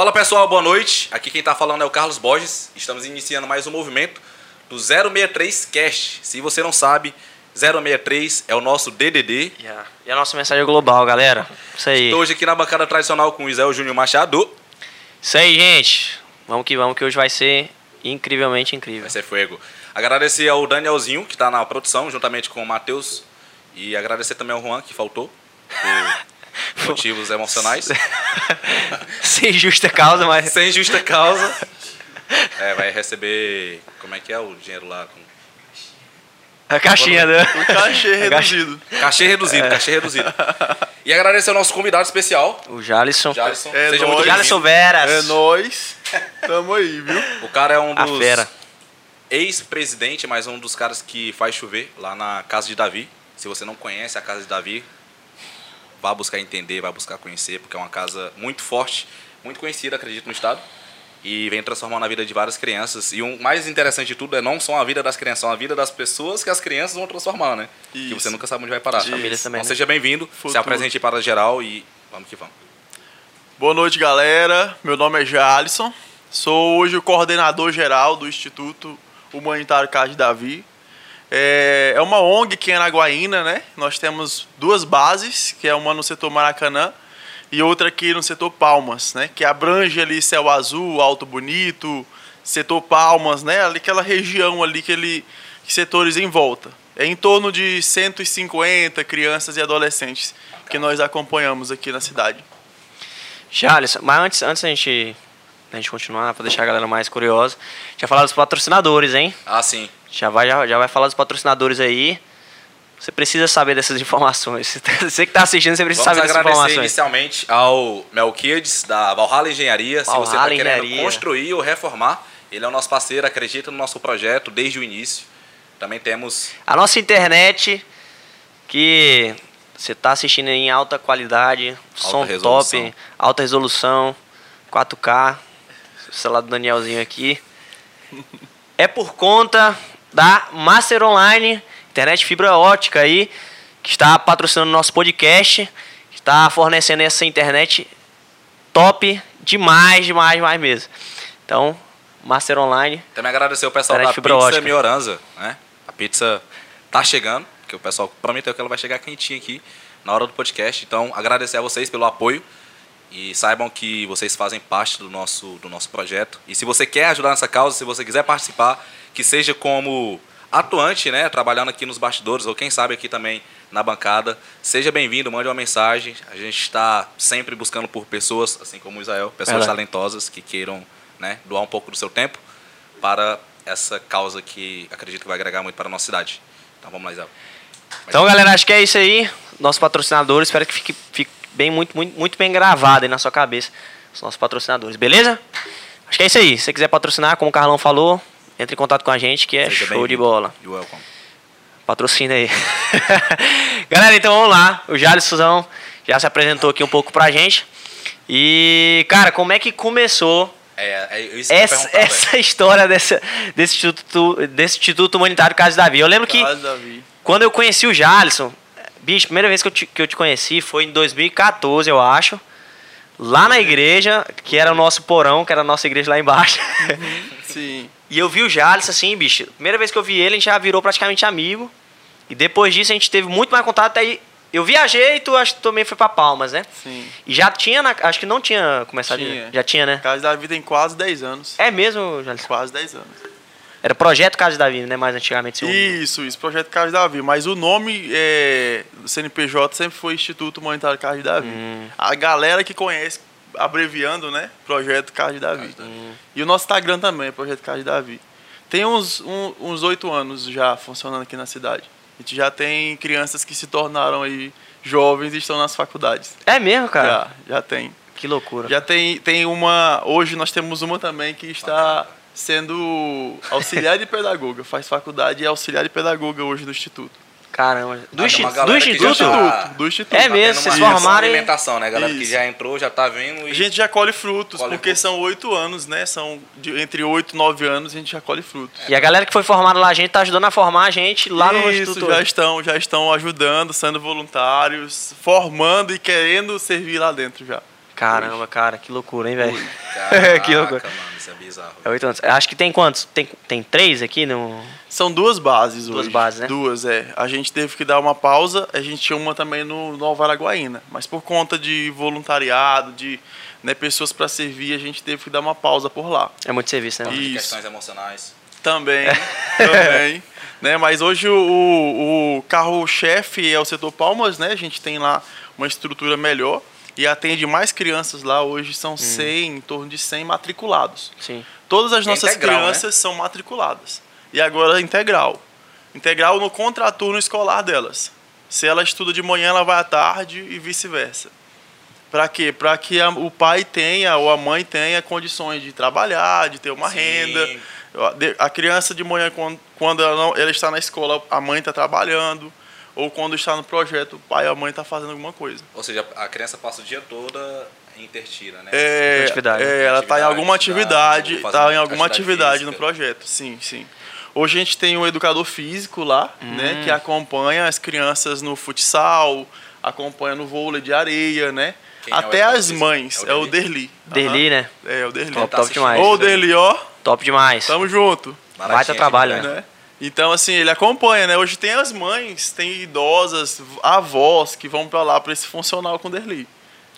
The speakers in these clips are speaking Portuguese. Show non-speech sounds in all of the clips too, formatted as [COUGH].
Fala pessoal, boa noite. Aqui quem tá falando é o Carlos Borges. Estamos iniciando mais um movimento do 063 Cast. Se você não sabe, 063 é o nosso DDD. Yeah. E a nossa mensagem é global, galera. Isso aí. Estou hoje aqui na bancada tradicional com o Isael Júnior Machado. Isso aí, gente. Vamos que vamos, que hoje vai ser incrivelmente incrível. Vai ser fuego. Agradecer ao Danielzinho, que está na produção, juntamente com o Matheus. E agradecer também ao Juan, que faltou. [LAUGHS] Motivos emocionais. [LAUGHS] Sem justa causa, mas. Sem justa causa. É, vai receber. Como é que é o dinheiro lá? Com... A caixinha, né? O cachê [LAUGHS] reduzido. Cachê reduzido, cachê reduzido. E agradecer ao nosso convidado especial, O Jalisson. Jalisson. É Seja nóis. muito Jalisson. Veras. É nóis. Tamo aí, viu? O cara é um A dos fera. ex-presidente, mas um dos caras que faz chover lá na Casa de Davi. Se você não conhece a Casa de Davi, vá buscar entender, vá buscar conhecer, porque é uma casa muito forte, muito conhecida, acredito, no estado. E vem transformando a vida de várias crianças. E o mais interessante de tudo é não só a vida das crianças, são a vida das pessoas que as crianças vão transformar, né? Que Isso. você nunca sabe onde vai parar. Isso. Famílias também, Então né? seja bem-vindo, se apresente para geral e vamos que vamos. Boa noite, galera. Meu nome é Jalisson. Sou hoje o coordenador geral do Instituto Humanitário Carlos Davi. É é uma ONG que é na Guaína, né? Nós temos duas bases, que é uma no setor Maracanã e outra aqui no setor Palmas, né? Que abrange ali Céu Azul, Alto Bonito, setor Palmas, né? Ali aquela região ali, aquele setores em volta. É em torno de 150 crianças e adolescentes que nós acompanhamos aqui na cidade. Jalisson, mas antes, antes da gente, da gente continuar, pra deixar a galera mais curiosa, já falar dos patrocinadores, hein? Ah, sim. Já vai, já, já vai falar dos patrocinadores aí. Você precisa saber dessas [LAUGHS] informações. Você que tá assistindo, você precisa Vamos saber dessas agradecer informações. inicialmente ao Melquiades, da Valhalla Engenharia. Se você está Valhalla querendo Engenharia. construir ou reformar, ele é o nosso parceiro, acredita no nosso projeto desde o início. Também temos A nossa internet, que você tá assistindo em alta qualidade, som resolução. top, alta resolução, 4K, o celular do Danielzinho aqui. É por conta da Master Online, internet fibra ótica aí, que está patrocinando nosso podcast, está fornecendo essa internet top demais, demais, demais mesmo. Então, Master Online, Também agradecer o pessoal da fibra Pizza ótica. Mioranza, né? A pizza tá chegando, que o pessoal prometeu que ela vai chegar quentinha aqui na hora do podcast. Então, agradecer a vocês pelo apoio e saibam que vocês fazem parte do nosso, do nosso projeto. E se você quer ajudar nessa causa, se você quiser participar, que seja como atuante, né? Trabalhando aqui nos bastidores, ou quem sabe aqui também na bancada, seja bem-vindo, mande uma mensagem. A gente está sempre buscando por pessoas, assim como o Israel, pessoas Verdade. talentosas que queiram né, doar um pouco do seu tempo para essa causa que acredito que vai agregar muito para a nossa cidade. Então vamos lá, Isabel. Então, galera, acho que é isso aí. Nosso patrocinador, espero que fique, fique bem, muito, muito, muito bem gravado aí na sua cabeça. Os nossos patrocinadores, beleza? Acho que é isso aí. Se você quiser patrocinar, como o Carlão falou, entre em contato com a gente, que é Seja show de bola. You're welcome. Patrocina aí. [LAUGHS] galera, então vamos lá. O Jalisson já se apresentou aqui um pouco pra gente. E, cara, como é que começou É, é que essa, essa história dessa, desse, instituto, desse Instituto Humanitário Casa Davi? Eu lembro que. Carlos Davi. Quando eu conheci o Jalisson, bicho, primeira vez que eu te, que eu te conheci foi em 2014, eu acho. Lá na igreja, que era o nosso porão, que era a nossa igreja lá embaixo. [LAUGHS] Sim. e eu vi o Jalisson assim, bicho. Primeira vez que eu vi ele, a gente já virou praticamente amigo. E depois disso a gente teve muito mais contato. Aí eu viajei e tu acho que também foi pra Palmas, né? Sim. E já tinha, na- acho que não tinha começado. Tinha. Já tinha, né? Carlos Davi tem quase 10 anos. É mesmo, Jalisson? Quase 10 anos. Era Projeto Casa Davi, né? Mais antigamente. seu- Isso, isso, Projeto Carlos Davi. Mas o nome é, do CNPJ sempre foi Instituto Humanitário Carlos Davi. Hum. A galera que conhece, abreviando, né? Projeto Carlos Davi. E o nosso Instagram também é Projeto Carlos Davi. Tem uns um- uns oito anos já funcionando aqui na cidade. A gente já tem crianças que se tornaram aí jovens e estão nas faculdades. É mesmo, cara? Já, já tem. Que loucura. Já tem, tem uma. Hoje nós temos uma também que está sendo auxiliar de pedagoga. Faz faculdade e é auxiliar de pedagoga hoje do Instituto. Caramba. Do, Ah, insti- do que já Instituto? tá- Do Instituto. É Tá mesmo, tendo vocês uma formaram alimentação, né? Galera que Isso. já entrou, já tá vendo e A gente já colhe frutos, Colhe porque frutos. são oito anos, né? São de, entre oito e nove anos a gente já colhe frutos. E a galera que foi formada lá, a gente tá ajudando a formar a gente lá no Isso, Instituto. já estão, já estão ajudando, sendo voluntários, formando e querendo servir lá dentro já. Caramba, cara, que loucura, hein, velho? [LAUGHS] Caraca, que loucura. mano, isso é bizarro. É oito anos. Acho que tem quantos? Tem, tem três aqui no. São duas bases Duas hoje. bases, né? Duas, é. A gente teve que dar uma pausa, a gente tinha uma também no Nova Araguaína. Mas por conta de voluntariado, de né, pessoas para servir, a gente teve que dar uma pausa por lá. É muito serviço, né? E- De Isso. questões emocionais. Também, [LAUGHS] também. Né? Mas hoje o, o carro-chefe é o setor Palmas, né? A gente tem lá uma estrutura melhor e atende mais crianças lá. Hoje Hum. são 100, em torno de 100 matriculados. Sim. Todas as é nossas integral, crianças são matriculadas. E agora integral. Integral no contraturno escolar delas. Se ela estuda de manhã, ela vai à tarde e vice-versa. Para quê? Para que a- o pai tenha ou a mãe tenha condições de trabalhar, de ter uma Sim. renda. A criança de manhã, quando, quando ela, não- ela está na escola, a mãe está trabalhando. Ou quando está no projeto, o pai ou a mãe está fazendo alguma coisa. Ou seja, a criança passa o dia toda intertida, né? É, Atividade. é, ela está em alguma atividade, está em alguma atividade atividade no projeto. Sim, sim. Hoje a gente tem um educador físico lá, né, que acompanha as crianças no futsal, acompanha no vôlei de areia, né? Quem é Até educador as mães, É é o Derli. Derli, Aham. né? É, o Derli. Top, top demais. Ô. Derli, ó, Top demais. tamo junto. Baratinha Baita trabalho, verdade. Né? Então, assim, ele acompanha, né? Hoje tem as mães, tem idosas, avós que vão pra lá pra esse funcional com o Derli.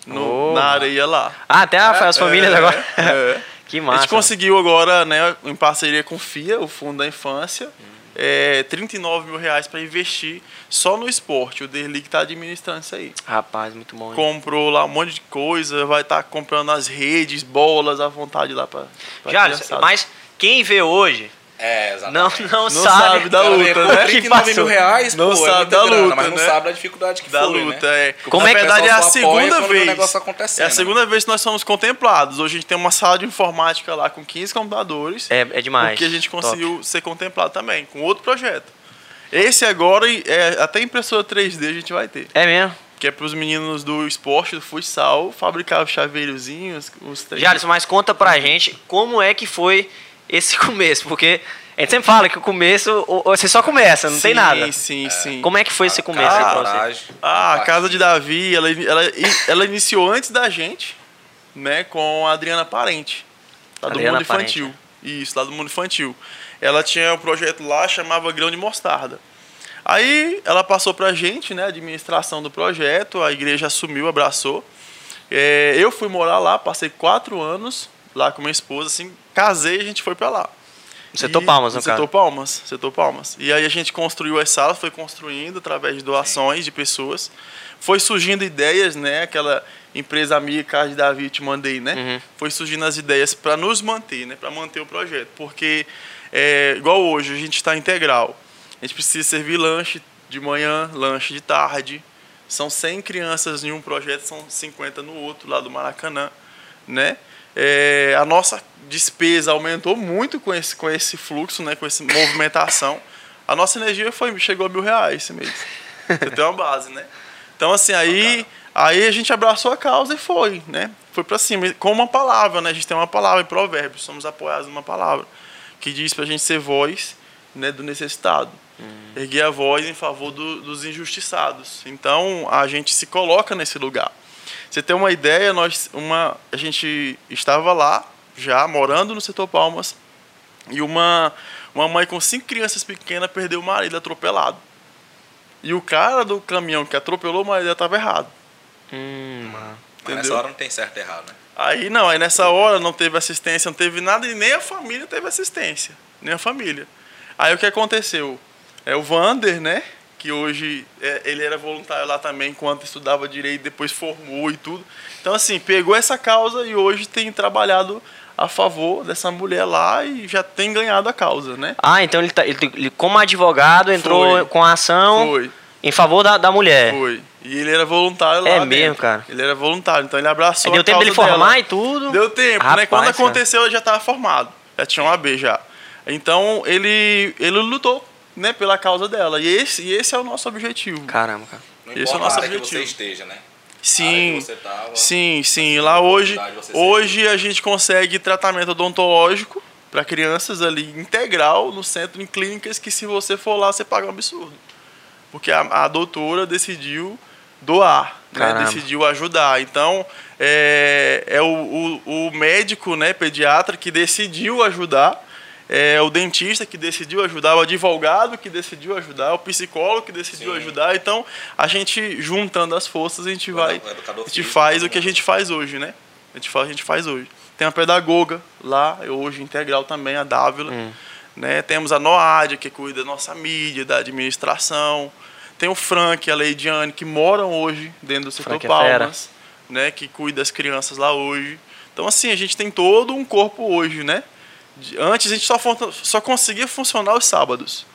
No- Oh. na areia lá. Ah, até a- as famílias É, agora. é. [LAUGHS] que A massa. gente conseguiu agora, né, em parceria com o FIA, o Fundo da Infância, é, 39 mil reais para investir só no esporte. O Derli que está administrando isso aí. Rapaz, muito bom. hein? Comprou lá um monte de coisa, vai estar comprando as redes, bolas à vontade lá para Jales, mas quem vê hoje É, não, exatamente. não, Não sabe. sabe da luta, pô, né? 39 mil reais, Não pô, sabe é da grana, luta, mas não né? sabe da dificuldade que da foi, luta, né? é. Como Na é que- verdade é a segunda vez. É a segunda vez que nós somos contemplados. Hoje a gente tem uma sala de informática lá com 15 computadores. É, é demais. Porque a gente Top. conseguiu ser contemplado também, com outro projeto. Esse agora, é, até impressora 3D a gente vai ter. É mesmo. Que é para os meninos do esporte, do futsal, fabricar os chaveirozinhos, os 3D. Jales, mas conta pra gente como é que foi esse [LAUGHS] começo, porque a gente sempre fala que o começo, você só começa, não tem Sim, nada. Sim, sim. Como é que foi esse começo aí Ah, pra você? Ah, a casa de Davi, ela, ela, ela iniciou antes da gente, né, com a Adriana Parente, lá do Adriana mundo Parente, infantil. Isso, lá do mundo infantil. Ela tinha um projeto lá, chamava Grão de Mostarda. Aí ela passou pra gente, né, a administração do projeto, a igreja assumiu, abraçou. É, eu fui morar lá, passei quatro anos lá com minha esposa, assim, casei e a gente foi pra lá. Setor E- Palmas, no Setor caso. Palmas, setor Palmas. E aí a gente construiu as salas, foi construindo através de doações de pessoas. Foi surgindo ideias, né? Aquela empresa amiga Casa de Davi te mandei, né? Uhum. Foi surgindo as ideias para nos manter, né? Para manter o projeto, porque é, igual hoje a gente está integral. A gente precisa servir lanche de manhã, lanche de tarde. São 100 crianças em um projeto, são 50 no outro, lá do Maracanã, né? É, a nossa despesa aumentou muito com esse, com esse fluxo, né? Com essa movimentação. A nossa energia foi, chegou a mil reais esse mês. Você tem uma base, né? Então, assim, aí, aí a gente abraçou a causa e foi, né? Foi pra cima, com uma palavra, né? A gente tem uma palavra em provérbios, somos apoiados numa palavra, que diz pra gente ser voz né, do necessitado. Erguer a voz em favor do- dos injustiçados. Então, a gente se coloca nesse lugar. Você tem uma ideia, nós, uma, a gente estava lá, já morando no setor Palmas, e uma, uma mãe com cinco crianças pequenas perdeu o marido atropelado. E o cara do caminhão que atropelou o marido estava errado. Hum, mano. Mas nessa hora não tem certo e errado, né? Aí não, aí nessa hora não teve assistência, não teve nada e nem a família teve assistência, nem a família. Aí o que aconteceu? É o Vander, né? Que hoje é, ele era voluntário lá também enquanto estudava direito, depois formou e tudo. Então assim, pegou essa causa e hoje tem trabalhado a favor dessa mulher lá e já tem ganhado a causa, né? Ah, então ele, tá, ele, ele como advogado entrou Foi. com a ação Foi. em favor da, da mulher. Foi. E ele era voluntário lá É dentro. mesmo, cara? Ele era voluntário, então ele abraçou Aí deu a tempo dele formar dela. e tudo. Deu tempo, né? Rapaz, Quando cara. aconteceu, ele já estava formado. Já tinha um AB já. Então, ele, ele lutou, né, pela causa dela. E esse, e esse é o nosso objetivo. Caramba, cara. Não Esse é o importa nosso área que você objetivo. esteja, né? Sim, tava, sim, sim. Lá hoje, hoje a gente consegue tratamento odontológico para crianças ali integral no centro em clínicas que se você for lá você paga um absurdo. Porque a, a doutora decidiu doar, né? Decidiu ajudar. Então, é, é o, o, o médico, né, pediatra, que decidiu ajudar, é o dentista que decidiu ajudar, o advogado que decidiu ajudar, o psicólogo que decidiu Sim. ajudar. Então, a gente, juntando as forças, a gente O vai. A gente físico, faz todo o que a gente faz hoje, né? A gente faz, a gente faz hoje. Tem a pedagoga lá, hoje integral também, a Dávila. Hum. Né? Temos a Noádia, que cuida da nossa mídia, da administração. Tem o Frank e a Leidiane, que moram hoje dentro do setor Frank é. Palmas, né? que cuida das crianças lá hoje. Então, assim, a gente tem todo um corpo hoje, né? De- Antes a gente só, só conseguia funcionar os sábados.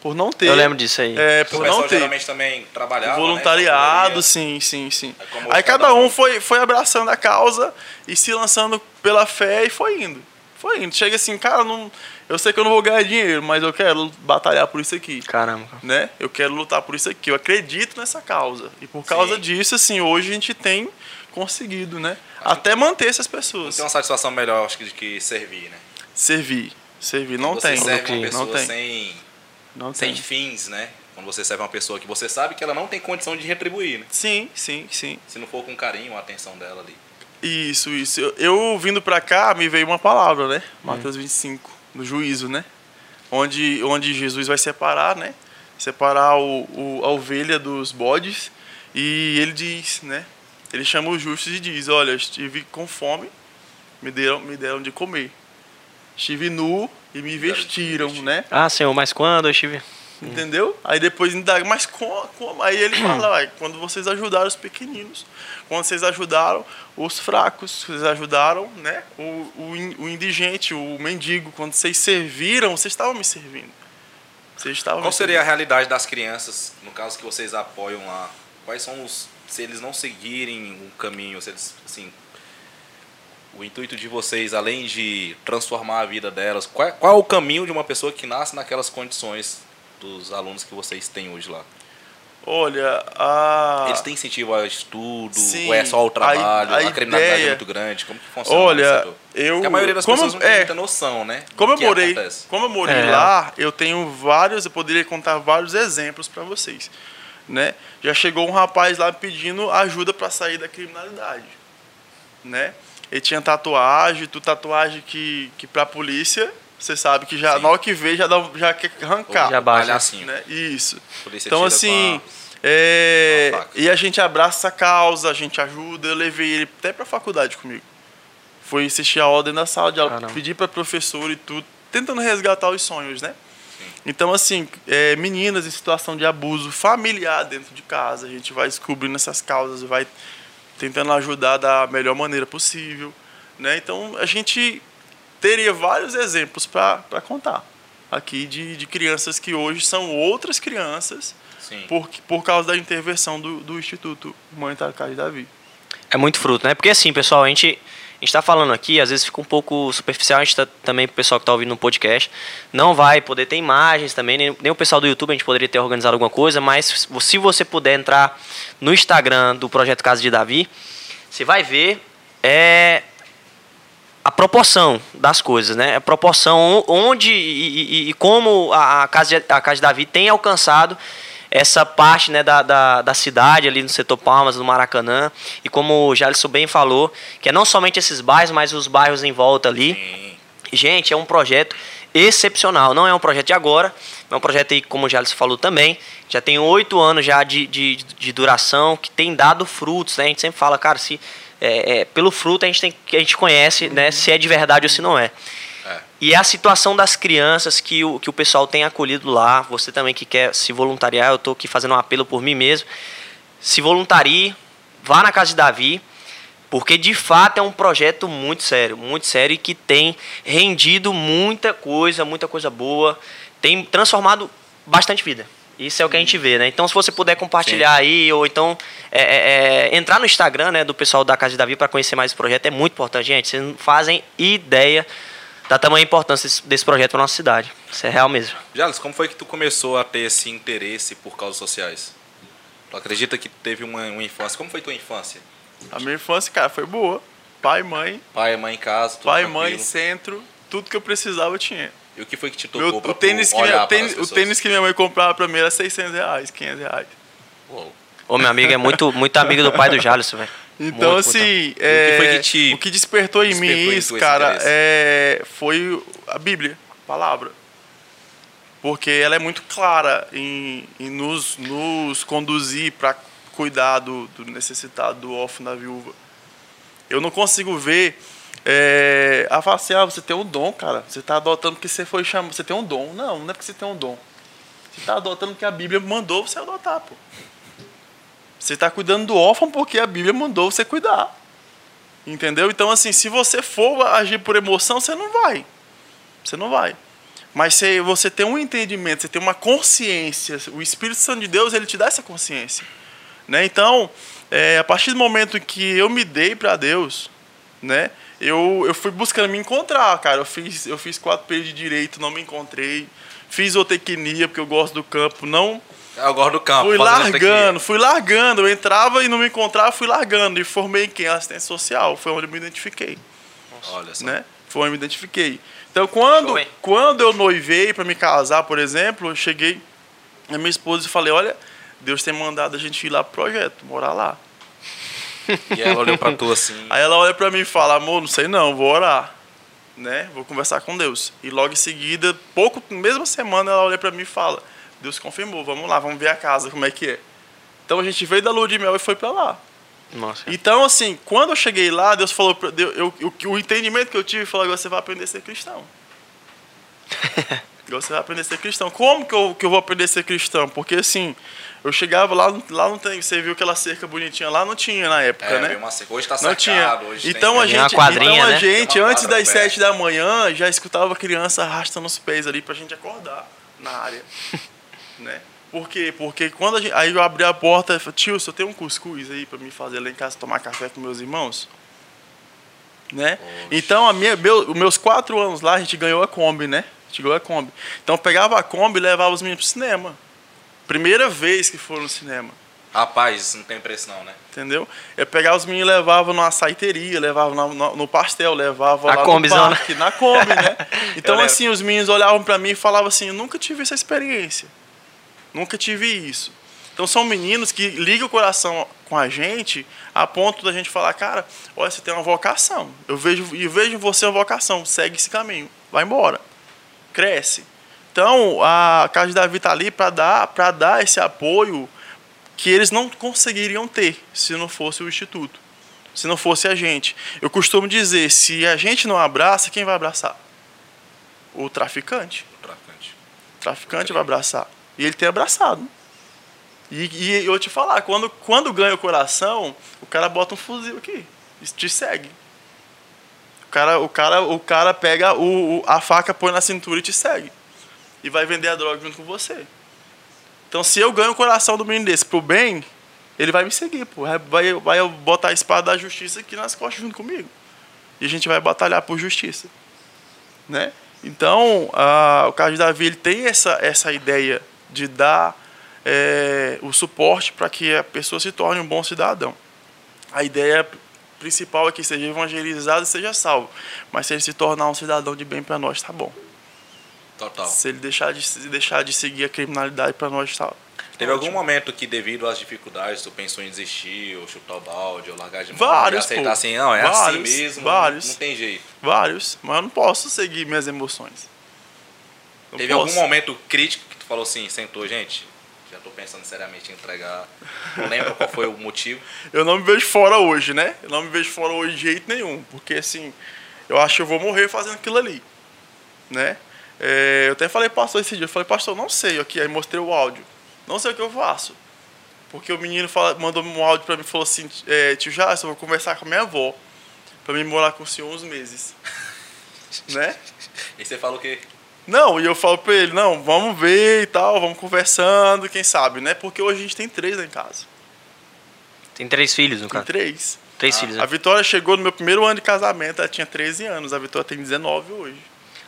Por não ter. Eu lembro disso aí. É, por pessoal não ter. geralmente também trabalhava, Voluntariado, né? sim, sim, sim. Aí Aí cada cada um um- foi, foi abraçando a causa e se lançando pela fé e foi indo. Foi indo. Chega assim, cara, não, eu sei que eu não vou ganhar dinheiro, mas eu quero batalhar por isso aqui. Caramba. Né? Eu quero lutar por isso aqui. Eu acredito nessa causa. E por causa Sim. disso, assim, hoje a gente tem conseguido, né? Até manter essas pessoas. tem uma satisfação melhor, acho que, de que servir, né? Servir. Servir. Não você tem. serve uma Não pessoa tem. sem, Não sem tem. fins, né? Quando você serve uma pessoa que você sabe que ela não tem condição de retribuir, né? Sim, sim, sim. Se não for com carinho, a atenção dela ali. Isso, isso. Eu, eu vindo pra cá, me veio uma palavra, né? Mateus 25, no juízo, né? Onde, onde Jesus vai separar, né? Separar o, o- a ovelha dos bodes. E ele diz, né? Ele chama os justos e diz: Olha, eu estive com fome, me deram, me deram de comer. Estive nu e me vestiram, né? Ah, senhor, mas quando eu estive. Entendeu? Aí depois ainda, mas como? como? Aí ele fala, [CLEARS THROAT] "Uai, quando vocês ajudaram os pequeninos, quando vocês ajudaram os fracos, vocês ajudaram, né? O, o, o indigente, o mendigo, quando vocês serviram, vocês estavam me servindo. Vocês estavam Qual me seria a realidade das crianças, no caso que vocês apoiam lá? Quais são os. Se eles não seguirem um caminho, se eles. Assim, o intuito de vocês, além de transformar a vida delas, qual, qual é o caminho de uma pessoa que nasce naquelas condições dos alunos que vocês têm hoje lá? Olha, a... Eles têm incentivo ao estudo? Sim, ou é só o trabalho? a A, criminalidade é ideia- muito grande? Como que funciona Olha, eu... Porque a maioria das como, pessoas não tem é, muita noção, né? Como eu que morei, acontece. como eu morei É. lá, eu tenho vários, eu poderia contar vários exemplos para vocês, né? Já chegou um rapaz lá pedindo ajuda para sair da criminalidade, né? Ele tinha tatuagem, tu tatuagem que que para polícia, você sabe que já Sim. na hora que vê já dá já quer arrancar, Já baixa. Palhacinho. né? Isso. Então assim, é, e a gente abraça a causa, a gente ajuda. Eu levei ele até pra faculdade comigo. Foi assistir a ordem da sala de aula, Caramba. pedir pra professor e tudo, tentando resgatar os sonhos, né? Então, assim, é, meninas em situação de abuso familiar dentro de casa, a gente vai descobrindo essas causas, vai tentando ajudar da melhor maneira possível, né? Então, a gente teria vários exemplos para contar aqui de, de crianças que hoje são outras crianças Sim. por, por causa da intervenção do, do Instituto Humanitário Carlos Davi. É muito fruto, né? Porque assim, pessoal, a gente, a gente tá falando aqui, às vezes fica um pouco superficial, a gente tá também, pro pessoal que tá ouvindo no podcast, não vai poder ter imagens também, nem, nem o pessoal do YouTube a gente poderia ter organizado alguma coisa, mas se você puder entrar no Instagram do Projeto Casa de Davi, você vai ver é, a proporção das coisas, né? A proporção onde e, e- e como a, a, casa de, a Casa de Davi tem alcançado essa parte né, da, da, da cidade ali no setor Palmas, no Maracanã. E como o Jalisson bem falou, que é não somente esses bairros, mas os bairros em volta ali. Sim. Gente, é um projeto excepcional. Não é um projeto de agora, é um projeto aí, como o Jalisson falou também, já tem oito anos já de, de, de duração, que tem dado frutos, né? A gente sempre fala, cara, se é, é, pelo fruto a gente, tem, que a gente conhece né, se é de verdade ou se não é. E é a situação das crianças que o, que o pessoal tem acolhido lá, você também que quer se voluntariar, eu estou aqui fazendo um apelo por mim mesmo, se voluntarie, vá na casa de Davi, porque de fato é um projeto muito sério, muito sério e que tem rendido muita coisa, muita coisa boa, tem transformado bastante vida. Isso é o que a gente vê, né? Então, se você puder compartilhar aí, ou então é, é, é, entrar no Instagram né, do pessoal da Casa de Davi para conhecer mais esse projeto, é muito importante, gente. Vocês não fazem ideia da tamanha importância desse, desse projeto para nossa cidade. Isso é real mesmo. Jales, como foi que tu começou a ter esse interesse por causas sociais? Tu acredita que teve uma, uma infância? Como foi tua infância? A minha infância, cara, foi boa. Pai, mãe, Pai e mãe em casa, tudo pai, tranquilo. mãe, centro, tudo que eu precisava eu tinha. E o que foi que te tocou Meu, pra o, tênis que minha, tênis, o tênis que minha mãe comprava pra mim era 600 reais, 500 reais. Uou. Ô, meu amigo é muito, muito amigo do pai do Jalisson, velho. Então, Muito, assim, é, foi que te o que despertou em despertou mim isso, cara, é, foi a Bíblia, a palavra. Porque ela é muito clara em, em nos, nos conduzir para cuidar do, do necessitado, do órfão, da viúva. Eu não consigo ver. É, a falar assim, ah, você tem um dom, cara. Você está adotando porque você foi chamado. Você tem um dom. Não, não é porque você tem um dom. Você está adotando porque a Bíblia mandou você adotar, pô. Você está cuidando do órfão porque a Bíblia mandou você cuidar. Entendeu? Então, assim, se você for agir por emoção, você não vai. Você não vai. Mas se você tem um entendimento, você tem uma consciência, o Espírito Santo de Deus, ele te dá essa consciência. Né? Então, é, a partir do momento que eu me dei para Deus, né? Eu, eu fui buscando me encontrar, cara. Eu fiz, eu fiz quatro períodos de direito, não me encontrei. Fiz zootecnia, porque eu gosto do campo, não Eu gosto do campo. Fui largando, fui largando. Eu entrava e não me encontrava, fui largando. E formei em quem? Assistência social. Foi onde eu me identifiquei, tecnia. Olha só. né? Foi onde eu me identifiquei. Então, quando, quando eu noivei para me casar, por exemplo, eu cheguei na minha esposa e falei, olha, Deus tem mandado a gente ir lá pro projeto, morar lá. E ela olhou pra tu assim. Aí ela olha para mim e fala, amor, não sei não, vou orar. Né? Vou conversar com Deus. E logo em seguida, pouco, mesma semana, ela olha para mim e fala, Deus confirmou, vamos lá, vamos ver a casa, como é que é. Então a gente veio da lua de mel e foi para lá. Nossa. Então, assim, quando eu cheguei lá, Deus falou, pra- eu, eu- o entendimento que eu tive, falou, agora você vai aprender a ser cristão. [LAUGHS] Agora você vai aprender a ser cristão. Como que eu, que eu vou aprender a ser cristão? Porque, assim, eu chegava lá, lá não tem, você viu aquela cerca bonitinha lá, não tinha na época, É, né? uma. Hoje tá Não cercado. tinha. Hoje Então tem... a gente, então a né? gente antes das sete da manhã, já escutava a criança arrastando os pés ali pra gente acordar na área. [LAUGHS] né? Por quê? Porque quando a gente, aí eu abri a porta e falei, tio, você tem um cuscuz aí pra me fazer lá em casa tomar café com meus irmãos? Né? Então, a minha, meu, os meus quatro anos lá, a gente ganhou a Kombi, né? A gente ganhou a Kombi. Então, eu pegava a Kombi e levava os meninos pro cinema. Primeira vez que foram no cinema. Rapaz, não tem preço não, né? Entendeu? Eu pegava os meninos e levava numa saiteria, levava na- no, no pastel, levava A lá no parque, na Kombi, né? [LAUGHS] Então, assim, os meninos olhavam pra mim e falavam assim, eu nunca tive essa experiência. Nunca tive isso. Então, são meninos que ligam o coração com a gente a ponto da gente falar, cara, olha, você tem uma vocação. Eu vejo, eu vejo em você uma vocação, segue esse caminho, vai embora. Cresce. Então, a Casa de Davi está ali para dar, pra dar esse apoio que eles não conseguiriam ter se não fosse o Instituto, se não fosse a gente. Eu costumo dizer, se a gente não abraça, quem vai abraçar? O traficante. O traficante. O traficante vai abraçar. E ele tem abraçado. E, e eu te falar, quando, quando ganha o coração, o cara bota um fuzil aqui e te segue. O cara, o cara, o cara pega o, o- a faca, põe na cintura e te segue. E vai vender a droga junto com você. Então, se eu ganho o coração do menino desse pro bem, ele vai me seguir, pô. Vai, vai, vai botar a espada da justiça aqui nas costas junto comigo. E a gente vai batalhar por justiça. Né? Então, a, o caso de Davi ele tem essa, essa ideia de dar é, o suporte para que a pessoa se torne um bom cidadão. A ideia principal é que seja evangelizado e seja salvo. Mas se ele se tornar um cidadão de bem para nós, tá bom. Total. Se ele deixar de, se deixar de seguir a criminalidade para nós, tá Teve algum momento que, devido às dificuldades, tu pensou em desistir, ou chutar o balde, ou largar de mão? Vários, aceitar pô. assim, não, é Vários, assim mesmo, vários. Não, tem jeito. Vários, mas eu não posso seguir minhas emoções. Não Teve posso. algum momento crítico falou assim, sentou, gente, já tô pensando seriamente em entregar. Não lembro qual foi o motivo. [LAUGHS] eu não me vejo fora hoje, né? Eu não me vejo fora hoje de jeito nenhum, porque assim, eu acho que eu vou morrer fazendo aquilo ali, né? É, eu até falei pastor esse dia, eu falei, pastor, não sei aqui, aí mostrei o áudio, não sei o que eu faço, porque o menino fala, mandou um áudio pra mim e falou assim, é, tio Jason, eu vou conversar com a minha avó, pra mim morar com o senhor uns meses, [LAUGHS] né? E você falou o quê? Não, e eu falo pra ele, não, vamos ver e tal, vamos conversando, quem sabe, né? Porque hoje a gente tem três lá em casa, Tem três filhos, no tem caso. três. Três Ah, filhos. A né? Vitória chegou no meu primeiro ano de casamento, ela tinha 13 anos. A Vitória tem 19 hoje.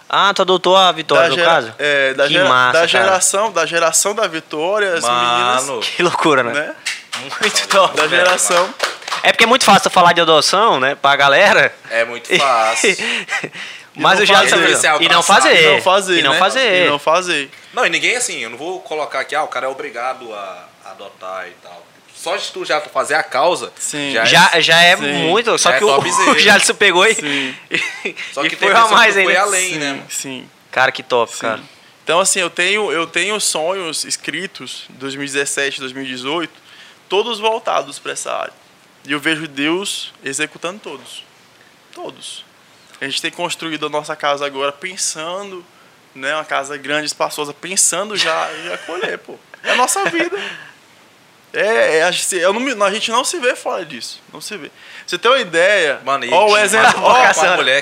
Ah, tu adotou a Vitória, no gera- caso? É, da, Que gera- massa, da cara. geração, da geração da Vitória, as Mano, Que loucura, né? meninas, né? Muito top. Da geração. É porque é muito fácil falar de adoção, né? Pra galera. é muito fácil. [LAUGHS] Mas eu já fazer. é o E não fazer. E não fazer, E não né? fazer. E não fazer. Não, e ninguém assim, eu não vou colocar aqui, ah, o cara é obrigado a adotar e tal. só de tu já fazer a causa, Sim. já, Já, já é Sim. muito. Só Já é que o, topzera. [LAUGHS] o Jalisson pegou e, Sim. [LAUGHS] Só e que tem foi a mais que foi ainda. além, sim, né? mano? Sim. Cara, que top, Sim. cara. Então, assim, eu tenho, eu tenho sonhos escritos 2017, 2018, todos voltados para essa área. E eu vejo Deus executando todos. Todos. A gente tem construído a nossa casa agora pensando, né, uma casa grande, espaçosa, pensando já em acolher, pô. É a nossa vida. É, é, a, gente, eu não a gente não se vê fora disso. Não se vê. Você tem uma ideia? Mano, e ó, o exemplo, ó,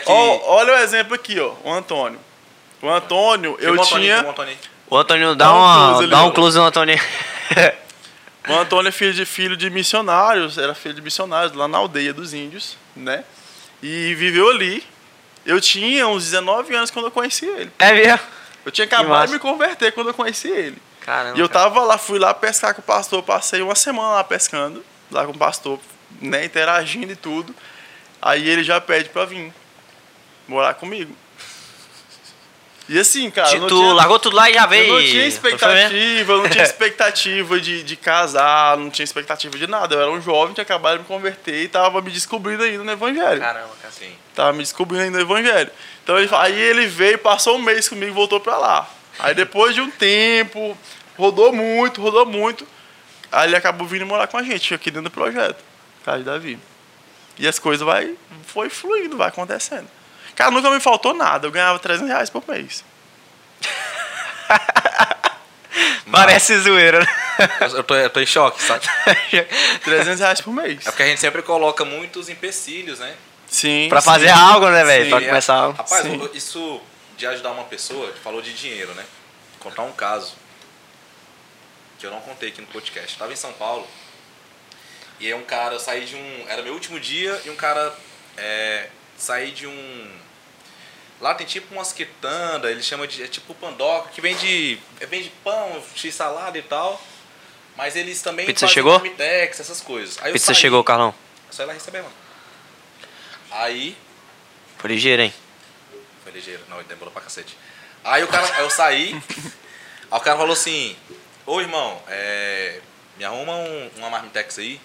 que... ó, olha o exemplo aqui, ó, o Antônio. O Antônio, eu Antônio, tinha. o Antônio. O Antônio, dá, Dá um uma, close dá um close no Antônio. O Antônio é filho de, filho de missionários, era filho de missionários lá na aldeia dos índios, né? E viveu ali. Eu tinha uns 19 anos quando eu conheci ele. é mesmo? Eu tinha acabado de me converter quando eu conheci ele. Caramba. E eu tava lá, fui lá pescar com o pastor, passei uma semana lá pescando, lá com o pastor, né, interagindo e tudo. Aí ele já pede pra vir morar comigo. E assim, cara, tu tinha- largou tudo lá e já veio. eu não tinha expectativa, eu não tinha [LAUGHS] expectativa de, de casar, não tinha expectativa de nada. Eu era um jovem que acabava de me converter e tava me descobrindo ainda no evangelho. Caramba, cara. Sim. Tava me descobrindo ainda no evangelho. Então ele, aí ele veio, passou um mês comigo e voltou pra lá. Aí depois de um tempo, rodou muito, rodou muito. Aí ele acabou vindo morar com a gente aqui dentro do projeto. Casa de Davi. E as coisas vai, foi fluindo, vai acontecendo. Cara, nunca me faltou nada. Eu ganhava 300 reais por mês. [LAUGHS] Parece zoeira, né? Eu tô, eu tô em choque, sabe? [LAUGHS] 300 reais por mês. É porque a gente sempre coloca muitos empecilhos, né? Sim. pra sim. fazer algo, né, velho? Sim, Pra começar é- algo. Rapaz, Sim. isso de ajudar uma pessoa, falou de dinheiro, né? Vou contar um caso que eu não contei aqui no podcast. Eu tava em São Paulo e aí um cara, eu saí de um. Era meu último dia e um cara é, saí de um. Lá tem tipo umas quitanda, ele chama de. É tipo pandoca, que vende. é, Vende pão, x salada e tal. Mas eles também Pizza chegou? marmitex, essas coisas. Aí Pizza saí- chegou, Carlão. Só ir lá receber, mano. Aí Foi ligeiro, hein? foi ligeiro. Não, ele demorou pra cacete. Aí o cara, eu saí, aí o cara falou assim, ô irmão, é, me arruma um, uma marmitex aí.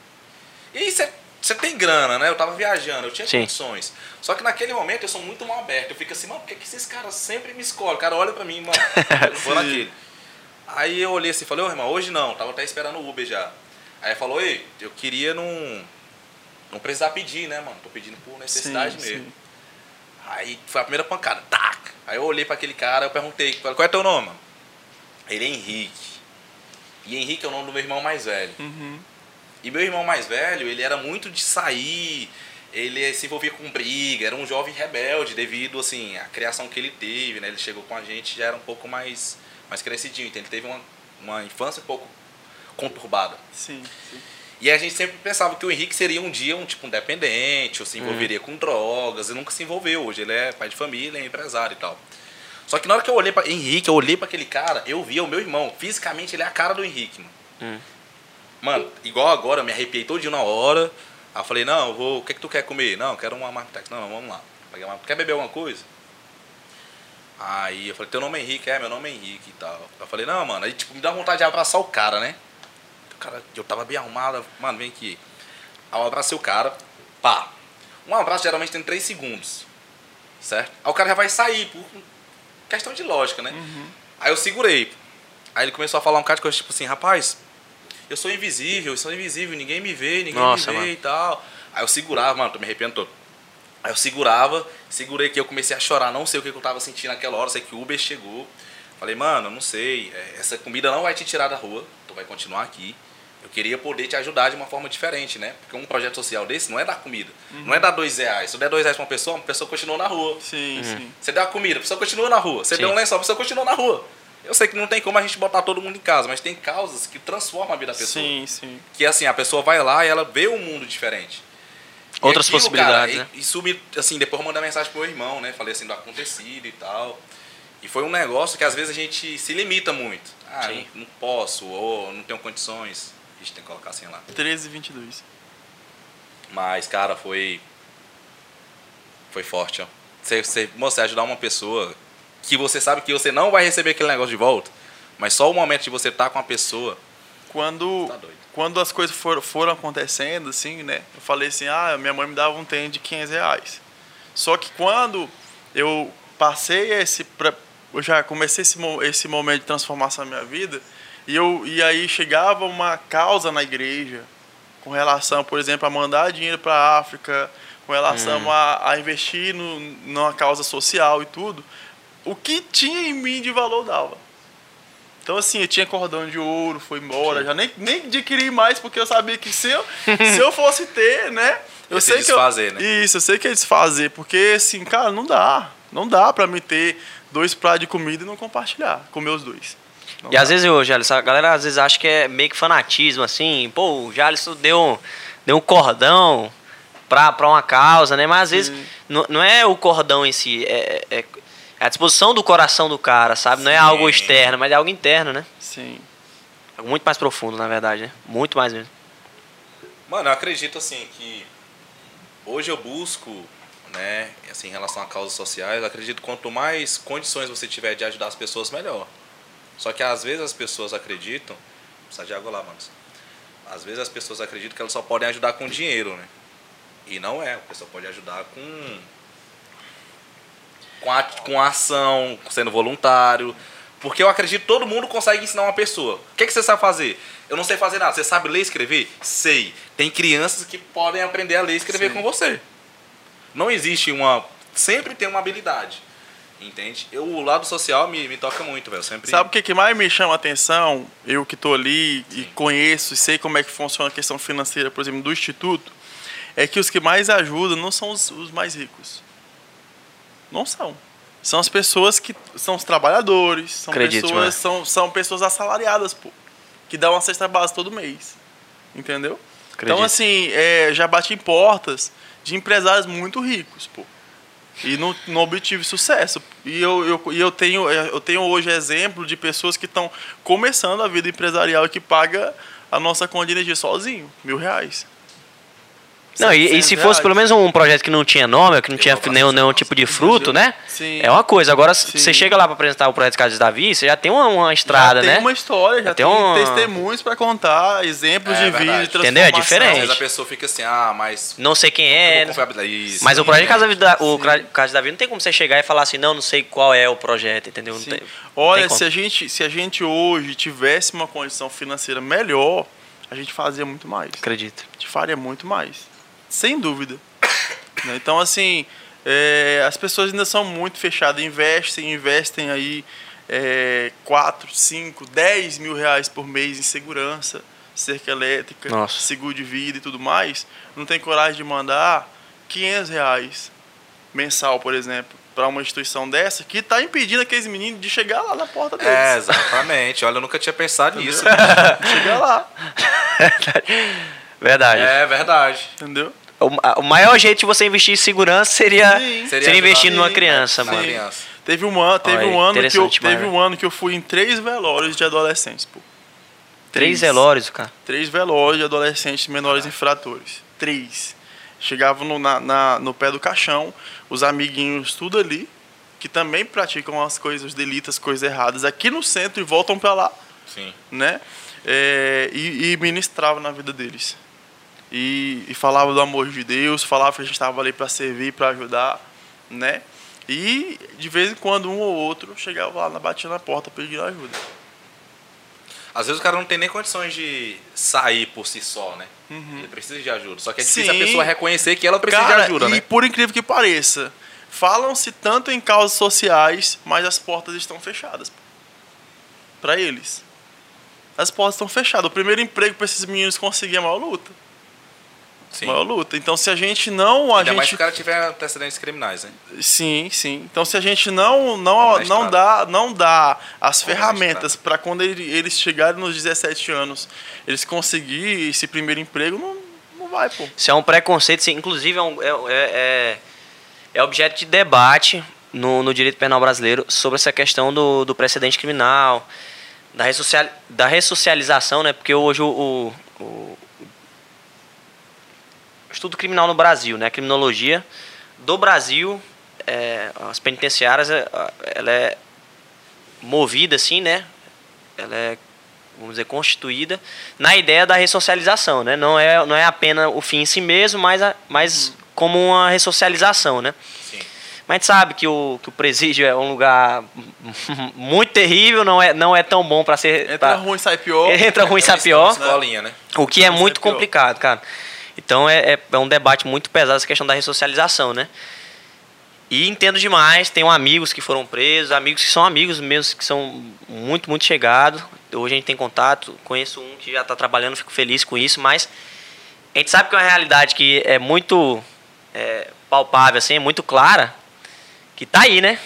E aí você tem grana, né? Eu tava viajando, eu tinha Sim. condições. Só que naquele momento eu sou muito mal aberto. Eu fico assim, mano, por que, que esses caras sempre me escolhem? O cara olha pra mim, mano, [LAUGHS] eu vou naquele. Aí eu olhei assim e falei, ô irmão, hoje não, tava até esperando o Uber já. Aí falou, ei, eu queria não, não precisar pedir, né, mano? Tô pedindo por necessidade Sim, mesmo. sim. Aí foi a primeira pancada. Tac! Aí eu olhei pra aquele cara, eu perguntei, qual é teu nome? mano? Ele é Henrique. E Henrique é o nome do meu irmão mais velho. Uhum. E meu irmão mais velho, ele era muito de sair, ele se envolvia com briga, era um jovem rebelde devido, assim, à criação que ele teve, né? Ele chegou com a gente já era um pouco mais, mais crescidinho, então ele teve uma, uma infância um pouco conturbada. Sim, sim. E a gente sempre pensava que o Henrique seria um dia um tipo um dependente, ou se envolveria com drogas, e nunca se envolveu. Hoje ele é pai de família, é empresário e tal. Só que na hora que eu olhei para Henrique, eu olhei para aquele cara, eu via o meu irmão. Fisicamente ele é a cara do Henrique, mano. Hum. Mano, igual agora, eu me arrepiei todinho na hora. Aí eu falei, não, eu vou. O que, é que tu quer comer? Não, eu quero uma marmitex. Não, não, vamos lá. Quer beber alguma coisa? Aí eu falei, teu nome é Henrique? É, meu nome é Henrique e tal. Eu falei, não, mano, aí tipo, me dá vontade de abraçar o cara, né? O cara, eu tava bem arrumado, mano, vem aqui. Aí eu abracei o cara, pá. Um abraço geralmente tem 3 segundos, certo? Aí o cara já vai sair, por questão de lógica, né? Aí eu segurei. Aí ele começou a falar um cara de coisa, tipo assim, rapaz, eu sou invisível, eu sou invisível, ninguém me vê, ninguém Nossa, me vê mano. e tal. Aí eu segurava, mano, tô me arrepiando todo. Aí eu segurava, segurei que eu comecei a chorar, não sei o que que eu tava sentindo naquela hora, sei que o Uber chegou. Falei, mano, eu não sei, é, essa comida não vai te tirar da rua, tu vai continuar aqui. Eu queria poder te ajudar de uma forma diferente, né? Porque um projeto social desse não é dar comida, não é dar dois reais. Se eu der dois reais pra uma pessoa, uma pessoa continua na rua. Sim, sim. Você deu a comida, a pessoa continua na rua. Você Sim. deu um lençol, a pessoa continua na rua. Eu sei que não tem como a gente botar todo mundo em casa, mas tem causas que transformam a vida da pessoa. Sim, sim. Que assim, a pessoa vai lá e ela vê um mundo diferente. E Outras possibilidades, cara, né? e- me, assim, depois eu mandei mensagem pro meu irmão, né? Falei assim do acontecido e tal. E foi um negócio que às vezes a gente se limita muito. Ah, não, não posso, ou não tenho condições. A gente tem que colocar assim lá. 13 e 22. Mas, cara, foi. Foi forte, ó. Você, você, você ajudar uma pessoa que você sabe que você não vai receber aquele negócio de volta, mas só o momento de você estar com a pessoa quando, Tá doido. quando as coisas foram, foram acontecendo, assim, né? Eu falei assim, ah, minha mãe me dava um tênis de 500 reais. Só que quando eu passei esse... Pra, eu já comecei esse, esse momento de transformação na minha vida, e, eu, e aí chegava uma causa na igreja com relação, por exemplo, a mandar dinheiro para a África, com relação a, a investir no, numa causa social e tudo, o que tinha em mim de valor dava. Então, assim, eu tinha cordão de ouro, foi embora. Já nem, nem adquiri mais, porque eu sabia que se eu, se eu fosse ter, né? Eu Ia se sei que desfazer, eu, né? Isso, eu sei que é desfazer. Porque, assim, cara, não dá. Não dá pra me ter dois pratos de comida e não compartilhar. Comer os dois. Não E às dá. vezes, ô, Jalisson, a galera às vezes acha que é meio que fanatismo, assim. Pô, o Jalisson deu, deu um cordão pra, pra uma causa, né? Mas às vezes não, não é o cordão em si, é, é, é a disposição do coração do cara, sabe? Não é Sim. algo externo, mas é algo interno, né? Sim. Algo muito mais profundo, na verdade, né? Muito mais mesmo. Mano, eu acredito assim que hoje eu busco, né, assim, em relação a causas sociais, acredito que quanto mais condições você tiver de ajudar as pessoas, melhor. Só que às vezes as pessoas acreditam, precisa de água lá, mano. Às vezes as pessoas acreditam que elas só podem ajudar com dinheiro, né? E não é, a pessoa pode ajudar com com, a, com a ação, sendo voluntário. Porque eu acredito que todo mundo consegue ensinar uma pessoa. O que, que você sabe fazer? Eu não sei fazer nada. Você sabe ler e escrever? Sei. Tem crianças que podem aprender a ler e escrever Sim. com você. Não existe uma. Sempre tem uma habilidade. Entende? Eu, o lado social me, me toca muito, velho. Sempre. Sabe o que, que mais me chama a atenção? Eu que estou ali e conheço e sei como é que funciona a questão financeira, por exemplo, do Instituto, é que os que mais ajudam não são os, os mais ricos. Não são. São as pessoas que são os trabalhadores, são Acredite, pessoas, mano. são, são pessoas assalariadas, pô, que dão uma cesta base todo mês. Entendeu? Então, assim, é, já bati em portas de empresários muito ricos, pô. E não, não obtive sucesso. E eu, eu, eu, tenho, eu tenho hoje exemplo de pessoas que estão começando a vida empresarial e que paga a nossa conta de energia sozinho, mil reais. Não, e, e 700 se fosse reais. pelo menos um projeto que não tinha nome, que não Eu tinha nenhum, nenhum nossa. tipo de fruto, né? Sim. É uma coisa. Agora, Sim. você chega lá pra apresentar o projeto Casas Davi, você já tem uma, uma estrada, já tem né? uma história, já, Já tem, tem uma- testemunhos para contar, exemplos É de vida, verdade. de Entendeu? É transformação. Às diferente. vezes a pessoa fica assim, ah, mas. Não sei quem é. Isso. Mas o projeto Casa Sim. Davi, o Casa Davi não tem como você chegar e falar assim, não, não sei qual é o projeto, entendeu? Não Sim. tem- não Olha, tem se a, gente, se a gente hoje tivesse uma condição financeira melhor, a gente fazia muito mais. Acredito. A gente faria muito mais. Sem dúvida. [COUGHS] Né? Então, assim, é, as pessoas ainda são muito fechadas. Investem, investem aí é, 4, 5, 10 mil reais por mês em segurança, cerca elétrica, Nossa. seguro de vida e tudo mais. Não tem coragem de mandar 500 reais mensal, por exemplo, para uma instituição dessa que está impedindo aqueles meninos de chegar lá na porta deles. É, exatamente. Olha, eu nunca tinha pensado nisso. [LAUGHS] Chegar lá, [LAUGHS] Verdade. É verdade. entendeu? O, maior jeito de você investir em segurança seria, Sim. seria, Seria investir numa criança, Uma mano. criança. Teve um ano, teve Olha um ano que eu, teve um ano que eu fui em três velórios de adolescentes, pô. Três velórios, cara. Três velórios de adolescentes menores infratores. Três. Chegavam no, na, na- no pé do caixão, os amiguinhos tudo ali, que também praticam as coisas, os delitos, as coisas erradas, aqui no centro e voltam pra lá, Sim. né? É, e, e ministravam na vida deles. E, e falava do amor de Deus, falava que a gente estava ali para servir, para ajudar, né? E de vez em quando um ou outro chegava lá, batia na porta pedindo ajuda. Às vezes o cara não tem nem condições de sair por si só, né? Ele precisa de ajuda. Só que é difícil Uhum. Sim. a pessoa reconhecer que ela precisa Cara, de ajuda, e né? por incrível que pareça, falam-se tanto em causas sociais, mas as portas estão fechadas para eles. As portas estão fechadas. O primeiro emprego para esses meninos conseguir é a maior luta. Sim. Maior luta. Então, se a gente não, a Ainda mais se gente o cara tiver antecedentes criminais, né? Sim, sim. Então se a gente não não na não dá não dá as na ferramentas para quando ele- eles chegarem nos 17 anos, eles conseguirem esse primeiro emprego, não, não vai, pô. Isso é um preconceito, sim. inclusive é, um- é, é, é- é objeto de debate no, no direito penal brasileiro sobre essa questão do, do precedente criminal, da, ressocial, da ressocialização, né? Porque hoje o, o, o estudo criminal no Brasil, né? A criminologia do Brasil, é, as penitenciárias, é, ela é movida assim, né? Ela é vamos dizer, constituída na ideia da ressocialização, né? Não é, não é apenas o fim em si mesmo, mas, a, mas como uma ressocialização, né? Sim. Mas a gente sabe que o, que o presídio é um lugar [LAUGHS] muito terrível, não é, não é tão bom para ser... Entra pra- ruim, sai pior. Entra ruim, É sai pior. escolinha, né? O que é muito complicado, cara. Então é, é, é um debate muito pesado essa questão da ressocialização, né? E entendo demais, tenho amigos que foram presos, amigos que são amigos mesmo, que são muito, muito chegados. Hoje a gente tem contato, conheço um que já está trabalhando, fico feliz com isso, mas a gente sabe que é uma realidade que é muito é, palpável, assim, é muito clara, que tá aí, né?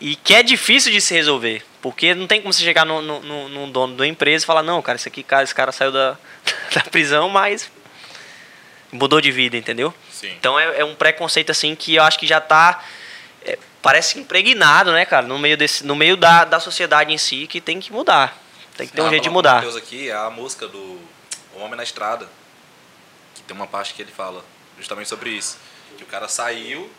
E que é difícil de se resolver. Porque não tem como você chegar no, no- num dono da empresa e falar, não, cara, esse aqui, cara, esse cara saiu da, [LAUGHS] da prisão, mas mudou de vida, entendeu? Sim. Então é, é um preconceito assim que eu acho que já tá é, parece impregnado, né, cara, no meio desse, no meio da, da sociedade em si que tem que mudar. Tem que ter um jeito de mudar. Matheus aqui é a música do O Homem na Estrada. Que tem uma parte que ele fala justamente sobre isso. Que o cara saiu,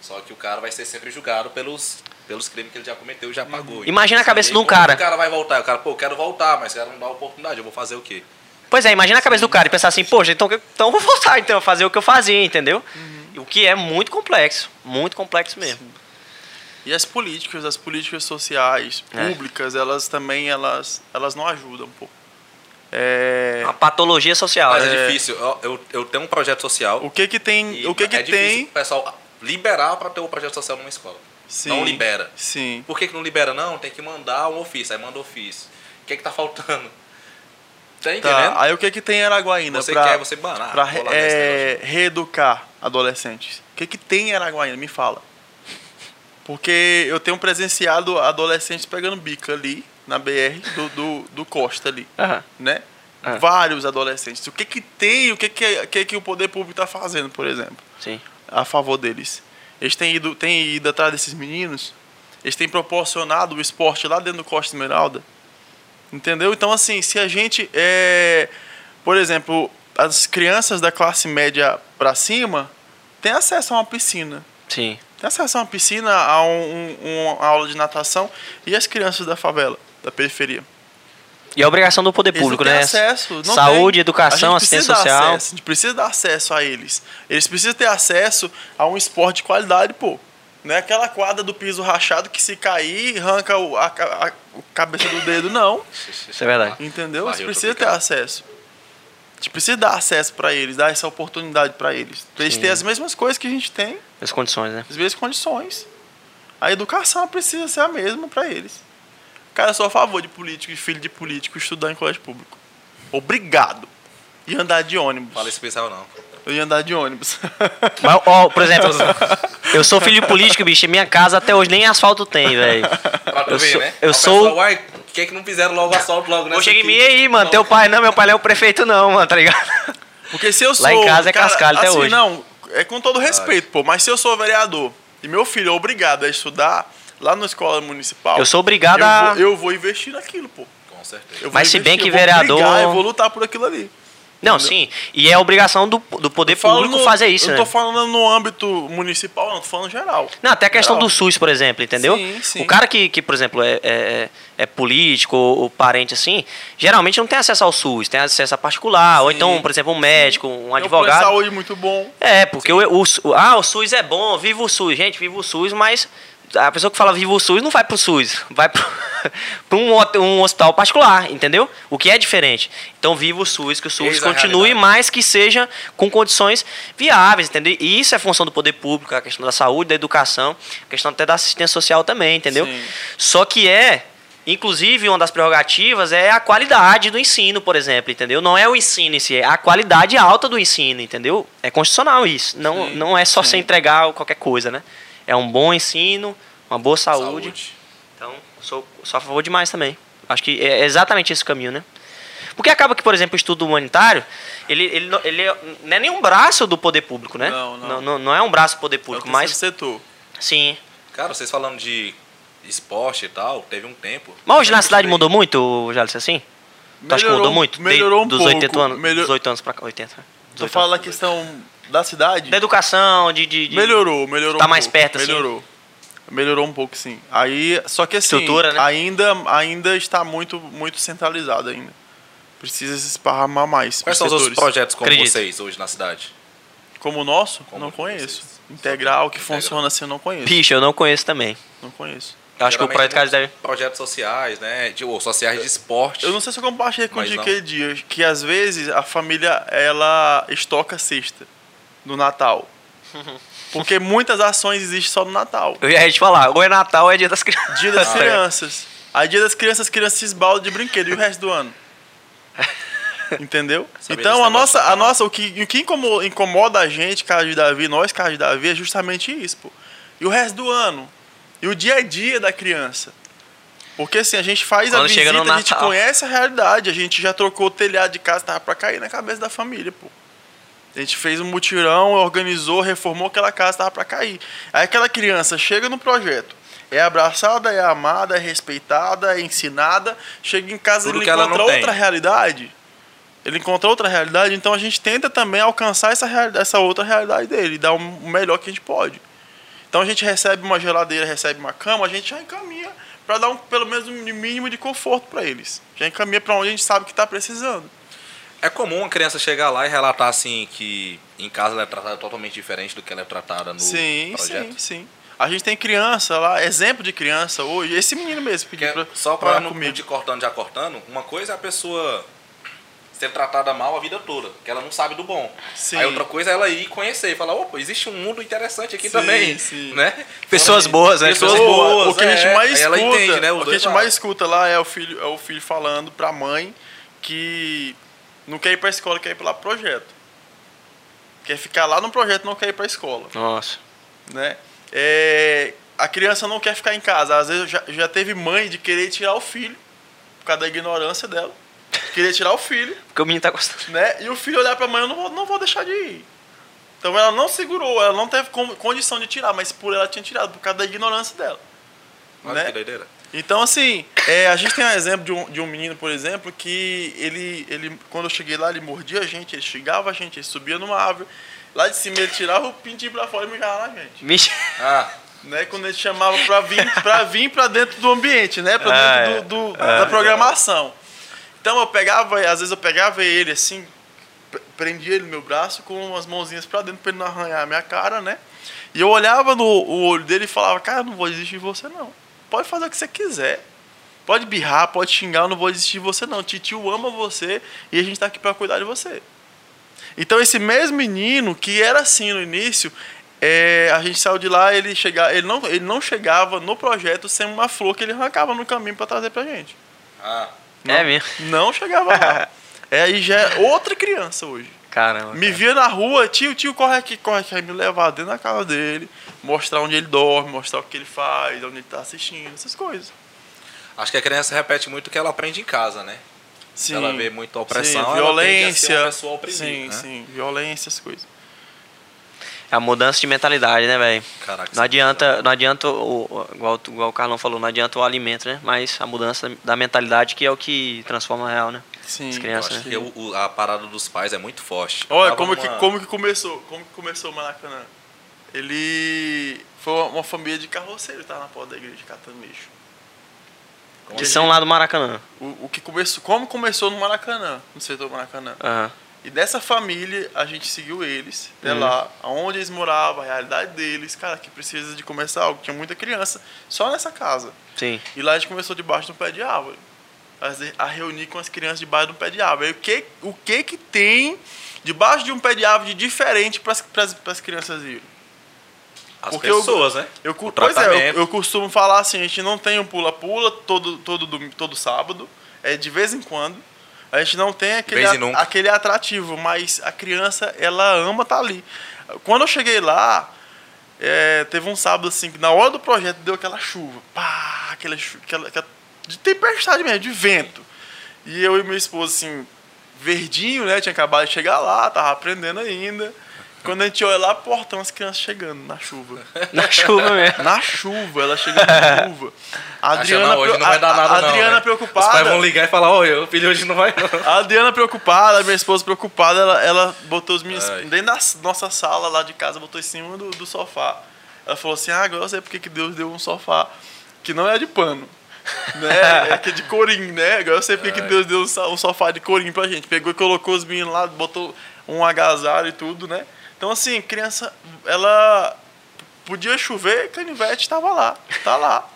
só que o cara vai ser sempre julgado pelos, pelos crimes que ele já cometeu e já pagou. Imagina a cabeça E aí, de um cara. O cara vai voltar. O cara, pô, eu quero voltar, mas o cara não dá oportunidade. Eu vou fazer o quê? Pois é, imagina a cabeça do cara e pensar assim, poxa, então, então eu vou voltar então a fazer o que eu fazia, entendeu? O que é muito complexo, muito complexo mesmo. E as políticas, as políticas sociais, É. públicas, elas também, elas, elas não ajudam, pô. É, Uma patologia social. Mas né? é difícil. Eu, eu, eu tenho um projeto social. o que que tem, o que que é difícil tem... o pessoal liberar para ter o projeto social numa escola. Sim, Não libera. Sim. Por que, que não libera? Não, tem que mandar um ofício. Aí manda ofício. O que, que tá faltando? Tá entendendo? Tá, aí o que que tem em Araguaína Você pra, quer, você mano, ah, pra lá é, reeducar adolescentes? O que que tem em Araguaína? Me fala. Porque eu tenho presenciado adolescentes pegando bica ali na BR do, do, do Costa ali, né? Ah. Vários adolescentes. O que que tem, o que que, o que, que o poder público está fazendo, por exemplo? Sim. a favor deles. Eles têm ido, têm ido atrás desses meninos, eles têm proporcionado o esporte lá dentro do Costa Esmeralda. Entendeu? Então, assim, se a gente. É, por exemplo, as crianças da classe média para cima têm acesso a uma piscina. Sim. Tem acesso a uma piscina, a um, um- uma aula de natação. E as crianças da favela, da periferia? E a obrigação do poder público, né? acesso. Saúde, tem. educação, assistência social. acesso, a gente precisa dar acesso a eles. Eles precisam ter acesso a um esporte de qualidade, pô. Não é aquela quadra do piso rachado que se cair, arranca o, a, a- a cabeça do dedo, não. Isso é verdade. Entendeu? Vai, Você tô precisa ter acesso. A gente precisa dar acesso para eles, dar essa oportunidade para eles. Pra eles terem as mesmas coisas que a gente tem, As condições, né? as mesmas condições. A educação precisa ser a mesma para eles. Cara, eu sou a favor de político e filho de político estudar em colégio público. Obrigado. E andar de ônibus. Fala isso pro Israel, não. Eu ia andar de ônibus. Mas, ó, por [LAUGHS] exemplo, eu sou filho de político, bicho, minha casa até hoje nem asfalto tem, velho. Pra tu Eu ver, sou- né? eu o sou- pessoal, Uai, por que, que não fizeram logo assalto logo nessa Vou chegar em aqui?" mim aí, mano. Teu pai não, meu pai não é o prefeito, não, mano, tá ligado? Porque se eu sou. Lá em casa é cascalho até assim, hoje. Não, é com todo respeito, pô. Mas se eu sou vereador e meu filho é obrigado a estudar lá na escola municipal. Eu sou obrigado eu a- Vou, eu vou investir naquilo, pô. Com certeza. Eu vou Mas se bem investir, que eu vou vereador- brigar, eu vou lutar por aquilo ali. Não, Entendeu? sim. E é obrigação do, do poder público no- fazer isso, eu né? não tô falando no âmbito municipal, não, tô falando geral. Não, até a questão Geral. do SUS, por exemplo, entendeu? Sim, sim. O cara que, que por exemplo, é, é, é político ou, ou parente assim, geralmente não tem acesso ao SUS, tem acesso a particular, ou Sim. então, por exemplo, um médico, um Tem um advogado. saúde muito bom. É, porque o, o, o- ah, o SUS é bom, viva o SUS. Gente, viva o SUS, mas a pessoa que fala viva o SUS não vai pro SUS, vai pro, [LAUGHS] um, um hospital particular, entendeu? O que é diferente. Então, viva o SUS, que o SUS Eis continue, mas que seja com condições viáveis, entendeu? E isso é função do poder público, a questão da saúde, da educação, a questão até da assistência social também, entendeu? Sim. Só que é Inclusive, uma das prerrogativas é a qualidade do ensino, por exemplo, entendeu? Não é o ensino em si, é a qualidade alta do ensino, entendeu? É constitucional isso. Não, Sim, não é só sim. você entregar qualquer coisa, né? É um bom ensino, uma boa saúde. Então, sou, sou a favor demais também. Acho que é exatamente esse o caminho, né? Porque acaba que, por exemplo, o estudo humanitário, ele, ele, não- ele não é nem um braço do poder público, né? Não, não. Não, não é um braço do poder É público, terceiro mas setor. sim. Cara, vocês falando de esporte e tal, teve um tempo. Mas hoje na cidade mudou muito, Jalice, assim? Tu acha que mudou muito? Melhorou um dos pouco. 80 anos, melhor- dos 8 anos pra cá, 80. né? Tô 18 falando da questão da cidade. Da educação, de... de, de- Melhorou, melhorou. Tá um mais pouco, perto, assim? Melhorou. Melhorou um pouco, sim. Aí, só que assim, Estrutura, né? ainda, ainda está muito, muito centralizado ainda. Precisa se esparramar mais. Quais os são os outros setores. projetos como Acredito. vocês hoje na cidade? Como o nosso? Como não conheço. vocês? Integral, que Integral. funciona assim, eu não conheço. Picha, eu não conheço também. Não conheço. Eu acho que o Geralmente projeto Casa deve. Projetos sociais, né? De, ou sociais de esporte. Eu não sei se eu compartilhei com não. aquele dia, que às vezes a família, ela estoca cesta no Natal. [LAUGHS] Porque muitas ações existem só no Natal. Eu ia te falar, ou é Natal ou é dia das crianças. Dia das [LAUGHS] crianças. Aí dia das crianças, as crianças se esbaldam de brinquedo. E o resto do ano? [LAUGHS] Entendeu? Então a nossa, a nossa, o que, o que incomo- incomoda a gente, cara de Davi, nós, cara de Davi, é justamente isso, pô. E o resto do ano? E o dia a dia da criança? Porque assim, a gente faz a Quando chega visita, a gente conhece a realidade. A gente já trocou o telhado de casa, tava pra cair na cabeça da família, pô. A gente fez um mutirão, organizou, reformou aquela casa, tava pra cair. Aí aquela criança chega no projeto, é abraçada, é amada, é respeitada, é ensinada, chega em casa Tudo ele encontra outra realidade. Ele encontra outra realidade, então a gente tenta também alcançar essa, essa outra realidade dele, dar o melhor que a gente pode. Então a gente recebe uma geladeira, recebe uma cama, a gente já encaminha para dar um, pelo menos um mínimo de conforto para eles. Já encaminha para onde a gente sabe que está precisando. É comum a criança chegar lá e relatar assim que em casa ela é tratada totalmente diferente do que ela é tratada no sim, projeto. sim, sim. A gente tem criança lá, exemplo de criança hoje, esse menino mesmo pediu é- pra, só pra para não comigo. te cortando já cortando, uma coisa é a pessoa ser tratada mal a vida toda, que ela não sabe do bom. Sim. Aí outra coisa é ela ir conhecer e falar, opa, existe um mundo interessante aqui Sim, também, sim. né? Pessoas boas, né? Pessoas Pessoa, boas, o que a gente é. mais escuta, ela entende, né? o que a gente mais escuta lá é o filho, é o filho falando pra mãe que não quer ir pra escola, quer ir lá pro projeto. Quer ficar lá no projeto, não quer ir pra escola, Nossa. né? É, a criança não quer ficar em casa. Às vezes já, já teve mãe de querer tirar o filho por causa da ignorância dela. Querer tirar o filho, [LAUGHS] Porque o menino tá gostando. né? E o filho olhar pra mãe, eu não vou, não vou deixar de ir. Então ela não segurou, ela não teve con- condição de tirar, mas por ela tinha tirado, por causa da ignorância dela. Olha né? que doideira. Então, assim, é, a gente tem um exemplo de um, de um menino, por exemplo, que ele, ele, quando eu cheguei lá, ele mordia a gente, ele xingava a gente, ele subia numa árvore, lá de cima ele tirava o pintinho pra fora e mijava na gente. Mentira. Ah, Né? Quando ele chamava pra vir pra, vir pra dentro do ambiente, né? Pra Ah, dentro é. do, do- da programação. Então eu pegava, às vezes eu pegava ele assim, prendia ele no meu braço com as mãozinhas pra dentro pra ele não arranhar a minha cara, né? E eu olhava no o olho dele e falava, cara, eu não vou desistir de você não. Pode fazer o que você quiser. Pode birrar, pode xingar, eu não vou desistir de você não. Titio ama você e a gente tá aqui pra cuidar de você. Então esse mesmo menino que era assim no início, é, a gente saiu de lá, ele, chega, ele, não, ele não chegava no projeto sem uma flor que ele arrancava no caminho pra trazer pra gente. ah. É mesmo. Não chegava lá. [LAUGHS] É, aí já é outra criança hoje. Caramba. Me via na rua, tio, tio, corre aqui, corre aqui. Aí me levar dentro da casa dele, mostrar onde ele dorme, mostrar o que ele faz, onde ele tá assistindo, essas coisas. Acho que a criança repete muito o que ela aprende em casa, né? Sim. ela vê muita opressão, sim, ela tende a ser violência. uma pessoa oprimida, sim, né? sim, violência, essas coisas. É a mudança de mentalidade, né, velho? Caraca, Não adianta, não adianta o, o- igual, igual o Carlão falou, não adianta o alimento, né? Mas a mudança da mentalidade que é o que transforma a real, né? Sim, As Eu crianças, acho né? que o- o- a parada dos pais é muito forte. Olha, como, que, como que começou? Como que começou o Maracanã? Ele foi uma- família de carroceiros, tava na porta da igreja catando lixo. Que são lá do Maracanã. O, o que começou, como começou no Maracanã, no setor Maracanã. Aham. E dessa família, a gente seguiu eles, até Uhum. lá, aonde eles moravam, a realidade deles, cara, que precisa de começar algo. Tinha muita criança só nessa casa. Sim. E lá a gente começou debaixo de um pé de árvore. A, reunir com as crianças debaixo de um pé de árvore. O que, o que que tem debaixo de um pé de árvore de diferente para as crianças irem? As porque eu- pessoas, né? Eu, O pois é, eu, eu costumo falar assim, a gente não tem um pula-pula todo, todo, todo sábado, é de vez em quando. A gente não tem aquele, a- aquele atrativo, mas a criança, ela ama estar ali. Quando eu cheguei lá, é, teve um sábado assim, que na hora do projeto deu aquela chuva. Pá, aquela, aquela, aquela de tempestade mesmo, de vento. E eu e minha esposa, assim, verdinho, né? Tinha acabado de chegar lá, tava aprendendo ainda. Quando a gente olha lá, portão, as crianças chegando na chuva. [LAUGHS] Na chuva mesmo. Na chuva, ela chegando na [LAUGHS] chuva. A Acha, Adriana, não, hoje não vai dar a- nada, a não. Adriana né? preocupada. Os pais vão ligar e falar, oi, o filho hoje não vai não. A Adriana preocupada, a minha esposa preocupada, ela, ela botou os meninos Ai. dentro da nossa sala lá de casa, botou em cima do, do sofá. Ela falou assim: ah, agora eu sei porque que Deus deu um sofá que não é de pano. [LAUGHS] né? É que é de corim, né? Agora eu sei porque que Deus deu um so- um sofá de corim pra gente. Pegou e colocou os meninos lá, botou um agasalho e tudo, né? Então, assim, criança, ela podia chover, canivete tava lá, tá lá.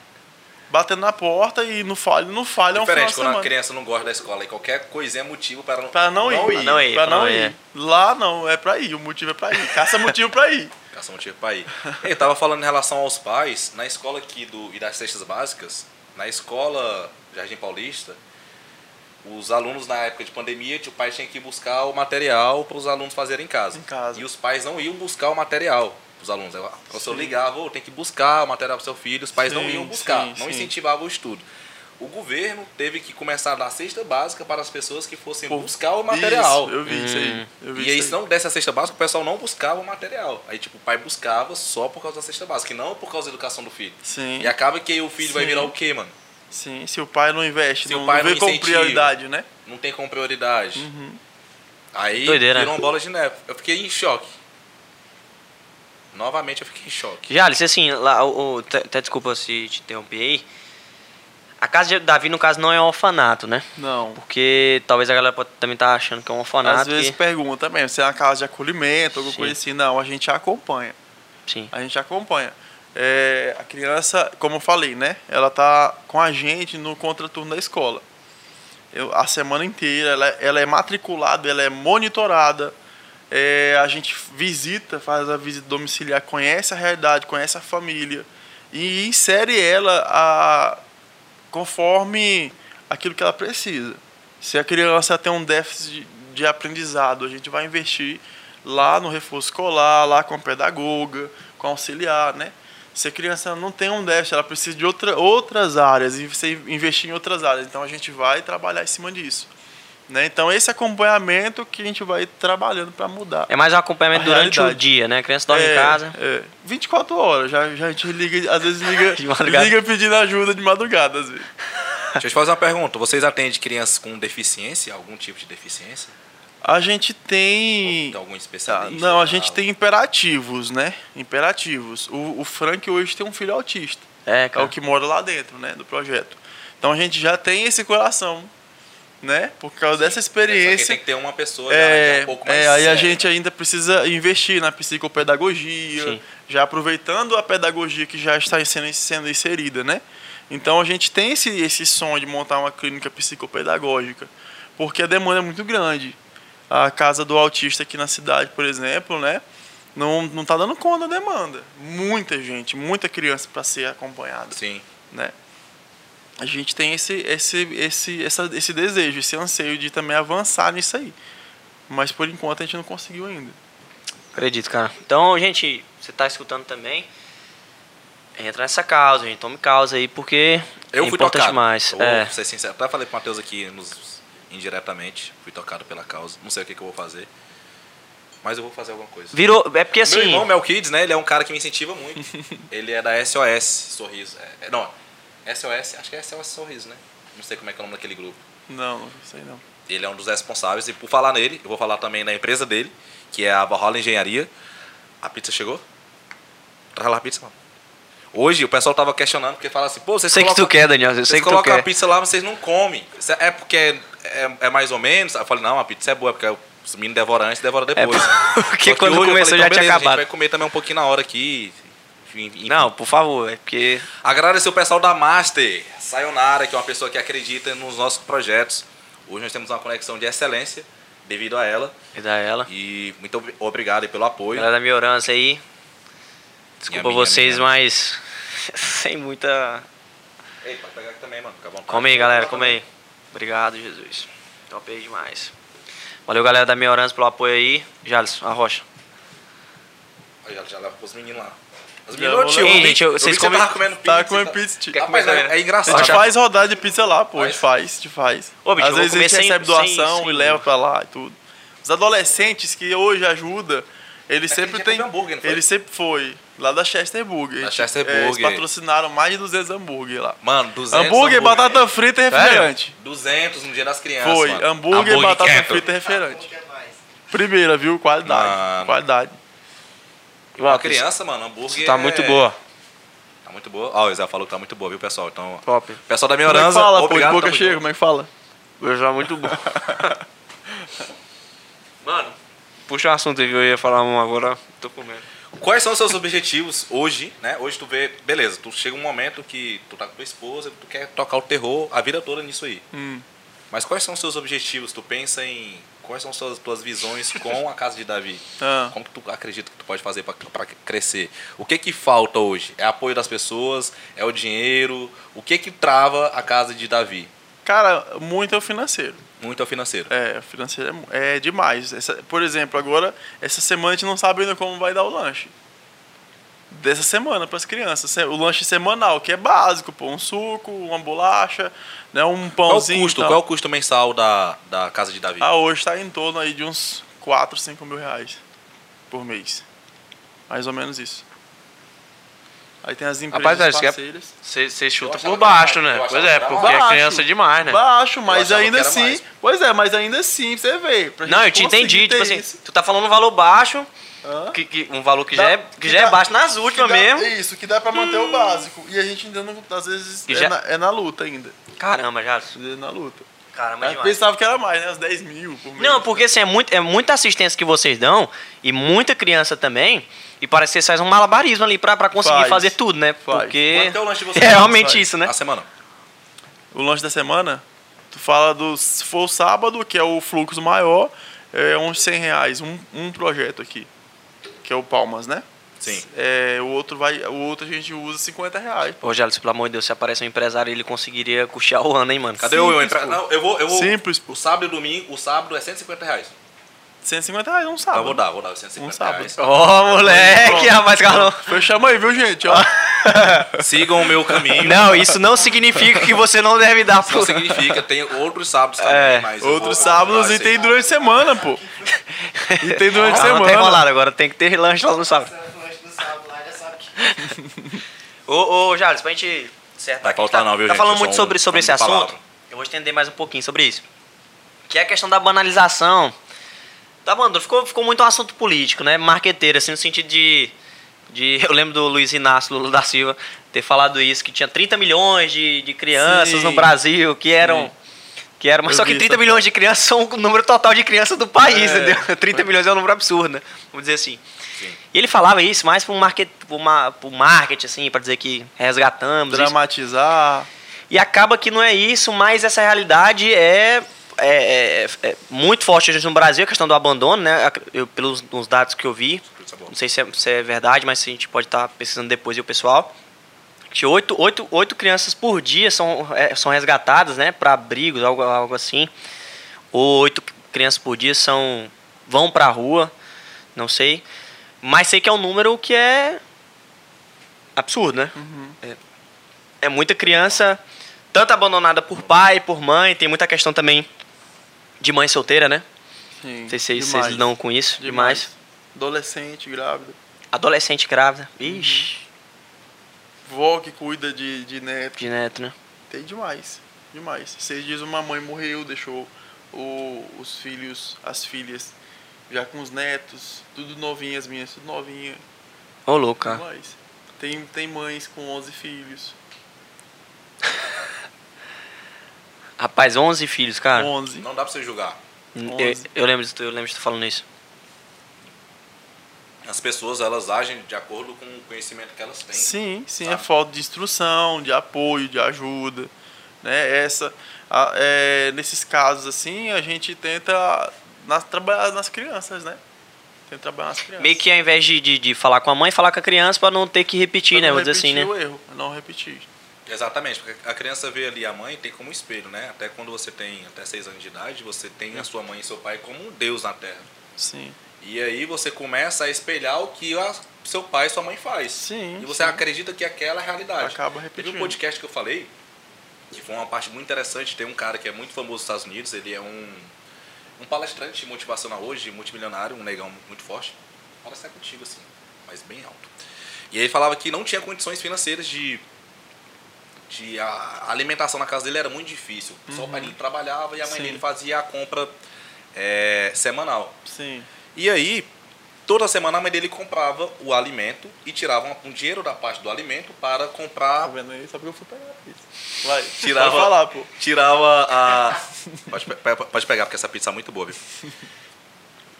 Batendo na porta e não falha, não falha um final Diferente, de quando a semana. criança não gosta da escola e qualquer coisinha é motivo para não, Pra não, ir, Pra não ir, pra pra não não ir. ir. Lá não, é pra ir, o motivo é pra ir. Caça motivo pra ir. Caça motivo pra ir. Eu tava falando em relação aos pais, na escola aqui do, e das cestas básicas, na escola Jardim Paulista, os alunos na época de pandemia, o pai tinha que buscar o material para os alunos fazerem em casa. Em casa. E os pais não iam buscar o material para os alunos. O professor Sim. ligava, "Ô, tem que buscar o material para seu filho, os pais não Sim, iam buscar, sim, não sim. incentivavam o estudo. O governo teve que começar a dar cesta básica para as pessoas que fossem Pô, buscar o material. Isso, eu vi isso Hum. aí. Eu vi E aí, isso se não desse a cesta básica, o pessoal não buscava o material. Aí, tipo, o pai buscava só por causa da cesta básica, e não por causa da educação do filho. Sim. E acaba que aí o filho vai Sim. virar o quê, mano? Sim, se o pai não investe, Se não, o pai não vê não como incentiva. prioridade, né? Não tem como prioridade. Uhum. Aí Doideira, virou né? uma bola de neve. Eu fiquei em choque. Novamente eu fiquei em choque. Já, Alice, assim, lá, o, o- até até desculpa se te interromper aí. A casa de Davi, no caso, não é um orfanato, né? Não. Porque talvez a galera pode também tá achando que é um orfanato. Às vezes que- pergunta mesmo, se é uma casa de acolhimento, alguma Sim. coisa assim. Não, a gente acompanha. Sim. A gente acompanha. É, a criança, como eu falei, né? Ela tá com a gente no contraturno da escola. Eu, a semana inteira, ela, ela é matriculada, ela é monitorada. É, a gente visita, faz a visita domiciliar, conhece a realidade, conhece a família e insere ela a, conforme aquilo que ela precisa. Se a criança tem um déficit de, aprendizado, a gente vai investir lá no reforço escolar, lá com a pedagoga, com a auxiliar, né? Se a criança não tem um déficit, ela precisa de outra, outras áreas e você investir em outras áreas. Então a gente vai trabalhar em cima disso. Né? Então esse acompanhamento que a gente vai trabalhando para mudar. É mais um acompanhamento durante o realidade. dia, né? A criança dorme É, em casa. É, 24 horas. Já, já a gente liga, às vezes liga, [LAUGHS] liga pedindo ajuda de madrugada, às vezes. Deixa eu te fazer uma pergunta. Vocês atendem crianças com deficiência? Algum tipo de deficiência? A gente tem. Tem algum especialista? não, a gente tem imperativos, né? Imperativos. O, o Frank hoje tem um filho autista. É, É cara. o que mora lá dentro, né? Do projeto. Então a gente já tem esse coração, né? Por causa dessa Só que tem experiência. que ter uma pessoa É, já um pouco mais é, aí a séria. gente ainda precisa investir na psicopedagogia, Sim. já aproveitando a pedagogia que já está sendo, sendo inserida, né? Então a gente tem esse, esse sonho de montar uma clínica psicopedagógica, porque a demanda é muito grande. A casa do autista aqui na cidade, por exemplo, né? Não, não tá dando conta da demanda. Muita gente, muita criança para ser acompanhada Sim. né? A gente tem esse, esse, esse, essa, esse desejo, esse anseio de também avançar nisso aí. Mas por enquanto a gente não conseguiu ainda. Acredito, cara. Então, gente, você tá escutando também. Entra nessa causa, gente. Tome causa aí, porque Eu é fui importante tocado. mais. Eu Vou É. ser sincero. Até falei pro Matheus aqui nos, indiretamente. Fui tocado pela causa. Não sei o que, que eu vou fazer. Mas eu vou fazer alguma coisa. Virou. É porque assim. Meu irmão, Mel Kids, né? Ele é um cara que me incentiva muito. [LAUGHS] ele é da SOS Sorriso. É, é, não, SOS, acho que é SOS Sorriso, né? Não sei como é que é o nome daquele grupo. Não, não sei não. Ele é um dos responsáveis. E por falar nele, eu vou falar também da empresa dele, que é a Valhalla Engenharia. A pizza chegou? Traz lá a pizza, mano. Hoje o pessoal tava questionando, porque fala assim, pô, vocês sei que tu colocam- quer, Daniel. Eu sei Vocês que tu colocam a pizza lá, vocês não comem. É porque é, é- é mais ou menos? Eu falei, não, a pizza é boa, porque os meninos devoram antes e devoram É depois. [LAUGHS] porque Só que quando hoje eu começou falei, já então, tinha beleza, A acabado. gente vai comer também um pouquinho na hora aqui. Enfim. Não, por favor, é porque. Agradecer o pessoal da Master, Sayonara, que é uma pessoa que acredita nos nossos projetos. Hoje nós temos uma conexão de excelência devido a ela. É da ela. E muito ob- obrigado pelo apoio. Galera da Miorança aí. Desculpa minha, vocês, minha. mas. [LAUGHS] Sem muita. Ei, pode pegar aqui também, mano. Fica vontade. Come aí, galera, come aí. Obrigado, Jesus. Top aí demais. Valeu, galera da Miorança, pelo apoio aí. Jalisson, a rocha. Aí, Já, já leva pros meninos lá. Meninos vou não tinham. gente, eu- eu vocês comem- tava comendo pizza. Tá comendo pizza, tio. Rapaz, comer é, é né? A engraçado. gente faz rodada de pizza lá, pô. A gente Faz? a gente faz. Ô, bicho, Às vezes a gente sem- recebe doação sem- e sem- leva pra lá e tudo. Os adolescentes que hoje ajudam, eles Naquele sempre têm. hambúrguer? Eles sempre foi. Lá da Chester Burger. Da Chester é, Eles Burger. patrocinaram mais de 200 hambúrguer lá. Mano, 200 Hambúrguer, batata frita e refrigerante. 200 no dia das crianças, Foi. mano. Hambúrguer, batata quento. frita e refrigerante. Primeira, viu? Qualidade. Mano. Qualidade. Uma criança, mano, hambúrguer. Tá é- muito boa. Tá muito boa. Ó, o Zé falou que tá muito boa, viu, pessoal? Então, Top. pessoal da Como é que fala, pô? De obrigado. boca tamo cheia, como é que fala? Eu já muito bom. [LAUGHS] Mano, puxa um assunto aí que eu ia falar um agora. Tô comendo. Quais são os seus objetivos hoje, né? Hoje tu vê, beleza, tu chega um momento que tu tá com tua esposa, tu quer tocar o terror a vida toda nisso aí. Hum. Mas quais são os seus objetivos? Tu pensa em quais são suas tuas visões com a casa de Davi? Ah. Como que tu acredita que tu pode fazer para crescer? O que que falta hoje? É apoio das pessoas? É o dinheiro? O que que trava a casa de Davi? Cara, muito é o financeiro. Muito é o financeiro. É, o financeiro é, é demais. Essa- por exemplo, agora, essa semana a gente não sabe ainda como vai dar o lanche. Dessa semana para as crianças. O lanche semanal, que é básico, pô. Um suco, uma bolacha, né, um Qual o pãozinho. custo? Qual é o custo mensal da, da casa de Davi? Ah, hoje está em torno aí de uns 4, 5 mil reais por mês. Mais ou menos isso. Aí tem as empresas Rapaz, é, que é- parceiras. Você chuta por baixo, que era né? Eu Pois é, que era porque é Baixo. criança demais, né? Baixo, mas ainda que assim. mais. Pois é, mas ainda assim, você vê. Não, eu te entendi. Tipo assim, isso. tu tá falando um valor baixo, que, que- um valor que Dá- já é, que já é dá- baixo nas que últimas dá- mesmo. Isso, que dá pra manter o básico. E a gente ainda não, às vezes, Que é, já- na, é na luta ainda. Caramba, já. É na luta. Caramba, Mas demais. pensava que era mais, né? Uns 10 mil por mês. Não, porque assim, é, muito, é muita assistência que vocês dão e muita criança também. E parece que vocês fazem um malabarismo ali pra, pra conseguir Faz. fazer tudo, né? Faz. Porque Quanto é o lanche de vocês? é realmente Faz. isso, né? A semana. O lanche da semana, tu fala do. Se for o sábado, que é o fluxo maior, é uns 100 reais. Um, um projeto aqui. Que é o Palmas, né? Sim. É, o outro vai. O outro a gente usa 50 reais. Ô, Gélis, pelo amor de Deus, se aparecer um empresário, ele conseguiria custear o ano, hein, mano? Cadê eu, eu Simples, entrar? pô. Não, eu vou, eu vou. Simples, pô. O sábado e domingo, o sábado é 150 reais. 150 reais, um sábado. eu vou dar, vou dar os 150 Um sábado. reais. Ô, moleque, Pronto. rapaz, Carlão. Fechamos aí, viu, gente? Ó. [LAUGHS] Sigam o meu caminho. Não, isso não significa que você não deve dar Isso não significa, tem outros sábados também, É. Outros vou- sábados e tem durante a semana, pô. E tem durante a Ah, não tem semana. enrolado, agora tem que ter lanche lá no sábado. Ô, ô, Jales, pra gente acertar Vai aqui, faltar tá, não, viu, tá gente? falando Eu muito um sobre, sobre esse assunto. palavra. Eu vou estender mais um pouquinho sobre isso. Que é a questão da banalização. Tá bom, ficou, ficou muito um assunto político, né? Marqueteiro, assim, no sentido de, de. [LAUGHS] Eu lembro do Luiz Inácio Lula da Silva ter falado isso, que tinha 30 milhões de, de crianças Sim. no Brasil que eram. Sim. Que eram, mas Eu só que vi 30 essa milhões de crianças são o número total de crianças do país, É. entendeu? [LAUGHS] 30 milhões é um número absurdo, né? Vamos dizer assim. Sim. E ele falava isso mais para market, pro ma- pro marketing, assim, para dizer que resgatamos. isso. Dramatizar. E acaba que não é isso, mas essa realidade é, é, é- é muito forte hoje no Brasil, a questão do abandono, né? Eu, pelos os dados que eu vi, não sei se é, se é verdade, mas a gente pode estar pesquisando depois e o pessoal. Oito, oito, oito crianças por dia são, é, são resgatadas, né? Para abrigos, algo, algo assim. Ou oito crianças por dia são vão para a rua, não sei. Mas sei que é um número que é absurdo, né? É, é muita criança, tanto abandonada por pai, por mãe, tem muita questão também de mãe solteira, né? Sim, Não sei se vocês demais. vocês lidam com isso demais. Adolescente, grávida. Adolescente grávida. Ixi, Vó que cuida de, de neto. de neto, né? Tem demais. Demais. Seis dias uma mãe morreu, deixou o- os filhos, as filhas, já com os netos, tudo novinha, as minhas, tudo novinha. Ô, louco, cara. Demais. Tem, tem mães com 11 filhos. [LAUGHS] Rapaz, 11 filhos, cara. 11. Não dá pra você julgar. Eu, 11. eu lembro, de tu- eu lembro de tu falando isso. As pessoas, elas agem de acordo com o conhecimento que elas têm. Sim, sim, é sabe? falta de instrução, de apoio, de ajuda. Né? Essa, a- é, nesses casos assim, a gente tenta nas, trabalhar nas crianças, né? Tenta trabalhar nas crianças. Meio que ao invés de, de, de falar com a mãe, falar com a criança pra não ter que repetir, Pra né? não Vamos dizer assim, né? repetir o erro, não repetir. Exatamente, porque a criança vê ali a mãe tem como espelho, né? Até quando você tem até seis anos de idade, você tem a sua mãe e seu pai como um Deus na Terra. Sim. E aí você começa a espelhar o que a- seu pai e sua mãe faz. Sim, E você sim. acredita que aquela é a realidade. Acaba Teve repetindo. um podcast que eu falei, que foi uma parte muito interessante. Tem um cara que é muito famoso nos Estados Unidos, ele é um, um palestrante motivacional hoje, multimilionário, um negão muito forte. Fala até contigo assim, mas bem alto. E aí ele falava que não tinha condições financeiras de. De a alimentação na casa dele era muito difícil. Só o pai dele trabalhava e a mãe Uhum. Sim. dele fazia a compra é, semanal. Sim. E aí, toda semana a mãe dele comprava o alimento e tirava um, dinheiro da parte do alimento para Tá comprar. vendo aí? Só porque eu fui pegar pizza. Vai, Tirava- pode falar, pô. Tirava a. [LAUGHS] Pode, pode pegar, porque essa pizza é muito boa, viu? [LAUGHS]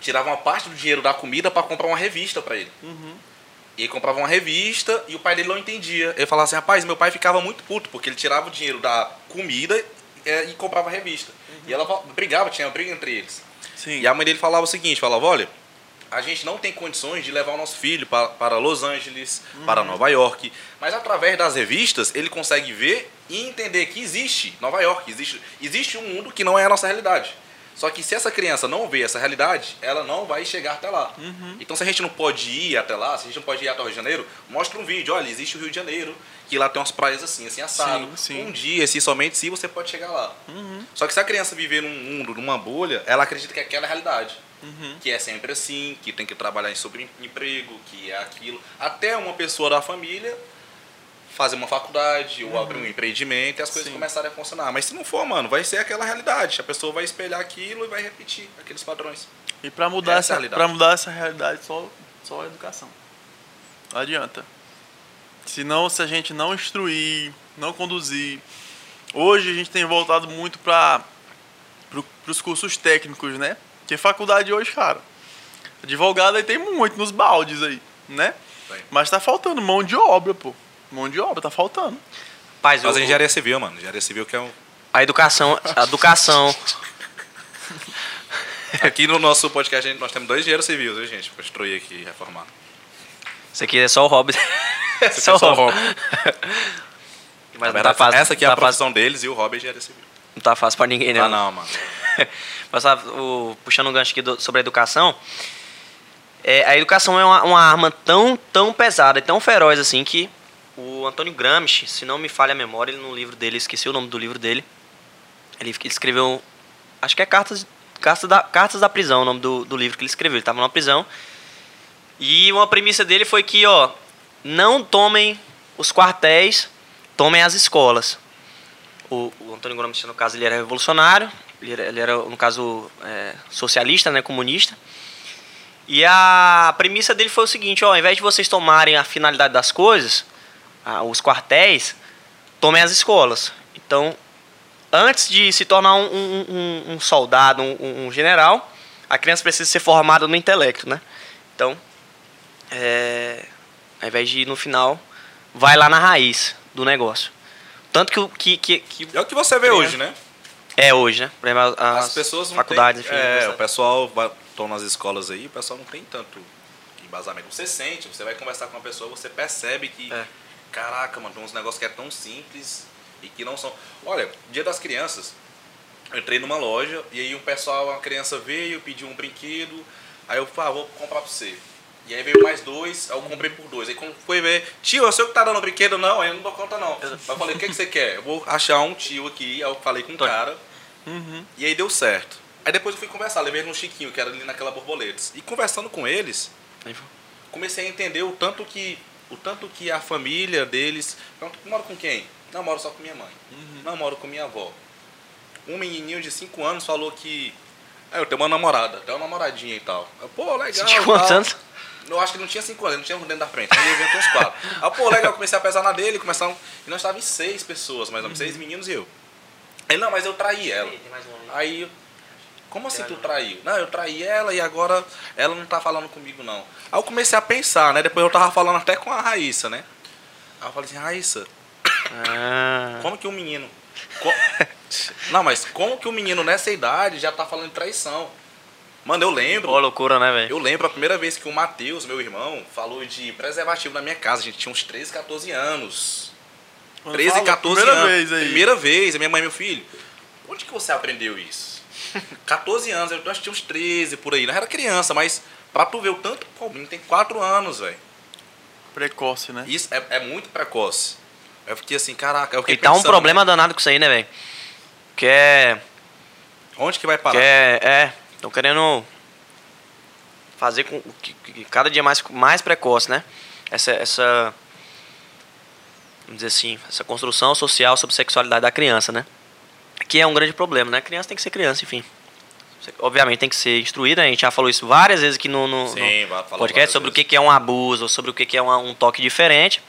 Tirava uma parte do dinheiro da comida para comprar uma revista para ele. E ele comprava uma revista e o pai dele não entendia. Ele falava assim, rapaz, meu pai ficava muito puto, porque ele tirava o dinheiro da comida é, e comprava a revista. E ela brigava, tinha uma briga entre eles. Sim. E a mãe dele falava o seguinte, falava, olha, a gente não tem condições de levar o nosso filho para, para Los Angeles, para Nova York, mas através das revistas ele consegue ver e entender que existe Nova York, existe, existe um mundo que não é a nossa realidade. Só que se essa criança não vê essa realidade, ela não vai chegar até lá. Então se a gente não pode ir até lá, se a gente não pode ir até o Rio de Janeiro, mostra um vídeo, olha, existe o Rio de Janeiro, que lá tem umas praias assim, assim, assado. Sim, sim. Um dia, se somente se você pode chegar lá. Só que se a criança viver num mundo, numa bolha, ela acredita que aquela é a realidade. Que é sempre assim, que tem que trabalhar em sobre emprego, que é aquilo. Até uma pessoa da família fazer uma faculdade ou abrir um empreendimento e as coisas Sim. começarem a funcionar. Mas se não for, mano, vai ser aquela realidade. A pessoa vai espelhar aquilo e vai repetir aqueles padrões. E pra mudar, Essa é essa, realidade. pra mudar essa realidade, só, só a educação. Não adianta. Senão, se a gente não instruir, não conduzir. Hoje a gente tem voltado muito para pro, os cursos técnicos, né? Porque faculdade hoje, cara, advogado aí tem muito nos baldes aí, né? Mas tá faltando mão de obra, pô. Mão de obra, tá faltando. Rapaz, Mas o- a engenharia civil, mano. Engenharia civil que é um. a educação, a educação, [LAUGHS] Aqui no nosso podcast a gente- nós temos dois engenheiros civis, viu, gente? Pra instruir aqui e reformar. isso aqui é só o hobby. Esse [LAUGHS] aqui [LAUGHS] é só o hobby. Mas não Essa- tá fácil. Essa aqui é não a tá fácil, profissão deles e o hobby é engenharia civil. não tá fácil pra ninguém, Ah, não. não, mano. Mas sabe, o- puxando um gancho aqui do- sobre a educação, é, a educação é uma, uma arma tão, tão pesada e tão feroz assim que o Antônio Gramsci, se não me falha a memória, ele no livro dele, esqueci o nome do livro dele, ele, escreveu, acho que é Cartas, Cartas, da, Cartas da Prisão, o nome do, do livro que ele escreveu. Ele estava numa prisão e uma premissa dele foi que, ó, não tomem os quartéis, tomem as escolas. O, o Antônio Gramsci, no caso, ele era revolucionário, ele era, ele era, no caso, é, socialista, né, comunista. E a premissa dele foi o seguinte, ó, ao invés de vocês tomarem a finalidade das coisas, ah, os quartéis, tomem as escolas. Então, antes de se tornar um, um- um- um soldado, um, general, a criança precisa ser formada no intelecto, né? Então, é, ao invés de ir no final, vai lá na raiz do negócio. Tanto que, o- que, que, que É o que você vê É. hoje, né? é hoje, né? As, As pessoas não faculdades, têm, enfim. É, o pessoal estão nas escolas aí, o pessoal não tem tanto embasamento. Você sente, você vai conversar com uma pessoa, você percebe que, É. caraca, mano, tem uns negócios que é tão simples e que não são. Olha, dia das crianças, eu entrei numa loja e aí um pessoal, uma criança veio, pediu um brinquedo, aí eu falei, ah, vou comprar pra você. E aí veio mais dois, aí eu comprei por dois. Aí quando foi ver, tio, eu sei que tá dando brinquedo, não, aí eu não dou conta não. Mas eu falei, o que, que você quer? Eu vou achar um tio aqui, aí eu falei com o cara. E aí deu certo. Aí depois eu fui conversar, levei no Chiquinho, que era ali naquela borboletas. E conversando com eles, comecei a entender o tanto que o tanto que a família deles. Pergunto, moro com quem? Não, moro só com minha mãe. Não, moro com minha avó. Um menininho de 5 anos falou que. Ah, eu tenho uma namorada, até uma namoradinha e tal. Eu, Pô, legal. Você tinha quantos tal. anos? Eu acho que não tinha 5 anos, não tinha um dentro da frente. Aí ele uns 4. Aí, pô, legal, eu comecei a pesar na dele, começaram. E nós estávamos em seis pessoas, mais ou menos, seis meninos e eu. Ele, não, mas eu traí ela. Aí, como assim tu traiu? Não, eu traí ela e agora ela não tá falando comigo, não. Aí eu comecei a pensar, né? Depois eu tava falando até com a Raíssa, né? Aí eu falei assim, Raíssa, Ah, como que um menino. co- [LAUGHS] Não, mas como que um menino nessa idade já tá falando de traição? Mano, eu lembro. Ó, loucura, né, velho? Eu lembro a primeira vez que o Matheus, meu irmão, falou de preservativo na minha casa. A gente tinha uns 13, 14 anos. 13, Fala, 14 primeira anos. vez aí. Primeira vez, a minha mãe e meu filho. Onde que você aprendeu isso? 14 anos, eu acho que tinha uns 13 por aí. Não era criança, mas pra tu ver o tanto. Pô, o menino tem 4 anos, velho. Precoce, né? Isso é, é muito precoce. Eu fiquei assim, caraca. Eu fiquei E tá um pensando, problema danado com isso aí, né, velho? Que é. Onde que vai parar? Que é. É. Estão querendo fazer com que, que cada dia mais, mais precoce, né? Essa, essa. Vamos dizer assim, essa construção social sobre sexualidade da criança, né? Que é um grande problema, né? Criança tem que ser criança, enfim. Obviamente tem que ser instruído, né? a gente já falou isso várias vezes aqui no, no, Sim, no podcast sobre o vezes. que que é um abuso, sobre o que é um toque diferente.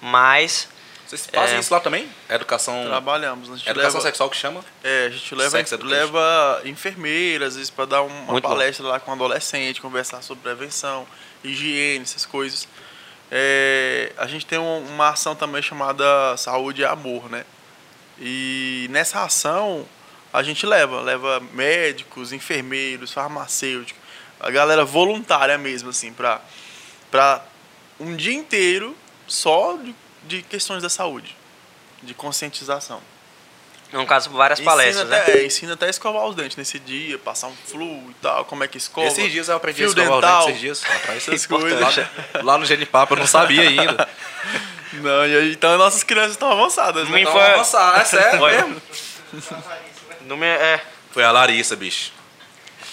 Mas Vocês fazem É. isso lá também? Educação, Trabalhamos. A gente educação leva, sexual que chama? É, a gente leva, Sex leva enfermeiras, às vezes, para dar um- uma Muito bom. palestra lá com adolescente, conversar sobre prevenção, higiene, essas coisas. É, a gente tem um- uma ação também chamada Saúde e Amor, né? E nessa ação a gente leva, leva médicos, enfermeiros, farmacêuticos, a galera voluntária mesmo, assim, pra, pra um dia inteiro só de, de questões da saúde, de conscientização. no caso várias palestras, ensina né? até, é, ensina até a escovar os dentes nesse dia, passar um flu e tal, como é que escova. Esses dias eu aprendi a escovar dental, dente, esses dias atrás. [LAUGHS] essas Lá- coisas. Lá no Genipapo eu não sabia ainda. [LAUGHS] Não, e aí, então nossas crianças estão avançadas, né? Foi- vamos avançar, é sério Foi. mesmo. Número, é, Foi a Larissa, bicho.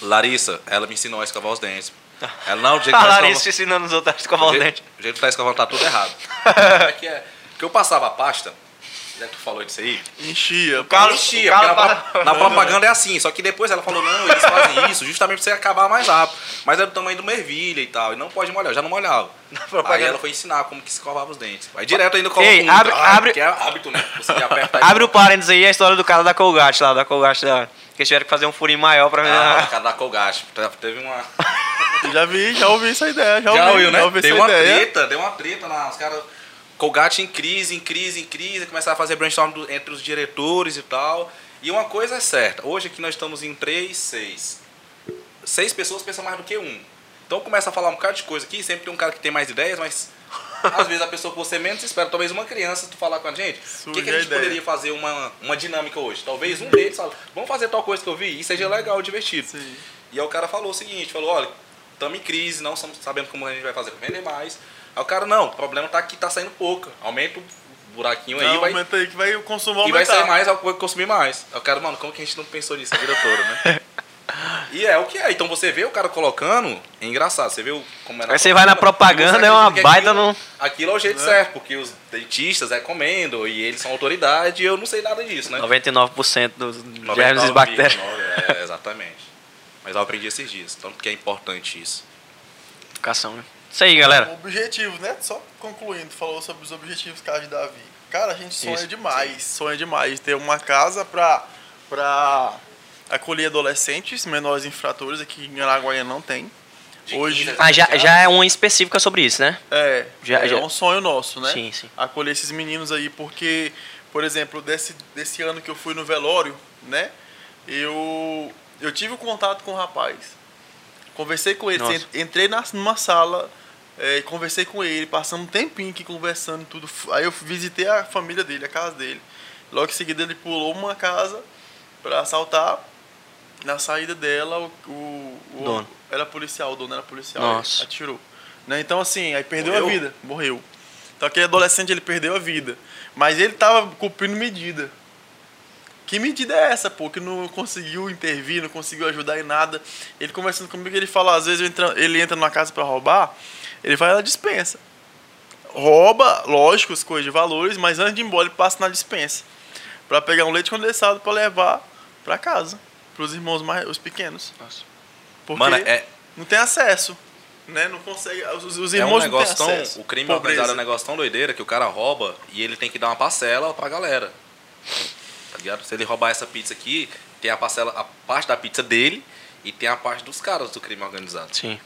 Larissa, ela me ensinou a escovar os dentes. Ela não, o jeito [LAUGHS] a que tá Larissa escovando- ensinando os outros a escovar o os dentes. O jeito que tá escovando tá tudo errado. [LAUGHS] é que é? Porque eu passava a pasta, que tu falou disso aí, Enchia. Ela Carlos- enchia, o porque na, tá- na propaganda é assim, só que depois ela falou, não, eles fazem [LAUGHS] isso justamente pra você acabar mais rápido. Mas é do tamanho do mervilha e tal, e não pode molhar, eu já não molhava. Aí propaganda. ela foi ensinar como que se escovava os dentes. Aí direto ainda coloca Ei, um- abre- Ai, abre- Que é hábito, né? Você aperta aí. Abre o parênteses aí, a história do cara da Colgate lá, da Colgate da... Que tiveram que fazer um furinho maior pra Ah, o cara da Colgate. Teve uma... [LAUGHS] Já vi, já ouvi essa ideia. Já, Já ouvi, ouviu, né? Já ouvi Deu essa uma ideia. treta, deu uma treta lá. Os caras. Colgate em crise, em crise, em crise, começaram a fazer brainstorm do- entre os diretores e tal. E uma coisa é certa, hoje aqui nós estamos em três, seis. Seis pessoas pensam mais do que um. Então começa a falar um bocado de coisa aqui, sempre tem um cara que tem mais ideias, mas [LAUGHS] às vezes a pessoa que você menos espera, talvez uma criança, tu falar com a gente, o que, que a a gente ideia. poderia fazer uma, uma dinâmica hoje? Talvez um deles fala, vamos fazer tal coisa que eu vi e seja legal, divertido. Sim. E aí o cara falou o seguinte, falou, olha, estamos em crise, não sabendo como a gente vai fazer para vender mais. Aí o cara, não, o problema tá que tá saindo pouca. Aumenta o buraquinho aí, Não, vai, aumenta aí que vai o consumo e vai aumentar. sair mais, vai consumir mais. Aí o cara, mano, como que a gente não pensou nisso a vida toda, né? [LAUGHS] E é o que é. Então você vê o cara colocando, é engraçado. Você vê o, como é Aí você vai na propaganda, é uma baita aquilo, no- Aquilo é o jeito certo, porque os dentistas recomendam e eles são autoridade e eu não sei nada disso, né? 99% dos germes e bactérias. 99,9, É, exatamente. Mas eu aprendi esses dias, tanto que é importante isso. Educação, né? Isso aí, galera. Objetivos, né? Só concluindo, falou sobre os objetivos casa de Davi. Cara, a gente sonha Isso, demais, sonha demais ter uma casa pra, pra acolher adolescentes, menores infratores, aqui em Araguaia não tem. De Hoje, 15 Ah, já, já é uma específica sobre isso, né? é, Já- é já- um sonho nosso, né? Sim, sim. Acolher esses meninos aí, porque, por exemplo, desse, desse ano que eu fui no velório, né? Eu, eu tive um contato com o rapaz. Conversei com ele, Nossa. en- entrei na, numa sala, é, conversei com ele, passamos um tempinho aqui conversando tudo. Aí eu visitei a família dele, a casa dele. Logo em seguida ele pulou uma casa para assaltar. Na saída dela, o, o, o- Dono. era policial, o dono era policial. Nossa. Atirou. Né? Então, assim, aí perdeu Morreu? a vida. Morreu. Então, aquele adolescente, ele perdeu a vida. Mas ele tava cumprindo medida. Que medida é essa, pô? Que não conseguiu intervir, não conseguiu ajudar em nada. Ele conversando comigo, ele fala, às vezes ele entra numa casa pra roubar, ele vai na dispensa. Rouba, lógico, as coisas de valores, mas antes de ir embora ele passa na dispensa. Pra pegar um leite condensado pra levar pra casa. Pros irmãos mais, os pequenos. Porque Mano, é, não tem acesso. Né? Não consegue. Os, os é um irmãos não negócio têm tão. acesso. O crime Pobreza. organizado é um negócio tão doideira que o cara rouba e ele tem que dar uma parcela pra galera. Tá ligado? Se ele roubar essa pizza aqui, tem a parcela, a parte da pizza dele e tem a parte dos caras do crime organizado. Sim.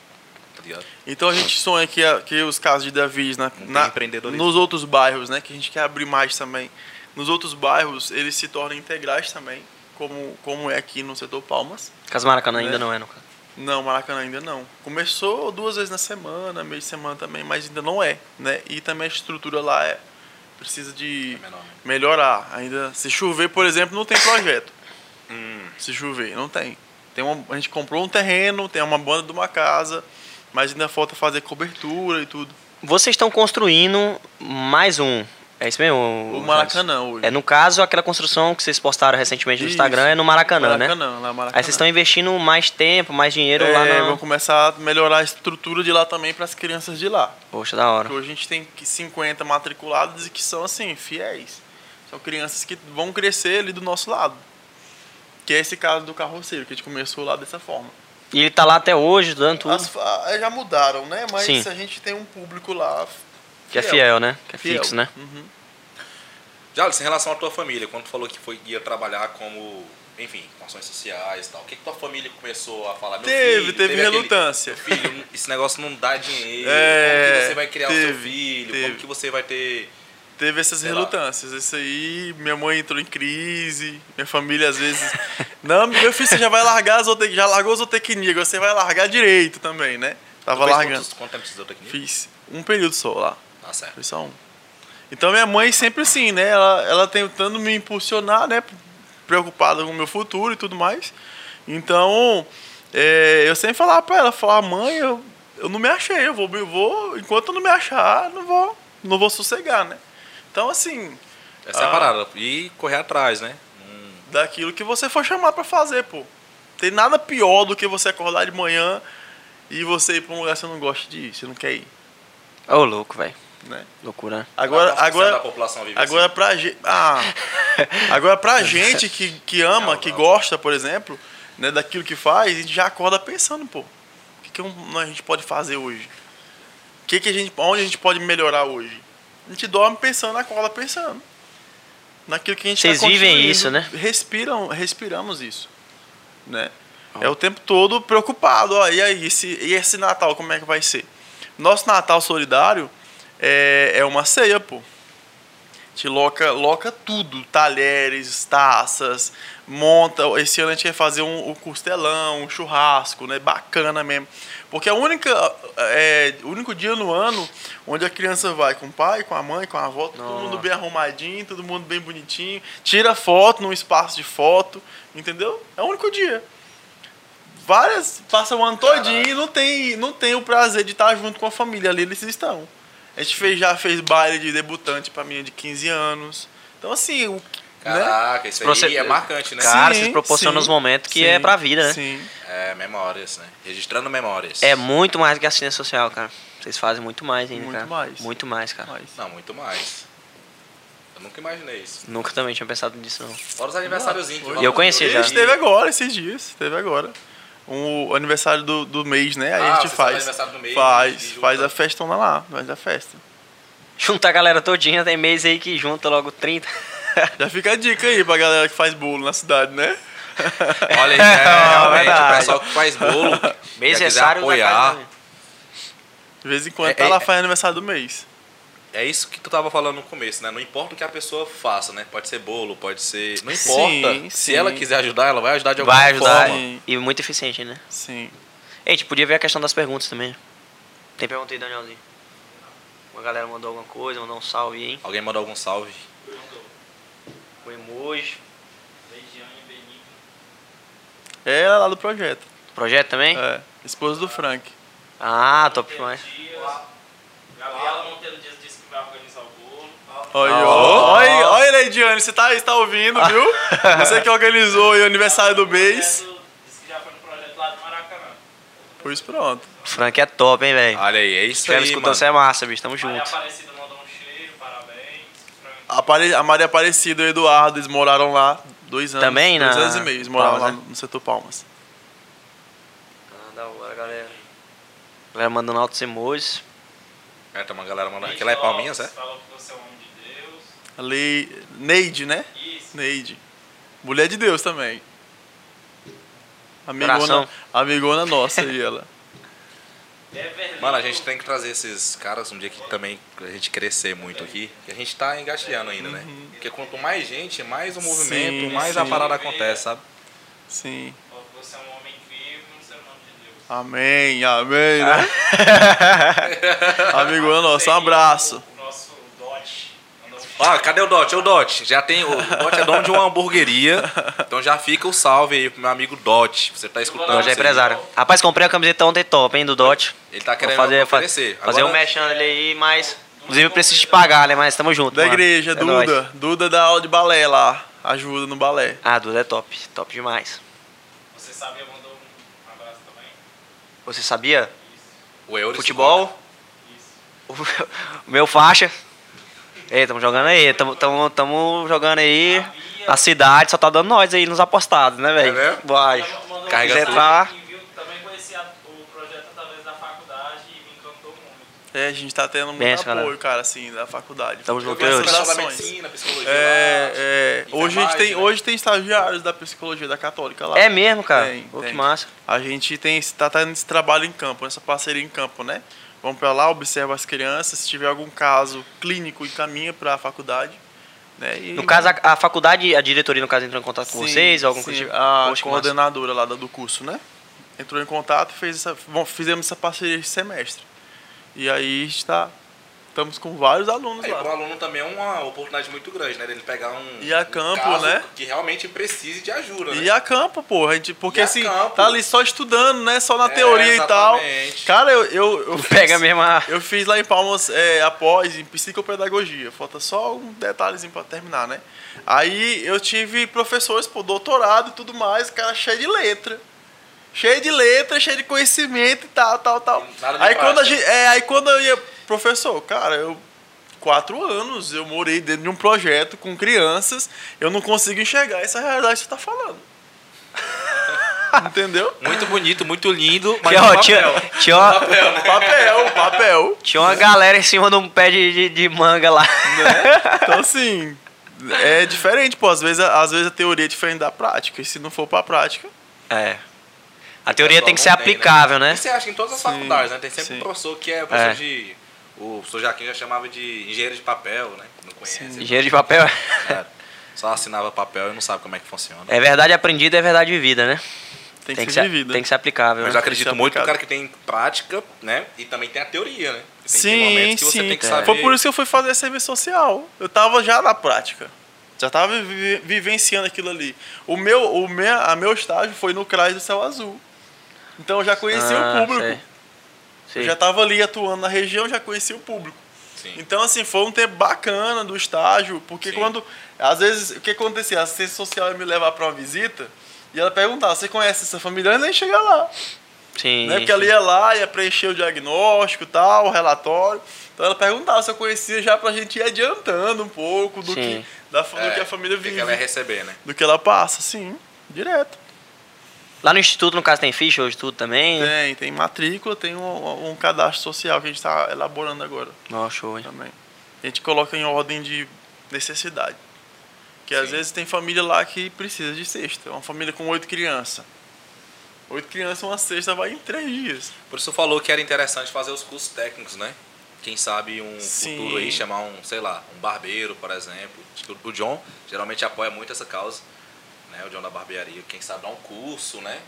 Tá ligado? Então a gente sonha que, a- que os casos de Davi na, tem na- empreendedorismo. nos outros bairros, né? Que a gente quer abrir mais também. Nos outros bairros, eles se tornem integrais também, como, como é aqui no setor Palmas. Caso Maracanã Né? ainda não é, no caso. Não, Maracanã ainda não. Começou duas vezes na semana, meio de semana também, mas ainda não é, né? E também a estrutura lá é precisa de É menor, né? melhorar. Ainda se chover, por exemplo, não tem projeto. Hum. Se chover, não tem. Tem uma, a gente comprou um terreno, tem uma banda de uma casa, mas ainda falta fazer cobertura e tudo. Vocês estão construindo mais um. É isso mesmo? O Maracanã hoje. É no caso aquela construção que vocês postaram recentemente no Isso. Instagram é no Maracanã, né? Maracanã, lá Maracanã. Aí vocês estão investindo mais tempo, mais dinheiro é, lá na. vamos começar a melhorar a estrutura de lá também para as crianças de lá. Poxa, da hora. Porque hoje a gente tem que 50 matriculados e que são assim, fiéis. São crianças que vão crescer ali do nosso lado. Que é esse caso do carroceiro, que a gente começou lá dessa forma. E ele tá lá até hoje, dando tudo. As, já mudaram, né? Mas Sim. a gente tem um público lá. Que é fiel, né? Que é Fiel. fixo, né? Uhum. Jales, em relação à tua família, quando tu falou que foi, ia trabalhar como, enfim, com ações sociais e tal, o que, que tua família começou a falar? Meu Teve, filho, teve aquele- relutância. Meu filho, esse negócio não dá dinheiro. É, como que você vai criar o seu teve, filho? teve. Como que você vai ter. Teve essas Sei lá. relutâncias. Isso aí, minha mãe entrou em crise, minha família às vezes. [LAUGHS] Não, meu filho, você já vai largar as zootecnia, já largou a zootecnia, você vai largar direito também, né? Tava Tu fez largando. Quantos, quanto tempo você? Fiz um período só lá. Tá certo. Foi só um. Então minha mãe sempre assim, né? Ela, ela tentando me impulsionar, né? Preocupada com o meu futuro e tudo mais. Então, é, eu sempre falava pra ela, falava, mãe, eu, eu não me achei, eu vou, eu vou, enquanto eu não me achar, não vou, não vou sossegar, né? Então, assim, Essa é a Ah. parada. E correr atrás, né? Hum, daquilo que você for chamado pra fazer, pô. Tem nada pior do que você acordar de manhã e você ir pra um lugar que você não gosta de ir, você não quer ir, Ô, louco, velho. Né? Loucura, né? Agora, 4% da agora, população vive Agora assim. pra gente. Ah, [LAUGHS] agora pra gente que, que ama, Não, que não. gosta, por exemplo, né, daquilo que faz, a gente já acorda pensando, pô, o que, que um- a gente pode fazer hoje? O que, que a gente, onde a gente pode melhorar hoje? A gente dorme pensando, acorda pensando. Naquilo que a gente Vocês tá vivem isso, né? Respiram, respiramos isso. Né? É o tempo todo preocupado. Ó, e aí, esse, e esse Natal, como é que vai ser? Nosso Natal solidário é, é uma ceia, pô. A gente loca, loca tudo, talheres, taças, monta. Esse ano a gente quer fazer um, um costelão, um churrasco, né? Bacana mesmo. Porque é única, é, o único dia no ano onde a criança vai com o pai, com a mãe, com a avó, todo Nossa. mundo bem arrumadinho, todo mundo bem bonitinho, tira foto num espaço de foto, entendeu? É o único dia. Várias, passa o ano todinho e não tem, não tem o prazer de estar junto com a família ali, eles estão. A gente fez, já fez baile de debutante pra minha de 15 anos. Então, assim, o, né? Caraca, isso aí Proce- é marcante, né? Cara, Sim, vocês proporcionam os momentos que sim, é pra vida, né? Sim. É, memórias, né? Registrando memórias. É muito mais do que assistência social, cara. Vocês fazem muito mais ainda, Muito cara. mais. Muito mais, cara. Mas, Não, muito mais. Eu nunca imaginei isso. Nunca também tinha pensado nisso, não. Fora os aniversáriozinhos. E eu conheci já. Teve agora, esses dias. Teve agora. O aniversário do, do mês, né? Aí Ah, a gente faz. aniversário do mês, faz, e junta. faz a festona lá. Faz a festa. Junta a galera todinha, tem mês aí que junta logo 30. [LAUGHS] Já fica a dica aí pra galera que faz bolo na cidade, né? [LAUGHS] Olha aí, é, realmente, verdade. o pessoal que faz bolo, [LAUGHS] já quiser apoiar, casa. né? De vez em quando É, tá é, lá é. faz aniversário do mês. É isso que tu tava falando no começo, né? Não importa o que a pessoa faça, né? Pode ser bolo, pode ser... Não Sim, importa. Se sim. ela quiser ajudar, ela vai ajudar de alguma Vai ajudar. forma. Sim. E muito eficiente, né? Sim. A gente podia ver a questão das perguntas também. Tem pergunta aí, Danielzinho? Uma galera mandou alguma coisa, mandou um salve aí, hein? Alguém mandou algum salve? Com emoji. É ela lá do projeto. Projeto também? É. Esposa do Frank. Ah, top demais. Gabriela Olha, ó. olha, olha ele aí, Diane. Você tá, você tá ouvindo, viu? [LAUGHS] Você que organizou aí o aniversário do mês. Projeto- Disse que já foi no projeto lá do Maracanã. Pois pronto. Frank é top, hein, velho. Olha aí, é isso aí, escutar mano. você é massa, bicho. Tamo Maria junto. Aparecida mandou um cheiro, parabéns. Frank, A, Maria Aparecida e o Eduardo, eles moraram lá dois anos. Também dois na- anos e meio. Eles moraram Palmas, lá né? no setor Palmas. Ah, da hora, galera. Galera mandando altos emojis. É, tem uma galera mandando. Aquela é Palminhas, é? Falou que você é um. A Lei... Neide, né? Isso. Neide. Mulher de Deus também. Amigona, Coração. amigona nossa aí, ela. Everly. Mano, a gente tem que trazer esses caras um dia que também a gente crescer muito aqui. Que a gente tá engateando ainda, né? Porque quanto mais gente, mais o movimento, Sim, mais a sim. parada acontece, sabe? Sim. Você é um homem vivo um ser humano de Deus. Amém, amém, né? [LAUGHS] amigona nossa, um abraço. [LAUGHS] O nosso Dodge. mandou um cheiro. Ah, cadê o Dot? O Dot. Já tem. O Dot é dono de uma hamburgueria. Então já fica o salve aí pro meu amigo Dot. Você tá escutando. Dodge é isso aí. empresário. Rapaz, comprei a camiseta ontem top, hein, do Dodge. Ele tá Vou querendo fazer, fa- oferecer. fazer um Agora- mexendo ali aí, mas. Inclusive eu preciso te pagar, né? Mas tamo junto. Da mano. igreja, É Duda. nóis. Duda da aula de balé lá. Ajuda no balé. Ah, Duda é top. Top demais. Você sabia, mandou um abraço também. Você sabia? O Euris Futebol. Isso. [LAUGHS] O meu faixa. Ei, tamo jogando aí. Tamo, tamo, tamo jogando aí. Sabia ó. A cidade só tá dando nós aí nos apostados, né, velho? É mesmo? Vai. Mandou Carrega tudo. aqui, viu? Também conheci a- o projeto através da faculdade e me encantou muito. É, a gente tá tendo muito Benção, apoio, galera. cara, assim, da faculdade. Tamo Eu junto, vi essa Deus. questão da medicina, psicologia. lá, É, é, hoje, a gente tem, né? hoje tem estagiários da psicologia da Católica lá. É mesmo, cara? Tem, Pô, tem. que massa. A gente tem, tá tendo esse trabalho em campo, essa parceria em campo, né? Vamos pra lá, observa as crianças, se tiver algum caso clínico, encaminha pra faculdade. Né? E No caso, a, a faculdade, a diretoria, no caso, entrou em contato com Sim, vocês? Alguma sim, tipo? A Poxa, massa. coordenadora lá do curso, né? Entrou em contato e fez essa, bom, fizemos essa parceria esse semestre. E aí está, estamos com vários alunos Aí, lá. pro aluno também é uma oportunidade muito grande, né? Dele pegar um, E a um campo, caso né? que realmente precise de ajuda, né? E a campo, porra, a gente, porque E a assim, campo? tá ali só estudando, né? Só na É, teoria e tal. exatamente. Cara, eu, eu, eu fiz- Pega mesmo a... Eu fiz lá em Palmas é, após em psicopedagogia. Falta só um detalhezinho pra terminar, né? Aí eu tive professores, pô, doutorado e tudo mais, cara cheio de letra. Cheio de letra, cheio de conhecimento e tal, tal, tal. Aí quando, a gente, é, aí quando eu ia, professor, cara, eu. Quatro anos eu morei dentro de um projeto com crianças, eu não consigo enxergar essa realidade que você tá falando. [LAUGHS] Entendeu? Muito bonito, muito lindo, mas Tinha, papel. tinha, tinha, uma, Papel, né? Papel, papel. tinha uma galera em cima de um pé de, de, de manga lá. Então, assim, é diferente, pô. Às vezes, às vezes a teoria é diferente da prática. E se não for pra prática. É. A teoria tem que ser né? aplicável, né? E você acha que em todas as Sim, faculdades, né? Tem sempre sim. um professor que é professor É. de. O professor Jaquim já chamava de engenheiro de papel, né? Não conhece. Engenheiro de papel. É, só assinava papel e não sabe como é que funciona. É verdade aprendida, é verdade vivida, né? Tem que Tem que, ser vivida. tem que ser aplicável. Mas né? eu acredito muito no cara que tem prática, né? E também tem a teoria, né? Tem que ter Sim, momentos que você sim. tem que É. saber. Foi por isso que eu fui fazer serviço social. Eu tava já na prática. Já tava vi- vivenciando aquilo ali. O meu, o meu, a meu estágio foi no CRAS do Céu Azul. Então eu já conhecia Ah, o público. sei. Eu Sei. já tava ali atuando na região, já conhecia o público. Sim. Então, assim, foi um tempo bacana do estágio, porque Sim. quando. Às vezes, o que acontecia? A assistência social ia me levar para uma visita e ela perguntava: você conhece essa família? Eu nem chegar lá. Sim. Né? Porque ela ia lá, ia preencher o diagnóstico e tal, o relatório. Então ela perguntava se eu conhecia já pra gente ir adiantando um pouco do, Sim. que, da, do É, que a família o que vive. ela vai receber, né? Do que ela passa, sim, direto. Lá no instituto, no caso, tem ficha hoje tudo também? Tem, tem matrícula, tem um, um cadastro social que a gente está elaborando agora Ó, show, hein? também. A gente coloca em ordem de necessidade. Que às vezes tem família lá que precisa de cesta. Uma família com oito crianças. Oito crianças, uma cesta vai em três dias. Por isso falou que era interessante fazer os cursos técnicos, né? Quem sabe um Sim. futuro aí chamar um, sei lá, um barbeiro, por exemplo. O John geralmente apoia muito essa causa, né? O John da barbearia. Quem sabe dar um curso, né?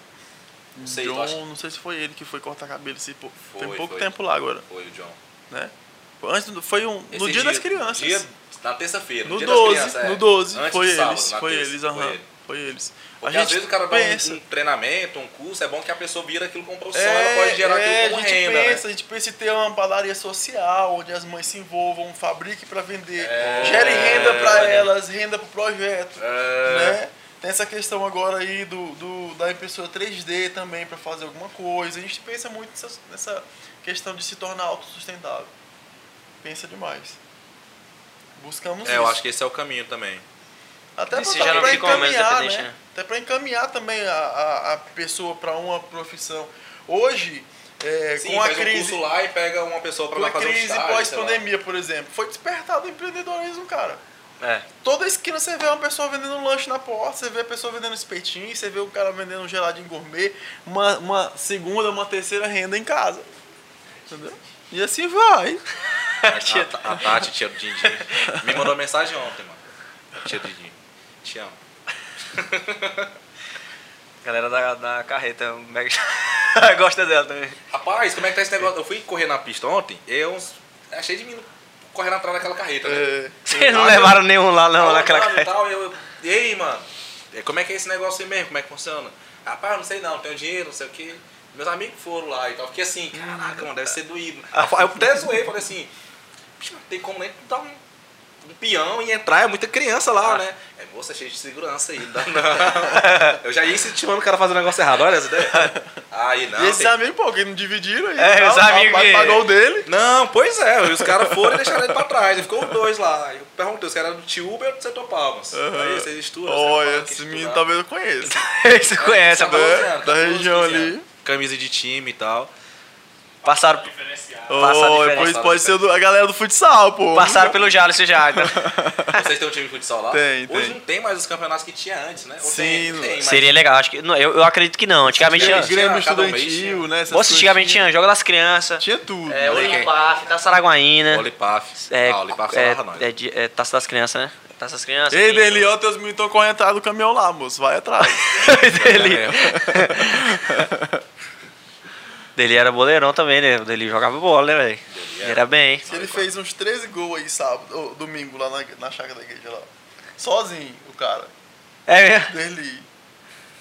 Não sei, John, acha- não sei se foi ele que foi cortar cabelo. Se, pô, Foi, tem pouco foi. tempo lá agora, Foi o John. né? Antes, foi um, no Esse dia, das crianças. Dia, na terça-feira. no dia 12, das crianças, é. no 12. Antes foi sábado, eles, foi terça, eles, foi aham. ele. Foi eles. Porque às vezes o cara dá um- pensa. um, treinamento, um curso, é bom que a pessoa vira aquilo como profissão, ela pode gerar é, aquilo como a gente renda, pensa, né? A gente pensa em ter uma padaria social, onde as mães se envolvam, fabrique para vender, É. gere renda para elas, renda para o projeto. É. Né? Tem essa questão agora aí do, do, da impressora 3D também para fazer alguma coisa. A gente pensa muito nessa, nessa questão de se tornar autossustentável. Pensa demais. Buscamos É, eu isso. acho que esse é o caminho também. Até para encaminhar, né? né? Até para encaminhar também a, a, a pessoa para uma profissão. Hoje, é, Sim, com a um crise, curso lá e pega uma pessoa pra com lá a fazer um crise estágio, sei lá. pós-pandemia, por exemplo, foi despertado o empreendedorismo, cara. É. Toda esquina você vê uma pessoa vendendo um lanche na porta, você vê a pessoa vendendo espetinho, você vê o cara vendendo um geladinho gourmet, uma, uma segunda, uma terceira renda em casa. Entendeu? E assim vai. [LAUGHS] A, a, a Tati, tia do Dindi, me mandou mensagem ontem, mano. Tia do Dindi. Te amo. [LAUGHS] Galera da, da carreta, mega... [LAUGHS] gosta dela também. Rapaz, como é que tá esse negócio? Eu fui correr na pista ontem, eu achei de mim correndo atrás daquela carreta, né? É, Vocês não Ah, levaram nenhum lá, não, naquela e carreta. tal, eu, eu, e aí, mano? é, Como é que é esse negócio aí mesmo? Como é que funciona? Rapaz, não sei não, não tenho dinheiro, não sei o quê. Meus amigos foram lá e tal. Fiquei assim, caraca, mano, deve ser doído. Aí eu até zoei, falei assim, "Bicho, não tem como nem dar um, um peão e entrar, é muita criança lá, Ah. né? É, moça, é cheio de segurança aí. Não, dá não. [LAUGHS] Eu já ia incentivando o cara a fazer um negócio errado, olha essa ideia. Aí não. e esses tem- amigos, pô, que não dividiram aí. É, os amigos que- pagou o dele. Não, pois é, os caras foram e deixaram ele pra trás. E ficou os dois lá. Eu perguntei, os caras eram do Tiúba e do Setor Palmas. Aí vocês estudam. Olha, esse estudar. menino talvez eu conheça. [LAUGHS] Você conhece Tá né? bronzeando, Da 14, região 15 ali. Camisa de time e tal. Passaram. Passa depois pode ser do- a galera do futsal, pô. passaram pelo Jalisco já. [LAUGHS] Então. Vocês têm um time de futsal lá? Tem, Hoje tem. não tem mais os campeonatos que tinha antes, né? Ou Sim, tem, não- tem, mas- Seria legal, acho que. não, Eu, eu acredito que não. Antigamente tinha. Grêmio tinha, um estudantil, tinha. né? essas Moça, antigamente tinha Jogo das Crianças. Tinha tudo. É, aí, Olipaf, Taça Araguaína. Olipaf. É, ah, Olipaf é, é, nós. é, é Taça das Crianças, né? Taça das Crianças. Ei, Deli, ó, teus meninos estão correndo atrás do caminhão lá, moço. Vai atrás. [LAUGHS] Dele. [LAUGHS] Dele era boleirão também, né? Dele jogava bola, né, velho? era. Era bem. Ele fez uns 13 gols aí sábado, ou domingo, lá na, na chácara da igreja lá. Sozinho, o cara. É mesmo. Deli.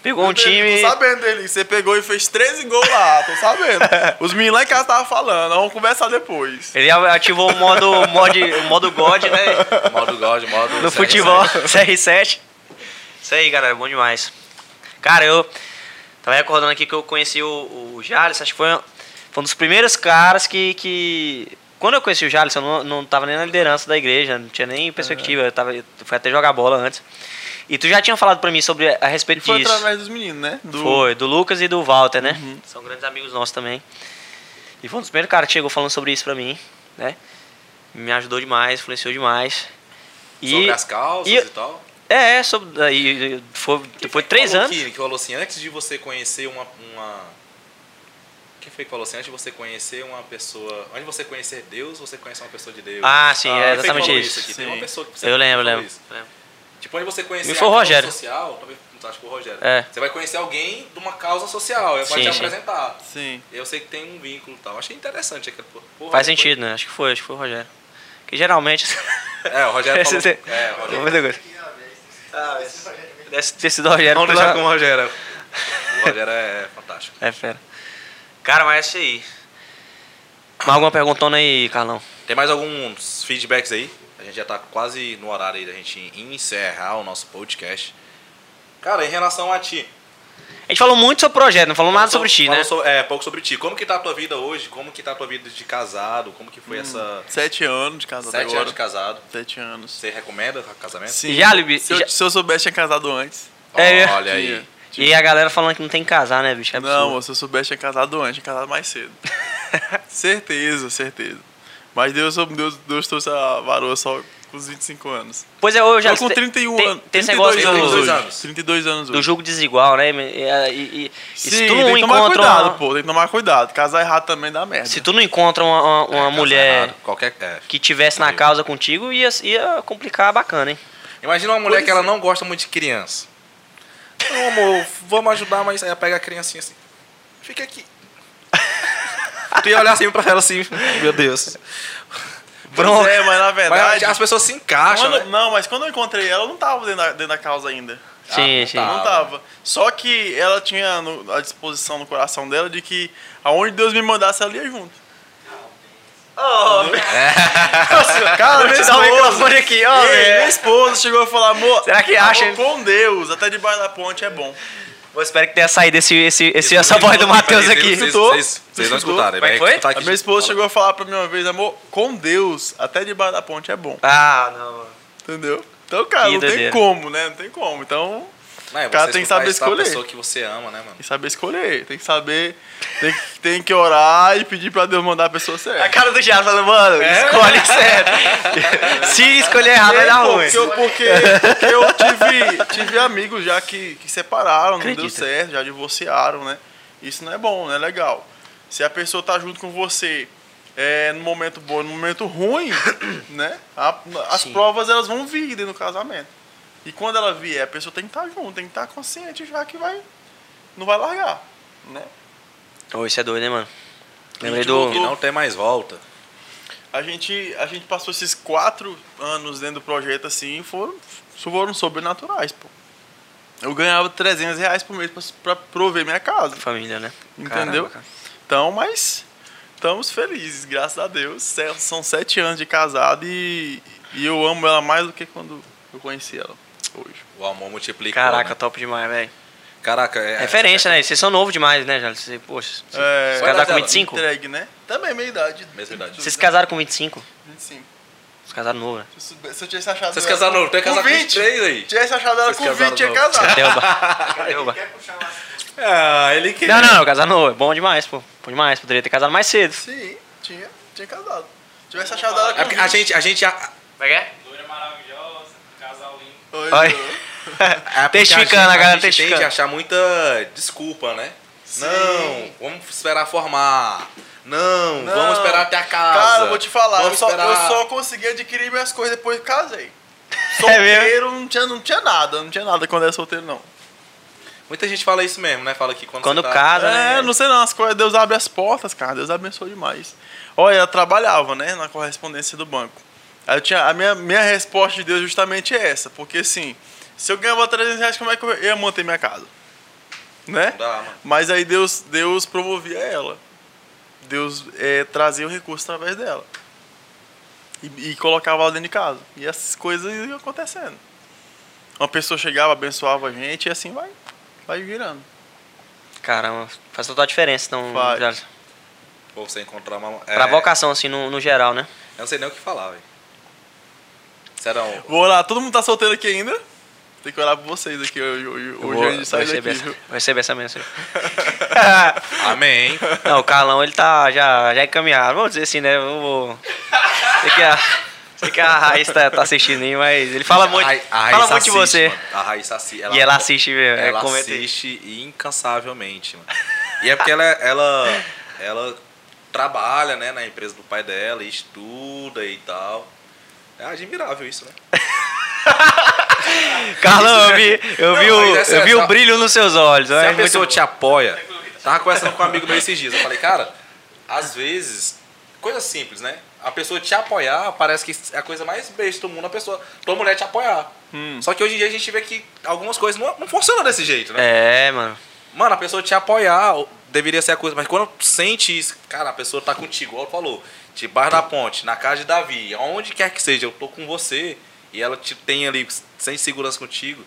Pegou um time. Tô sabendo dele. Você pegou e fez 13 gols lá, tô sabendo. [LAUGHS] Os meninos lá em casa estavam falando, vamos conversar depois. Ele ativou o modo, o modo God, né? Modo God, modo. No CR7. futebol, CR7. Isso aí, galera, bom demais. Cara, eu tava recordando aqui que eu conheci o, o Jales, acho que foi, foi um dos primeiros caras que, que... Quando eu conheci o Jales, eu não, não tava nem na liderança da igreja, não tinha nem perspectiva, eu, tava, eu fui até jogar bola antes. E tu já tinha falado pra mim sobre a respeito E foi disso. através dos meninos, né? Do... Foi, do Lucas e do Walter, né? Uhum. São grandes amigos nossos também. E foi um dos primeiros caras que chegou falando sobre isso pra mim, né? Me ajudou demais, influenciou demais. E, Sobre as causas e- e, tal. É, é, sobre, aí, foi, depois de três anos. Que, que falou assim, antes de você conhecer uma, uma. Quem foi que falou assim? Antes de você conhecer uma pessoa. Antes de você conhecer Deus, você conhece uma pessoa de Deus. Ah, sim, Quem é foi exatamente falou isso. aqui? Tem Sim. uma pessoa que Eu lembro, lembro. isso. lembro. Tipo, onde você conhecer Me foi o Rogério. social, talvez não acho que foi o Rogério. É. Você vai conhecer alguém de uma causa social, vai Sim, te sim. apresentar. Sim. Eu sei que tem um vínculo e tal. Achei interessante aquele. o Faz Rogério sentido, né? Acho que foi, acho que foi o Rogério. Que geralmente. foi- [LAUGHS] É, o Rogério [LAUGHS] falou. É, o Rogério. Ah, Deve ter sido o Rogério. Vamos pela- deixar com o Rogério. O Rogério é fantástico. É fera. Cara, mas é isso aí. Mais alguma perguntona aí, Carlão? Tem mais alguns feedbacks aí? A gente já tá quase no horário aí da gente encerrar o nosso podcast. Cara, em relação a ti. A gente falou muito sobre o projeto, não falou nada sobre ti, né? so- é, pouco sobre ti. Como que tá a tua vida hoje? Como que tá a tua vida de casado? Como que foi essa... Sete anos de casado Sete agora. anos de casado. Sete anos. Você recomenda casamento? Sim. Já, Libi- se, eu, já- se eu soubesse, tinha casado antes. É, Olha aí. E a galera falando que não tem que casar, né, bicho? É Não, se eu soubesse, tinha casado antes, tinha casado mais cedo. [LAUGHS] certeza, certeza. Mas Deus, Deus, Deus trouxe a varoa só com os 25 anos. Pois é, eu já Tô com 31 tem, anos. Tem esse 32 negócio anos do, dois hoje. anos. 32 anos do hoje. jogo desigual, né? E, e- e- Sim, se tu tem não que tomar encontra cuidado, uma, pô. Tem que tomar cuidado. Casar errado também dá merda. se tu não encontra uma, uma- uma Casar mulher errado, Qualquer... é. que tivesse na causa contigo, ia, ia complicar bacana, hein? Imagina uma mulher Pois que ela não gosta muito de criança. Não, amor, vamos ajudar, mas aí ela pega a criancinha assim. Fica aqui. [LAUGHS] tu ia olhar assim pra ela assim, meu Deus. Pois é, mas na Mas verdade. as pessoas se encaixam, quando- né? Não, mas quando eu encontrei ela, eu não tava dentro da, dentro da causa ainda. Sim, não sim. Não Ah, tava. Só que ela tinha no- a disposição no coração dela de que aonde Deus me mandasse, ela ia junto. [LAUGHS] Cara, minha dar o esposa, microfone aqui, ó, velho. minha esposa chegou a falar, amor, Será que amor, acha- com Deus, até debaixo da ponte é bom. Eu espero que tenha saído esse, esse, esse, essa voz do Matheus aqui. Vocês, Escutou? vocês, vocês não Escutou? escutaram. Como é que vai foi? escutar A minha esposa chegou a falar pra mim uma vez, amor, com Deus, até debaixo da ponte é bom. Ah, não. Entendeu? Então, cara, Que não tem como, né? Não tem como. Então, Não, é O cara tem que saber escolher. pessoa que você ama, né, mano? tem que saber escolher. Tem que saber. Tem que, tem que orar e pedir pra Deus mandar a pessoa A certa. cara do Thiago falando, mano, É? escolhe certo. [LAUGHS] Se escolher errado, vai dar pô, ruim. Porque, eu, porque, porque eu tive, tive amigos já que, que separaram, não deu certo, já divorciaram, né? Isso não é bom, não é legal. Se a pessoa tá junto com você é, no momento bom, no momento ruim, [COUGHS] né? a- as Sim. provas elas vão vir dentro do casamento. E quando ela vier, a pessoa tem que estar junto, tem que estar consciente já que vai, não vai largar, né? Ô, isso é doido, né, mano? Lembrei do. voltou. E não tem mais volta. A gente, a gente passou esses quatro anos dentro do projeto assim e foram, foram sobrenaturais, pô. Eu ganhava 300 reais por mês pra, pra prover minha casa. Família, né? Entendeu? Caramba, cara. Então, mas estamos felizes, graças a Deus. São sete anos de casado e E eu amo ela mais do que quando eu conheci ela hoje. O amor multiplica. Caraca, né? top demais, velho. Caraca, é. Referência, né? Vocês são novos demais, né, Jales? Poxa, É, vocês casaram Olha com dela, 25? Entregue, né? Também meia idade. Mesma idade. Vocês casaram com 25? 25. Vocês casaram novo, né? Se Se eu tivesse achado Vocês casaram novo, tem que casar com 23 aí. Tivesse achado ela com casaram 20, tinha casado. Derruba. Derruba. [LAUGHS] Ah, ele queria. Não, não, não, casar novo. É bom demais, pô. Bom demais. Poderia ter casado mais cedo. Sim, tinha, tinha casado. Se tivesse achado ela com É porque a 20. gente, a gente. A, Como é que é? Loira maravilhosa, casal lindo. Oi, [LAUGHS] é Testificando, a, a gente, galera a gente testificando. a achar muita desculpa, né? Não, vamos esperar formar. Não, Não. vamos esperar até a casa. Cara, eu vou te falar, eu só, esperar... eu só consegui adquirir minhas coisas depois que casei. [LAUGHS] É? Solteiro não tinha, não tinha nada, não tinha nada quando era solteiro, não. Muita gente fala isso mesmo, né? Fala que quando, Quando você tá... casa, É, né? não sei não, as coisas, Deus abre as portas, cara, Deus abençoa demais. Olha, eu trabalhava, né, na correspondência do banco. Aí eu tinha, a minha, minha resposta de Deus justamente é essa, porque assim, se eu ganhava 300 reais, como é que eu ia manter minha casa? Né? Não dá. Mas aí Deus, Deus promovia ela. Deus é, trazia o recurso através dela. E, e colocava ela dentro de casa. E essas coisas iam acontecendo. Uma pessoa chegava, abençoava a gente e assim vai, vai virando. Caramba, faz total diferença, então, Faz. Jales. Pra você encontrar uma... Pra é, vocação, assim, no, no geral, né? Eu não sei nem o que falar, velho. Serão... Vou orar, todo mundo tá solteiro aqui ainda? Tem que orar por vocês aqui hoje, vou, a gente sai receber, daqui. essa, viu? receber essa mensagem. [LAUGHS] Amém. Não, o Carlão, ele tá já, já encaminhado. Vamos dizer assim, né? Eu vou... Sei que a, sei que a Raíssa tá, tá assistindo aí, mas ele fala muito, A a fala muito de assiste, você. mano. A Raíssa assiste. E ela assiste mesmo, é, Ela aí. assiste incansavelmente, mano. E é porque ela, ela, ela trabalha, né, na empresa do pai dela, e estuda e tal. É admirável isso, né? [LAUGHS] Carlão, eu vi, eu Não, vi, o, é eu vi o brilho nos seus olhos. Se a muito pessoa te apoia, tava conversando com um amigo meu esses dias. Eu falei, cara, às vezes, coisa simples, né? A pessoa te apoiar parece que é a coisa mais besta do mundo, a pessoa, tua mulher te apoiar. Hum. Só que hoje em dia a gente vê que algumas coisas não, não funcionam desse jeito, né? É, mano. Mano, a pessoa te apoiar deveria ser a coisa, mas quando sente isso, cara, a pessoa tá contigo, igual falou, debaixo da ponte, na casa de Davi, onde quer que seja, eu tô com você e ela te tem ali sem segurança contigo,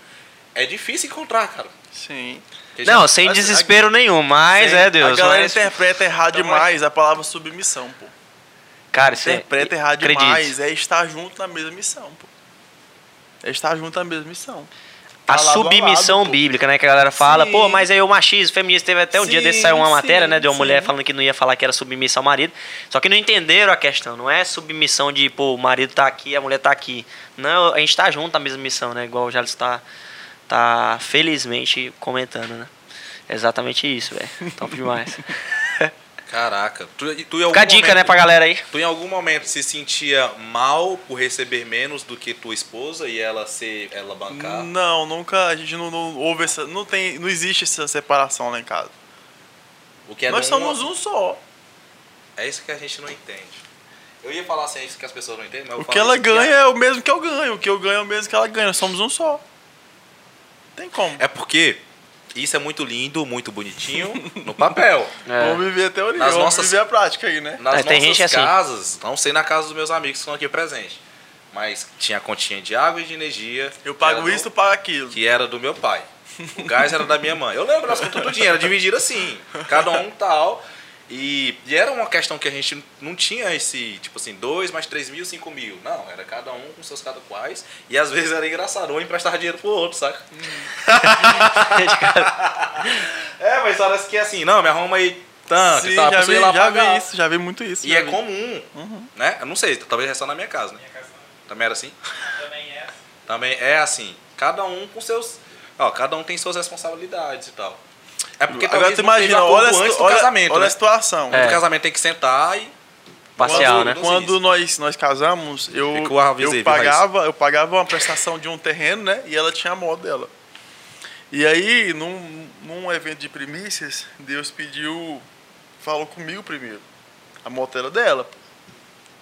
é difícil encontrar, cara. Sim. Porque Não, sem mas- desespero nenhum, mas Sim, é Deus. a galera mas- interpreta errado Então, demais a palavra submissão, pô. Cara, isso é- Interpreta errado acredito. demais. É estar junto na mesma missão, pô. É estar junto na mesma missão. A Tá a submissão lado, bíblica, né? Que a galera fala, Sim. pô, mas aí o machismo, o feminismo, teve até um dia Sim, desse saiu uma matéria, sim, né? De uma mulher falando que não ia falar que era submissão ao marido. Só que não entenderam a questão. Não é submissão de, pô, o marido tá aqui, a mulher tá aqui. Não, a gente tá junto na mesma missão, né? Igual o Jales tá, tá felizmente comentando, né? É exatamente isso, velho. Top demais. [LAUGHS] Caraca. Tu, tu em algum Fica a dica, momento- né, pra galera aí. Tu em algum momento se sentia mal por receber menos do que tua esposa e ela ser ela bancar? Não, nunca. A gente não, não houve essa. Não, tem, não existe essa separação lá em casa. O que é Nós um- somos um só. É isso que a gente não entende. Eu ia falar assim, é isso que as pessoas não entendem, mas O que ela isso ganha é o mesmo que eu ganho. O que eu ganho é o mesmo que ela ganha. Nós somos um só. Tem como. É porque isso é muito lindo, muito bonitinho no papel. [LAUGHS] É. Vamos viver a teoria, Nas vamos nossas- viver a prática aí, né? Nas É, tem nossas gente assim. casas, não sei na casa dos meus amigos que estão aqui presentes, mas tinha a continha de água e de energia. Eu pago do- isso, tu paga aquilo. Que era do meu pai. O gás era da minha mãe. Eu lembro das contas do dinheiro, era dividido assim. Cada um tal. E, e era uma questão que a gente não tinha esse, tipo assim, 2 mais 3 mil, 5 mil. Não, era cada um com seus cada quais. E às vezes era engraçado, um emprestava dinheiro pro outro, saca? [LAUGHS] é, mas parece que é assim, não, me arruma aí tanto Sim, e tal. já, pessoa vi, lá já pagar. vi isso, já vi muito isso. E é vi. comum, né? Eu não sei, talvez é só na minha casa, né? Minha casa. Também era assim? Também é. Também é assim, cada um com seus. Ó, cada um tem suas responsabilidades e tal. É porque Agora tu imagina, olha, a antes do olha, casamento, olha né? a situação. No É. casamento tem que sentar e. Parcial, quando, né? Quando nós, nós casamos, eu, o eu, pagava, eu pagava uma prestação de um terreno, né? E ela tinha a moto dela. E aí, num, num evento de primícias, Deus pediu, falou comigo primeiro. A moto era dela.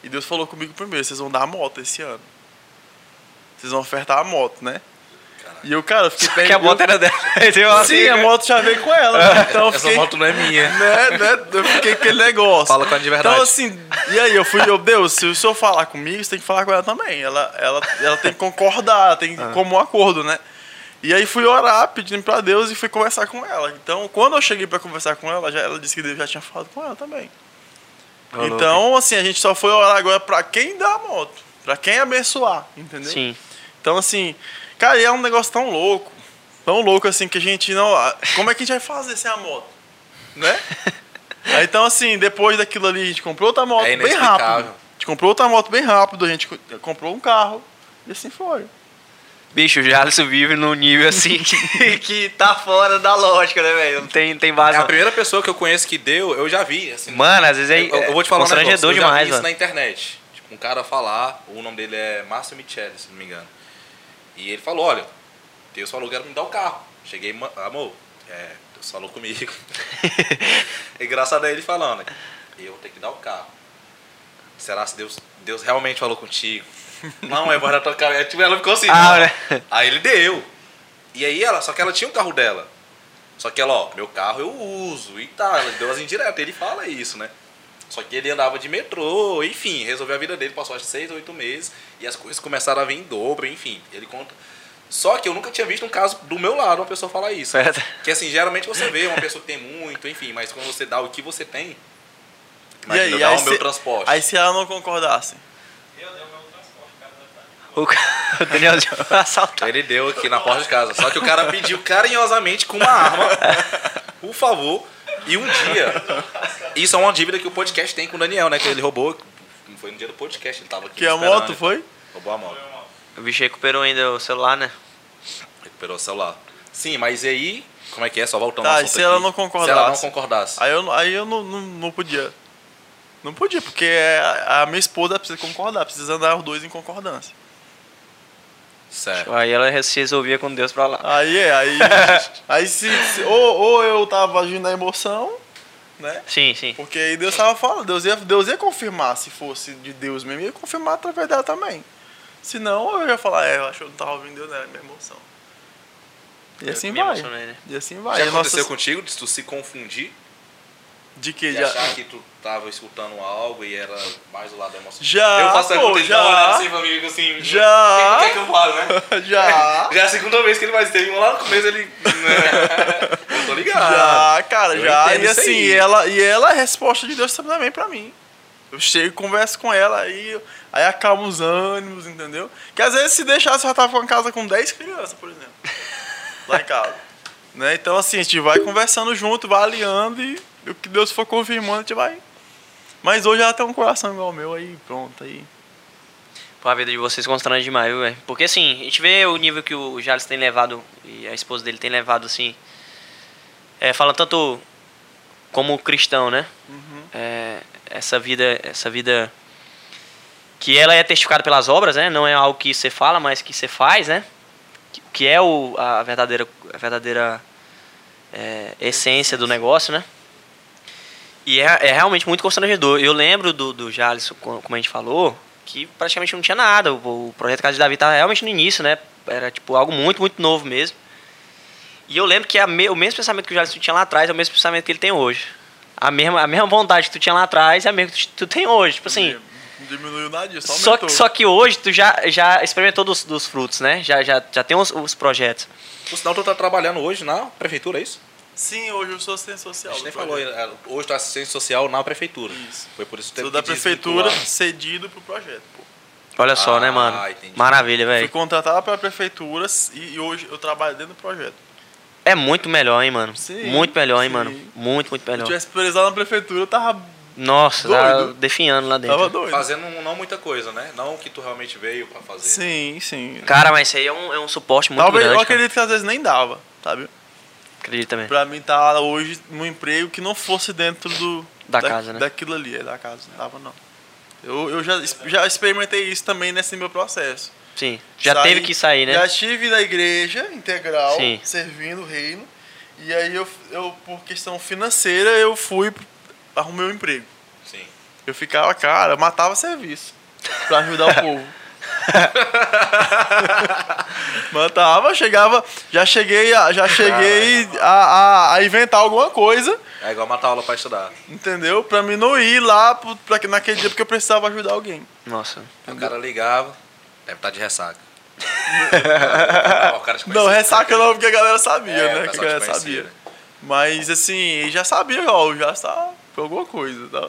E Deus falou comigo primeiro, vocês vão dar a moto esse ano. Vocês vão ofertar a moto, né? E eu, cara, eu fiquei Que a moto era dela. [LAUGHS] Entendeu? Assim, Sim, a moto já veio com ela. né? Então Essa fiquei, moto não é minha. [LAUGHS] né, né, eu fiquei com aquele negócio. Fala com a de verdade. Então, assim, e aí eu fui, eu, Deus, se o senhor falar comigo, você tem que falar com ela também. Ela, ela, ela tem que concordar, tem que como um acordo, né? E aí fui orar, pedindo pra Deus e fui conversar com ela. Então, quando eu cheguei pra conversar com ela, já, ela disse que Deus já tinha falado com ela também. Então, assim, a gente só foi orar agora pra quem dá a moto, pra quem abençoar, entendeu? Sim. Então, assim, cara, e é um negócio tão louco, tão louco assim que a gente não. Como é que a gente vai fazer sem a moto? Né? [LAUGHS] Aí, então, assim, depois daquilo ali, a gente comprou outra moto É bem rápido. A gente comprou outra moto bem rápido, a gente co- comprou um carro e assim foi. Bicho, o Jalisson vive num nível assim que, [LAUGHS] que tá fora da lógica, né, velho? Não tem, tem base. É a primeira pessoa que eu conheço que deu, eu já vi. Assim, Mano, às vezes é, eu, eu vou te falar um constrangedor negócio, eu já demais, vi isso mano. na internet. Tipo, um cara falar, o nome dele é Márcio Michele, se não me engano. E ele falou, olha, Deus falou que era me dar o carro. Cheguei, "Ma- amor, é, Deus falou comigo. [LAUGHS] é engraçado aí ele falando, eu vou ter que dar o carro. Será se Deus, Deus realmente falou contigo? [LAUGHS] Não, é bora tocar. É, tipo, ela ficou assim. Ah, não. né? Aí ele deu. E aí ela, só que ela tinha o carro dela. Só que ela, ó, meu carro eu uso e tal. Ela deu as indiretas, ele fala isso, né? Só que ele andava de metrô, enfim, resolveu a vida dele, passou acho que seis, oito meses, e as coisas começaram a vir em dobro, enfim. Ele conta. Só que eu nunca tinha visto um caso do meu lado uma pessoa falar isso. Certo. Que assim, geralmente você vê uma pessoa que tem muito, enfim, mas quando você dá o que você tem, E imagina, aí, eu dar aí o meu se- transporte. Aí se ela não concordasse. Eu dei o meu transporte, cara. O, ca- [LAUGHS] o Danielzinho vai assaltar. Ele deu aqui na porta de casa. Só que o cara pediu carinhosamente com uma arma, por favor. E um dia. Isso é uma dívida que o podcast tem com o Daniel, né? Que ele roubou. Foi no dia do podcast, ele tava aqui. Que a esperando. moto foi? Roubou a moto. O bicho recuperou ainda o celular, né? Recuperou o celular. Sim, mas e aí? Como é que é? Só voltando Tá, ao e assunto se ela aqui. não concordasse? Se ela não concordasse. Aí eu, aí eu não, não, não podia. Não podia, porque é- a minha esposa precisa concordar, precisa andar os dois em concordância. Certo. Aí ela se resolvia com Deus pra lá. Aí é, aí. [LAUGHS] aí se, se- ou, ou eu tava agindo na emoção, né? Sim, sim. Porque aí Deus tava falando, Deus ia, Deus ia confirmar, se fosse de Deus mesmo, ia confirmar através dela também. Senão eu ia falar, é, eu acho que eu não tava ouvindo Deus, não era minha emoção. E Eu assim vai. emocionei, né? E assim vai. Já E aconteceu nossa- contigo de tu se confundir? De que De já. achar que tu tava escutando algo e era mais o lado emocional? Já, Eu faço a pô, ele já. assim pra mim, assim... Já. O que, é que eu falo, né? [LAUGHS] já. [LAUGHS] Já é a segunda vez que ele faz. Teve um lá no começo, ele. né? [LAUGHS] eu tô ligado. Já, cara, Eu já. E assim, aí. e ela, e ela é a resposta de Deus também pra mim. Eu chego, converso com ela, aí, aí acalmo os ânimos, entendeu? Que às vezes se deixasse, eu já tava com casa com 10 crianças, por exemplo. Lá em casa. né? Então assim, a gente vai conversando junto, vai alinhando e o que Deus for confirmando, a gente vai. Mas hoje ela tem um coração igual o meu, aí pronto, aí. Pô, a vida de vocês constrange demais, viu, velho? Porque assim, a gente vê o nível que o Jales tem levado e a esposa dele tem levado, assim. É, falando tanto como cristão, né? É, essa vida, essa vida que ela é testificada pelas obras, né? Não é algo que você fala, mas que você faz, né? Que, que é o, a verdadeira, a verdadeira é, essência do negócio, né? E é, é realmente muito constrangedor. Eu lembro do, do Jalisson, co- como a gente falou, que praticamente não tinha nada. O, o projeto Casa de Davi estava realmente no início, né? Era tipo algo muito, muito novo mesmo. E eu lembro que me- o mesmo pensamento que o Jalisson tinha lá atrás é o mesmo pensamento que ele tem hoje. A mesma, a mesma vontade que tu tinha lá atrás é a mesma que tu, tu tem hoje. Tipo assim, Não diminuiu nada disso, só aumentou. que- só que hoje tu já, já experimentou dos, dos frutos, né? Já, já, já tem os, os projetos. Por sinal, tu tá trabalhando hoje na prefeitura, é isso? Sim, hoje eu sou assistente A social. gente do nem falou, é, hoje tu é assistente social na prefeitura. Isso. Foi por isso que teve Sou da prefeitura, cedido pro projeto, pô. Olha só, Ah, né, mano? entendi. Maravilha, Fui velho. contratado pela prefeitura e, e hoje eu trabalho dentro do projeto. É muito melhor, hein, mano? Sim, muito melhor, hein, sim. mano? Muito, muito Se eu melhor. tivesse precisado na prefeitura, eu tava, Nossa, tá Doido. definhando lá dentro. tava doido. Fazendo não muita coisa, né? Não o que tu realmente veio pra fazer. Sim, sim. Cara, mas isso aí é um, é um suporte muito Talvez eu grande. cara. acredito que às vezes nem dava, sabe? Acredito também. Pra mim tá hoje num emprego que não fosse dentro do Da casa, né? daquilo ali, é da casa, não dava não. Eu, eu já, já experimentei isso também nesse meu processo. Sim. Já Saí- teve que sair, né? Já estive na igreja integral, Sim. servindo o reino. E aí eu, eu, por questão financeira, eu fui arrumei um emprego. Sim. Eu ficava, cara, eu matava serviço pra ajudar o [LAUGHS] povo. [LAUGHS] Matava, chegava, já cheguei, a, já cheguei a, a, a inventar alguma coisa, É igual matar aula pra estudar. entendeu? Pra mim não ir lá pro- pra, que- naquele dia porque eu precisava ajudar alguém. Nossa. O cara ligava, deve estar de ressaca. [LAUGHS] Não, ressaca não, porque a galera sabia, É, né? Que a galera sabia. né? Mas assim, já sabia, ó, já está por alguma coisa. Tá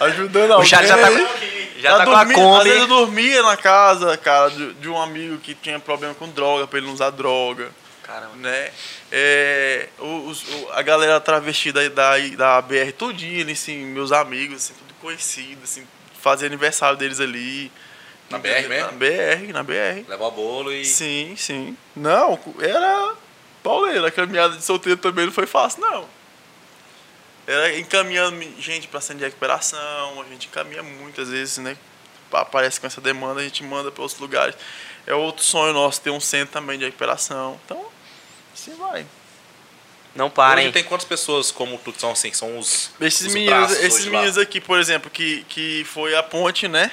ajudando alguém. Charles já tá com- já tá com a Kombi. Às vezes eu dormia na casa, cara, de, de um amigo que tinha problema com droga, pra ele não usar droga. Caramba. né? É, os- o- a galera travesti da, da, da BR todinha, assim, meus amigos, assim, tudo conhecido, assim, fazia aniversário deles ali. Na BR mesmo? Na BR, na BR. Levar bolo e. Sim, sim. Não, era pauleira. A caminhada de solteiro também não foi fácil, não. Era encaminhando gente para centro de recuperação, a gente encaminha muitas vezes, né? Pa- Aparece com essa demanda, a gente manda para outros lugares. É outro sonho nosso ter um centro também de recuperação. Então, assim vai. Não parem. Hoje tem quantas pessoas como tu são assim, que são os. Esses os meninos, esses lá? meninos aqui, por exemplo, que, que foi a ponte, né?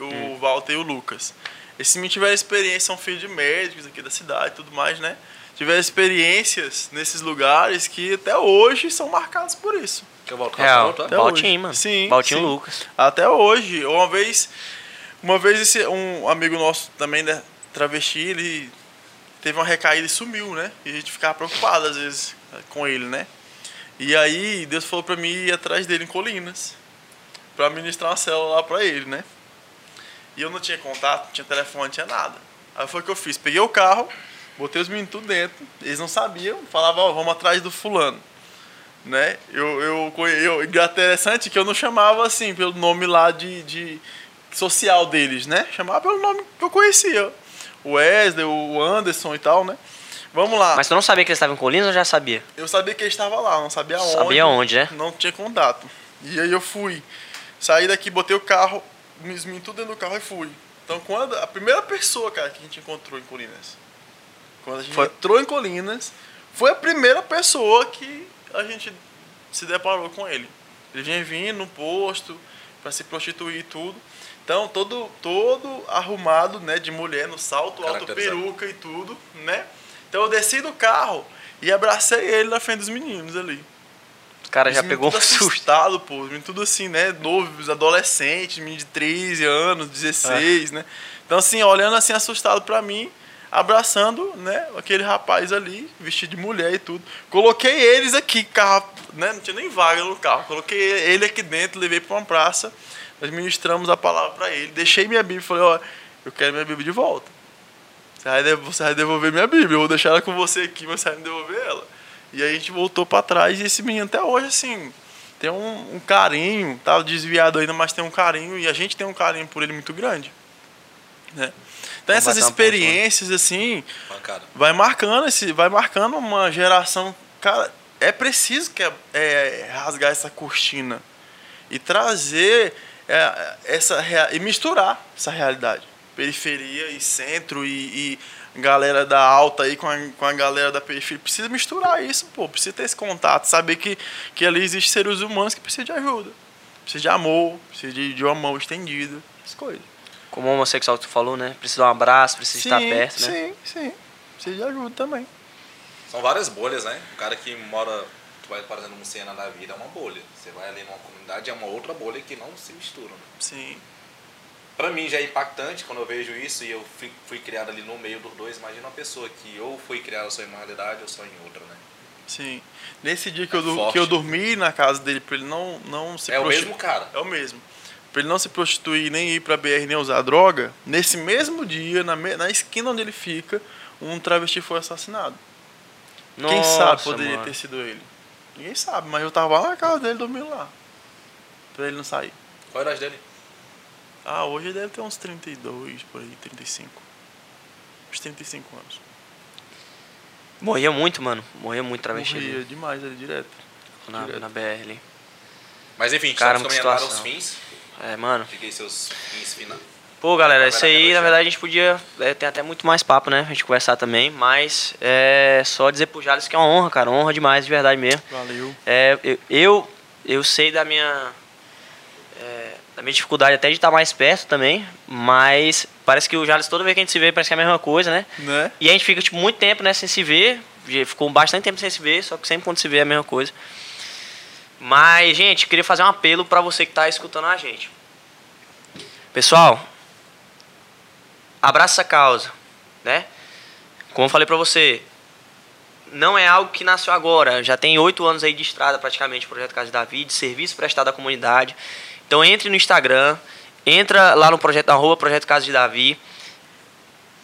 O Hum. Walter e o Lucas. Esses meninos tiveram experiência, são filhos de médicos aqui da cidade e tudo mais, né? Tiveram experiências nesses lugares que até hoje são marcados por isso. Que eu volto Real. volto, Até Valtinho, hoje. mano. Sim, Valtinho sim. Lucas. Até hoje. Uma vez, uma vez esse, um amigo nosso também, né, travesti, ele teve uma recaída e sumiu, né? E a gente ficava preocupado às vezes com ele, né? E aí Deus falou pra mim ir atrás dele em Colinas pra ministrar uma célula lá pra ele, né? E eu não tinha contato, não tinha telefone, não tinha nada. Aí foi o que eu fiz, peguei o carro, botei os meninos tudo dentro, eles não sabiam, falavam, ó, vamos atrás do fulano. Né? Eu, eu, eu, interessante que eu não chamava assim, pelo nome lá de, de social deles, né? Chamava pelo nome que eu conhecia. O Wesley, o Anderson e tal, né? Vamos lá. Mas tu não sabia que eles estavam em Colinas ou já sabia? Eu sabia que ele estava lá, não sabia onde. Sabia onde, né? Não tinha contato. E aí eu fui. Saí daqui, botei o carro, me tudo dentro do carro e fui. Então quando a primeira pessoa, cara, que a gente encontrou em Colinas, quando a gente Foi- entrou em Colinas, foi a primeira pessoa que a gente se deparou com ele. Ele vinha vindo no posto para se prostituir e tudo. Então, todo, todo arrumado, né, de mulher, no salto alto, peruca e tudo, né? Então eu desci do carro e abracei ele na frente dos meninos ali. O cara já pegou um tudo susto. assustado, pô. Os meninos tudo assim, né? Novos, adolescentes, menino de 13 anos, 16, É. né? Então, assim, olhando assim, assustado pra mim, abraçando, né? Aquele rapaz ali, vestido de mulher e tudo. Coloquei eles aqui, carro, né? Não tinha nem vaga no carro. Coloquei ele aqui dentro, levei pra uma praça. Nós ministramos a palavra pra ele. Deixei minha Bíblia falei, ó, eu quero minha Bíblia de volta. Você vai, devolver minha Bíblia. Eu vou deixar ela com você aqui, mas você vai me devolver ela. E aí a gente voltou pra trás e esse menino até hoje, assim, tem um, um carinho, tá desviado ainda, mas tem um carinho, e a gente tem um carinho por ele muito grande. Né? Então essas né? experiências, assim, vai marcando esse, vai marcando uma geração. Cara, é preciso que, é, rasgar essa cortina e trazer é, essa e misturar essa realidade, periferia e centro e, e galera da alta aí com a, com a galera da periferia precisa misturar isso, pô, precisa ter esse contato, saber que que ali existem seres humanos que precisam de ajuda, precisa de amor, precisa de, de uma mão estendida, essas coisas. Como homossexual que tu falou, né? Precisa de um abraço, precisa estar perto, né? Sim, sim, precisa de ajuda também. São várias bolhas, né? O cara que mora, tu vai parecendo um cena da vida, é uma bolha. Você vai ali numa comunidade, é uma outra bolha que não se misturam. Né? Sim. Pra mim já é impactante quando eu vejo isso e eu fui, fui criado ali no meio dos dois. Imagina uma pessoa que ou foi criada só em uma realidade ou só em outra, né? Sim. Nesse dia que eu, É forte. que eu dormi na casa dele pra ele não, não se É o prosti- mesmo cara. É o mesmo. Pra ele não se prostituir, nem ir pra BR, nem usar droga, nesse mesmo dia, na, me- na esquina onde ele fica, um travesti foi assassinado. Quem sabe Nossa, poderia mano. ter sido ele? Ninguém sabe, mas eu tava lá na casa dele dormindo lá. Pra ele não sair. Qual a idade dele? Ah, hoje ele deve ter uns 32, por aí, 35. Uns 35 anos. Morria muito, mano. Morria muito travesti ali, Morria demais ali direto. na, direto. na BR ali. Mas enfim, Cara, estamos muita caminhando para os fins. É, mano. Fiquei seus fins finais. Pô, galera, isso aí, na já. verdade, a gente podia é, ter até muito mais papo, né? A gente conversar também, mas é só dizer pro Jales que é uma honra, cara. Honra demais, de verdade mesmo. Valeu. É, eu, eu, eu sei da minha. é, da minha dificuldade até de estar mais perto também, mas parece que o Jales, toda vez que a gente se vê, parece que é a mesma coisa, né? Né? E a gente fica, tipo, muito tempo, né, sem se ver, já ficou bastante tempo sem se ver, só que sempre quando se vê é a mesma coisa. Mas, gente, queria fazer um apelo para você que está escutando a gente. Pessoal, abraça essa causa, né? Como eu falei para você, não é algo que nasceu agora. Já tem oito anos aí de estrada praticamente o Projeto Casa de Davi, de serviço prestado à comunidade. Então entre no Instagram, entra lá no projeto, arroba Projeto Casa de Davi.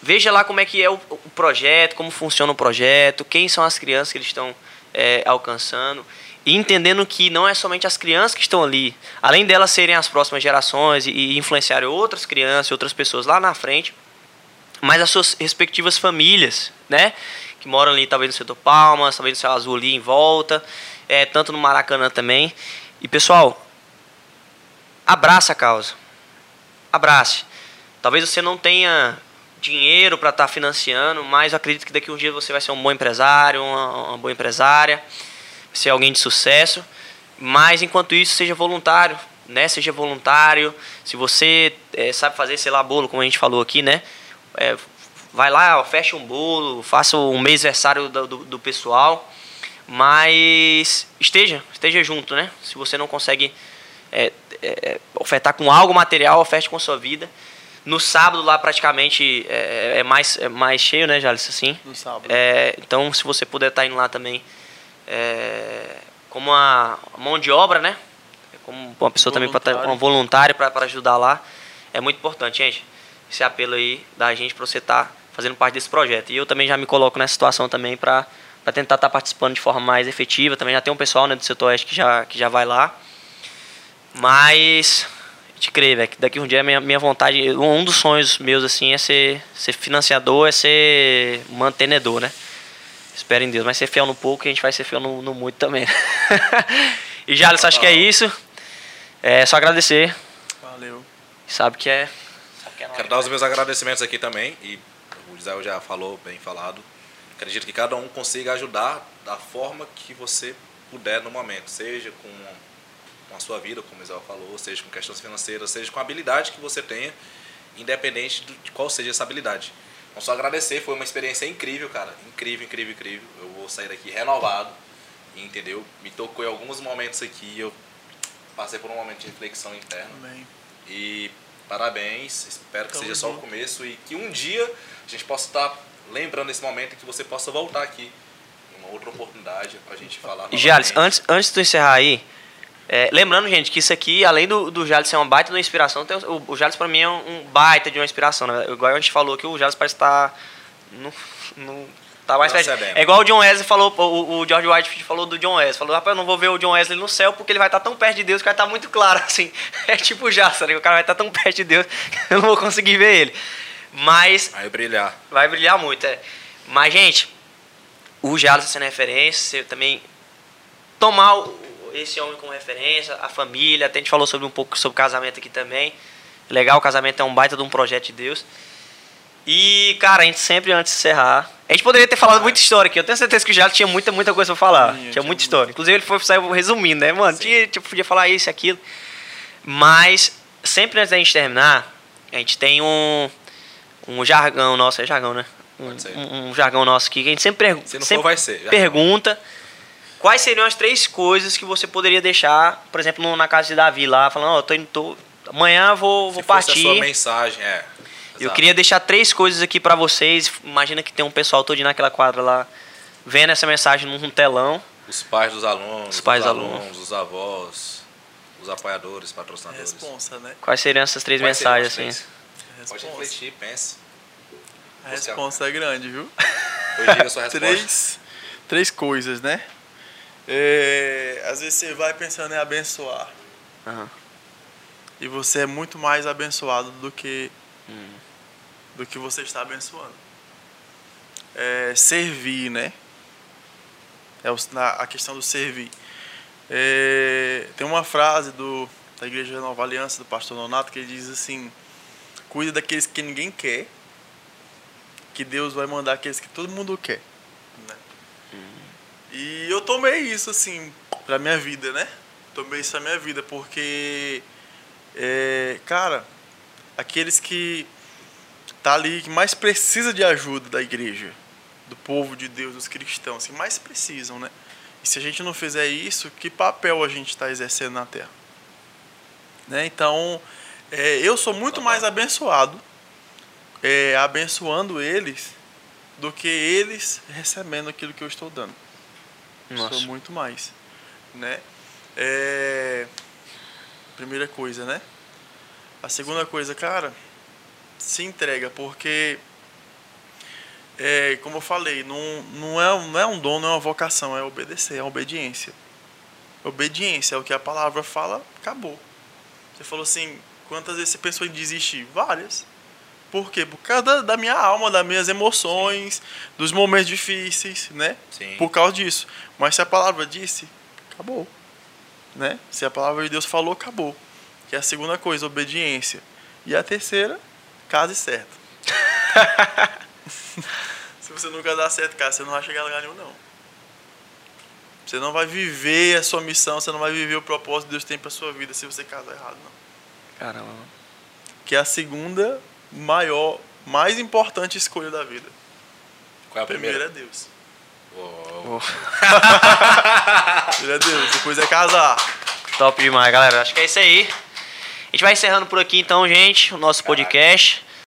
Veja lá como é que é o, o projeto, como funciona o projeto, quem são as crianças que eles estão é, alcançando. E entendendo que não é somente as crianças que estão ali, além delas serem as próximas gerações e, e influenciarem outras crianças outras pessoas lá na frente, mas as suas respectivas famílias, né? Que moram ali, talvez no setor Palmas, talvez no céu azul ali em volta, é, tanto no Maracanã também. E pessoal, abraça a causa. Abrace. Talvez você não tenha dinheiro para estar tá financiando, mas eu acredito que daqui a um dia você vai ser um bom empresário, uma, uma boa empresária, ser alguém de sucesso. Mas enquanto isso, seja voluntário, né? Seja voluntário. Se você é, sabe fazer, sei lá, bolo, como a gente falou aqui, né? É, vai lá, ó, fecha um bolo, faça um mês aniversário do, do, do, pessoal, mas esteja, esteja junto, né? Se você não consegue é, é, ofertar com algo material, oferte com a sua vida. No sábado lá praticamente é, é mais, é mais cheio, né, Jales? Assim. No sábado. Então, se você puder estar indo lá também, é, como uma mão de obra, né? Como uma pessoa também para um voluntário para ajudar lá, é muito importante, gente. Esse apelo aí da gente para você estar tá fazendo parte desse projeto. E eu também já me coloco nessa situação também para tentar estar tá participando de forma mais efetiva. Também já tem um pessoal né, do setor oeste que já, que já vai lá. Mas te crer, velho, que daqui um dia minha, minha vontade, um dos sonhos meus assim é ser, ser financiador, é ser mantenedor, né? Espero em Deus, mas ser fiel no pouco, a gente vai ser fiel no, no muito também. [LAUGHS] e Jales, acho que é isso. É só agradecer. Valeu. Sabe que é. Sabe que é Quero dar os meus agradecimentos aqui também. E o Gisel já falou, bem falado. Acredito que cada um consiga ajudar da forma que você puder no momento, seja com com a sua vida, como o Isabel falou, seja com questões financeiras, seja com a habilidade que você tenha, independente de qual seja essa habilidade. Então, só agradecer, foi uma experiência incrível, cara. Incrível, incrível, incrível. Eu vou sair daqui renovado, entendeu? Me tocou em alguns momentos aqui, eu passei por um momento de reflexão interna. Amém. E parabéns, espero que Tamo seja só o começo e que um dia a gente possa estar lembrando esse momento e que você possa voltar aqui em uma outra oportunidade para a gente falar. Jales, antes, antes de tu encerrar aí, é, lembrando, gente, que isso aqui, além do, do Jales ser uma baita de uma inspiração, tem, o, o Jales pra mim é um, baita de uma inspiração. Né? Igual a gente falou que o Jales parece estar. Tá no, tá mais perto. É igual o John Wesley falou, o, o George White falou do John Wesley. Falou, rapaz, eu não vou ver o John Wesley no céu porque ele vai estar tá tão perto de Deus que vai estar tá muito claro, [LAUGHS] assim. É tipo o Jassa, né? O cara vai estar tá tão perto de Deus que [LAUGHS] eu não vou conseguir ver ele. Mas. Vai brilhar. Vai brilhar muito, é. Mas, gente, o Jales sendo referência, você também tomar o esse homem como referência, a família, até a gente falou sobre um pouco sobre casamento aqui também. Legal, o casamento é um baita de um projeto de Deus. E, cara, a gente sempre, antes de encerrar, a gente poderia ter falado muita história aqui. Eu tenho certeza que o Jales tinha muita, muita coisa pra falar. Sim, tinha muita história. Inclusive, ele foi saiu resumindo, né, mano? Tinha, tipo, podia falar isso, aquilo. Mas, sempre antes da gente terminar, a gente tem um, um jargão nosso. É jargão, né? Um, um, um jargão nosso aqui que a gente sempre, pergu Se não sempre for, vai ser. pergunta. Quais seriam as três coisas que você poderia deixar, por exemplo, no, na casa de Davi lá, falando, ó, oh, tô indo, tô, amanhã vou, vou Se partir. a sua mensagem, é. Eu Exato. queria deixar três coisas aqui para vocês. Imagina que tem um pessoal todo naquela quadra lá, vendo essa mensagem num telão. Os pais dos alunos, os pais dos alunos, alunos, os avós, os apoiadores, patrocinadores. Responsa, né? Quais seriam essas três Quais mensagens assim? Três? Pode refletir, pense. A resposta é grande, viu? Pois diga a sua [LAUGHS] resposta. Três, três coisas, né? É, às vezes você vai pensando em abençoar. Uhum. E você é muito mais abençoado do que uhum. do que você está abençoando. É, servir, né? É a questão do servir. É, tem uma frase do, da Igreja Nova Aliança, do pastor Nonato, que ele diz assim: Cuida daqueles que ninguém quer, que Deus vai mandar aqueles que todo mundo quer. E eu tomei isso, assim, pra minha vida, né? Tomei isso pra minha vida, porque É, cara, aqueles que tá ali, que mais precisa de ajuda da igreja, do povo de Deus, dos cristãos, que mais precisam, né? E se a gente não fizer isso, que papel a gente está exercendo na Terra? Né? Então, é, eu sou muito mais abençoado é, abençoando eles do que eles recebendo aquilo que eu estou dando. Nossa. Sou muito mais, né? É, primeira coisa, né? A segunda coisa, cara, se entrega, porque é, como eu falei, não, não, é, não é um dom, não é uma vocação, é obedecer, é obediência. Obediência é o que a palavra fala, acabou. Você falou assim, quantas vezes você pensou em desistir? Várias. Por quê? Por causa da, da minha alma, das minhas emoções, dos momentos difíceis, né? Sim. Por causa disso. Mas se a palavra disse, acabou. Né? Se a palavra de Deus falou, acabou. Que é a segunda coisa, obediência. E a terceira, case certo. [LAUGHS] se você nunca dá certo, cara, você não vai chegar a lugar nenhum, não. Você não vai viver a sua missão, você não vai viver o propósito que Deus tem para sua vida se você casar errado, não. Caramba. Que é a segunda maior, mais importante escolha da vida. Qual é a primeira primeira? é Deus. Uou. [LAUGHS] Primeiro é Deus, depois é casar. Top demais, galera. Acho que é isso aí. A gente vai encerrando por aqui então, gente, o nosso podcast.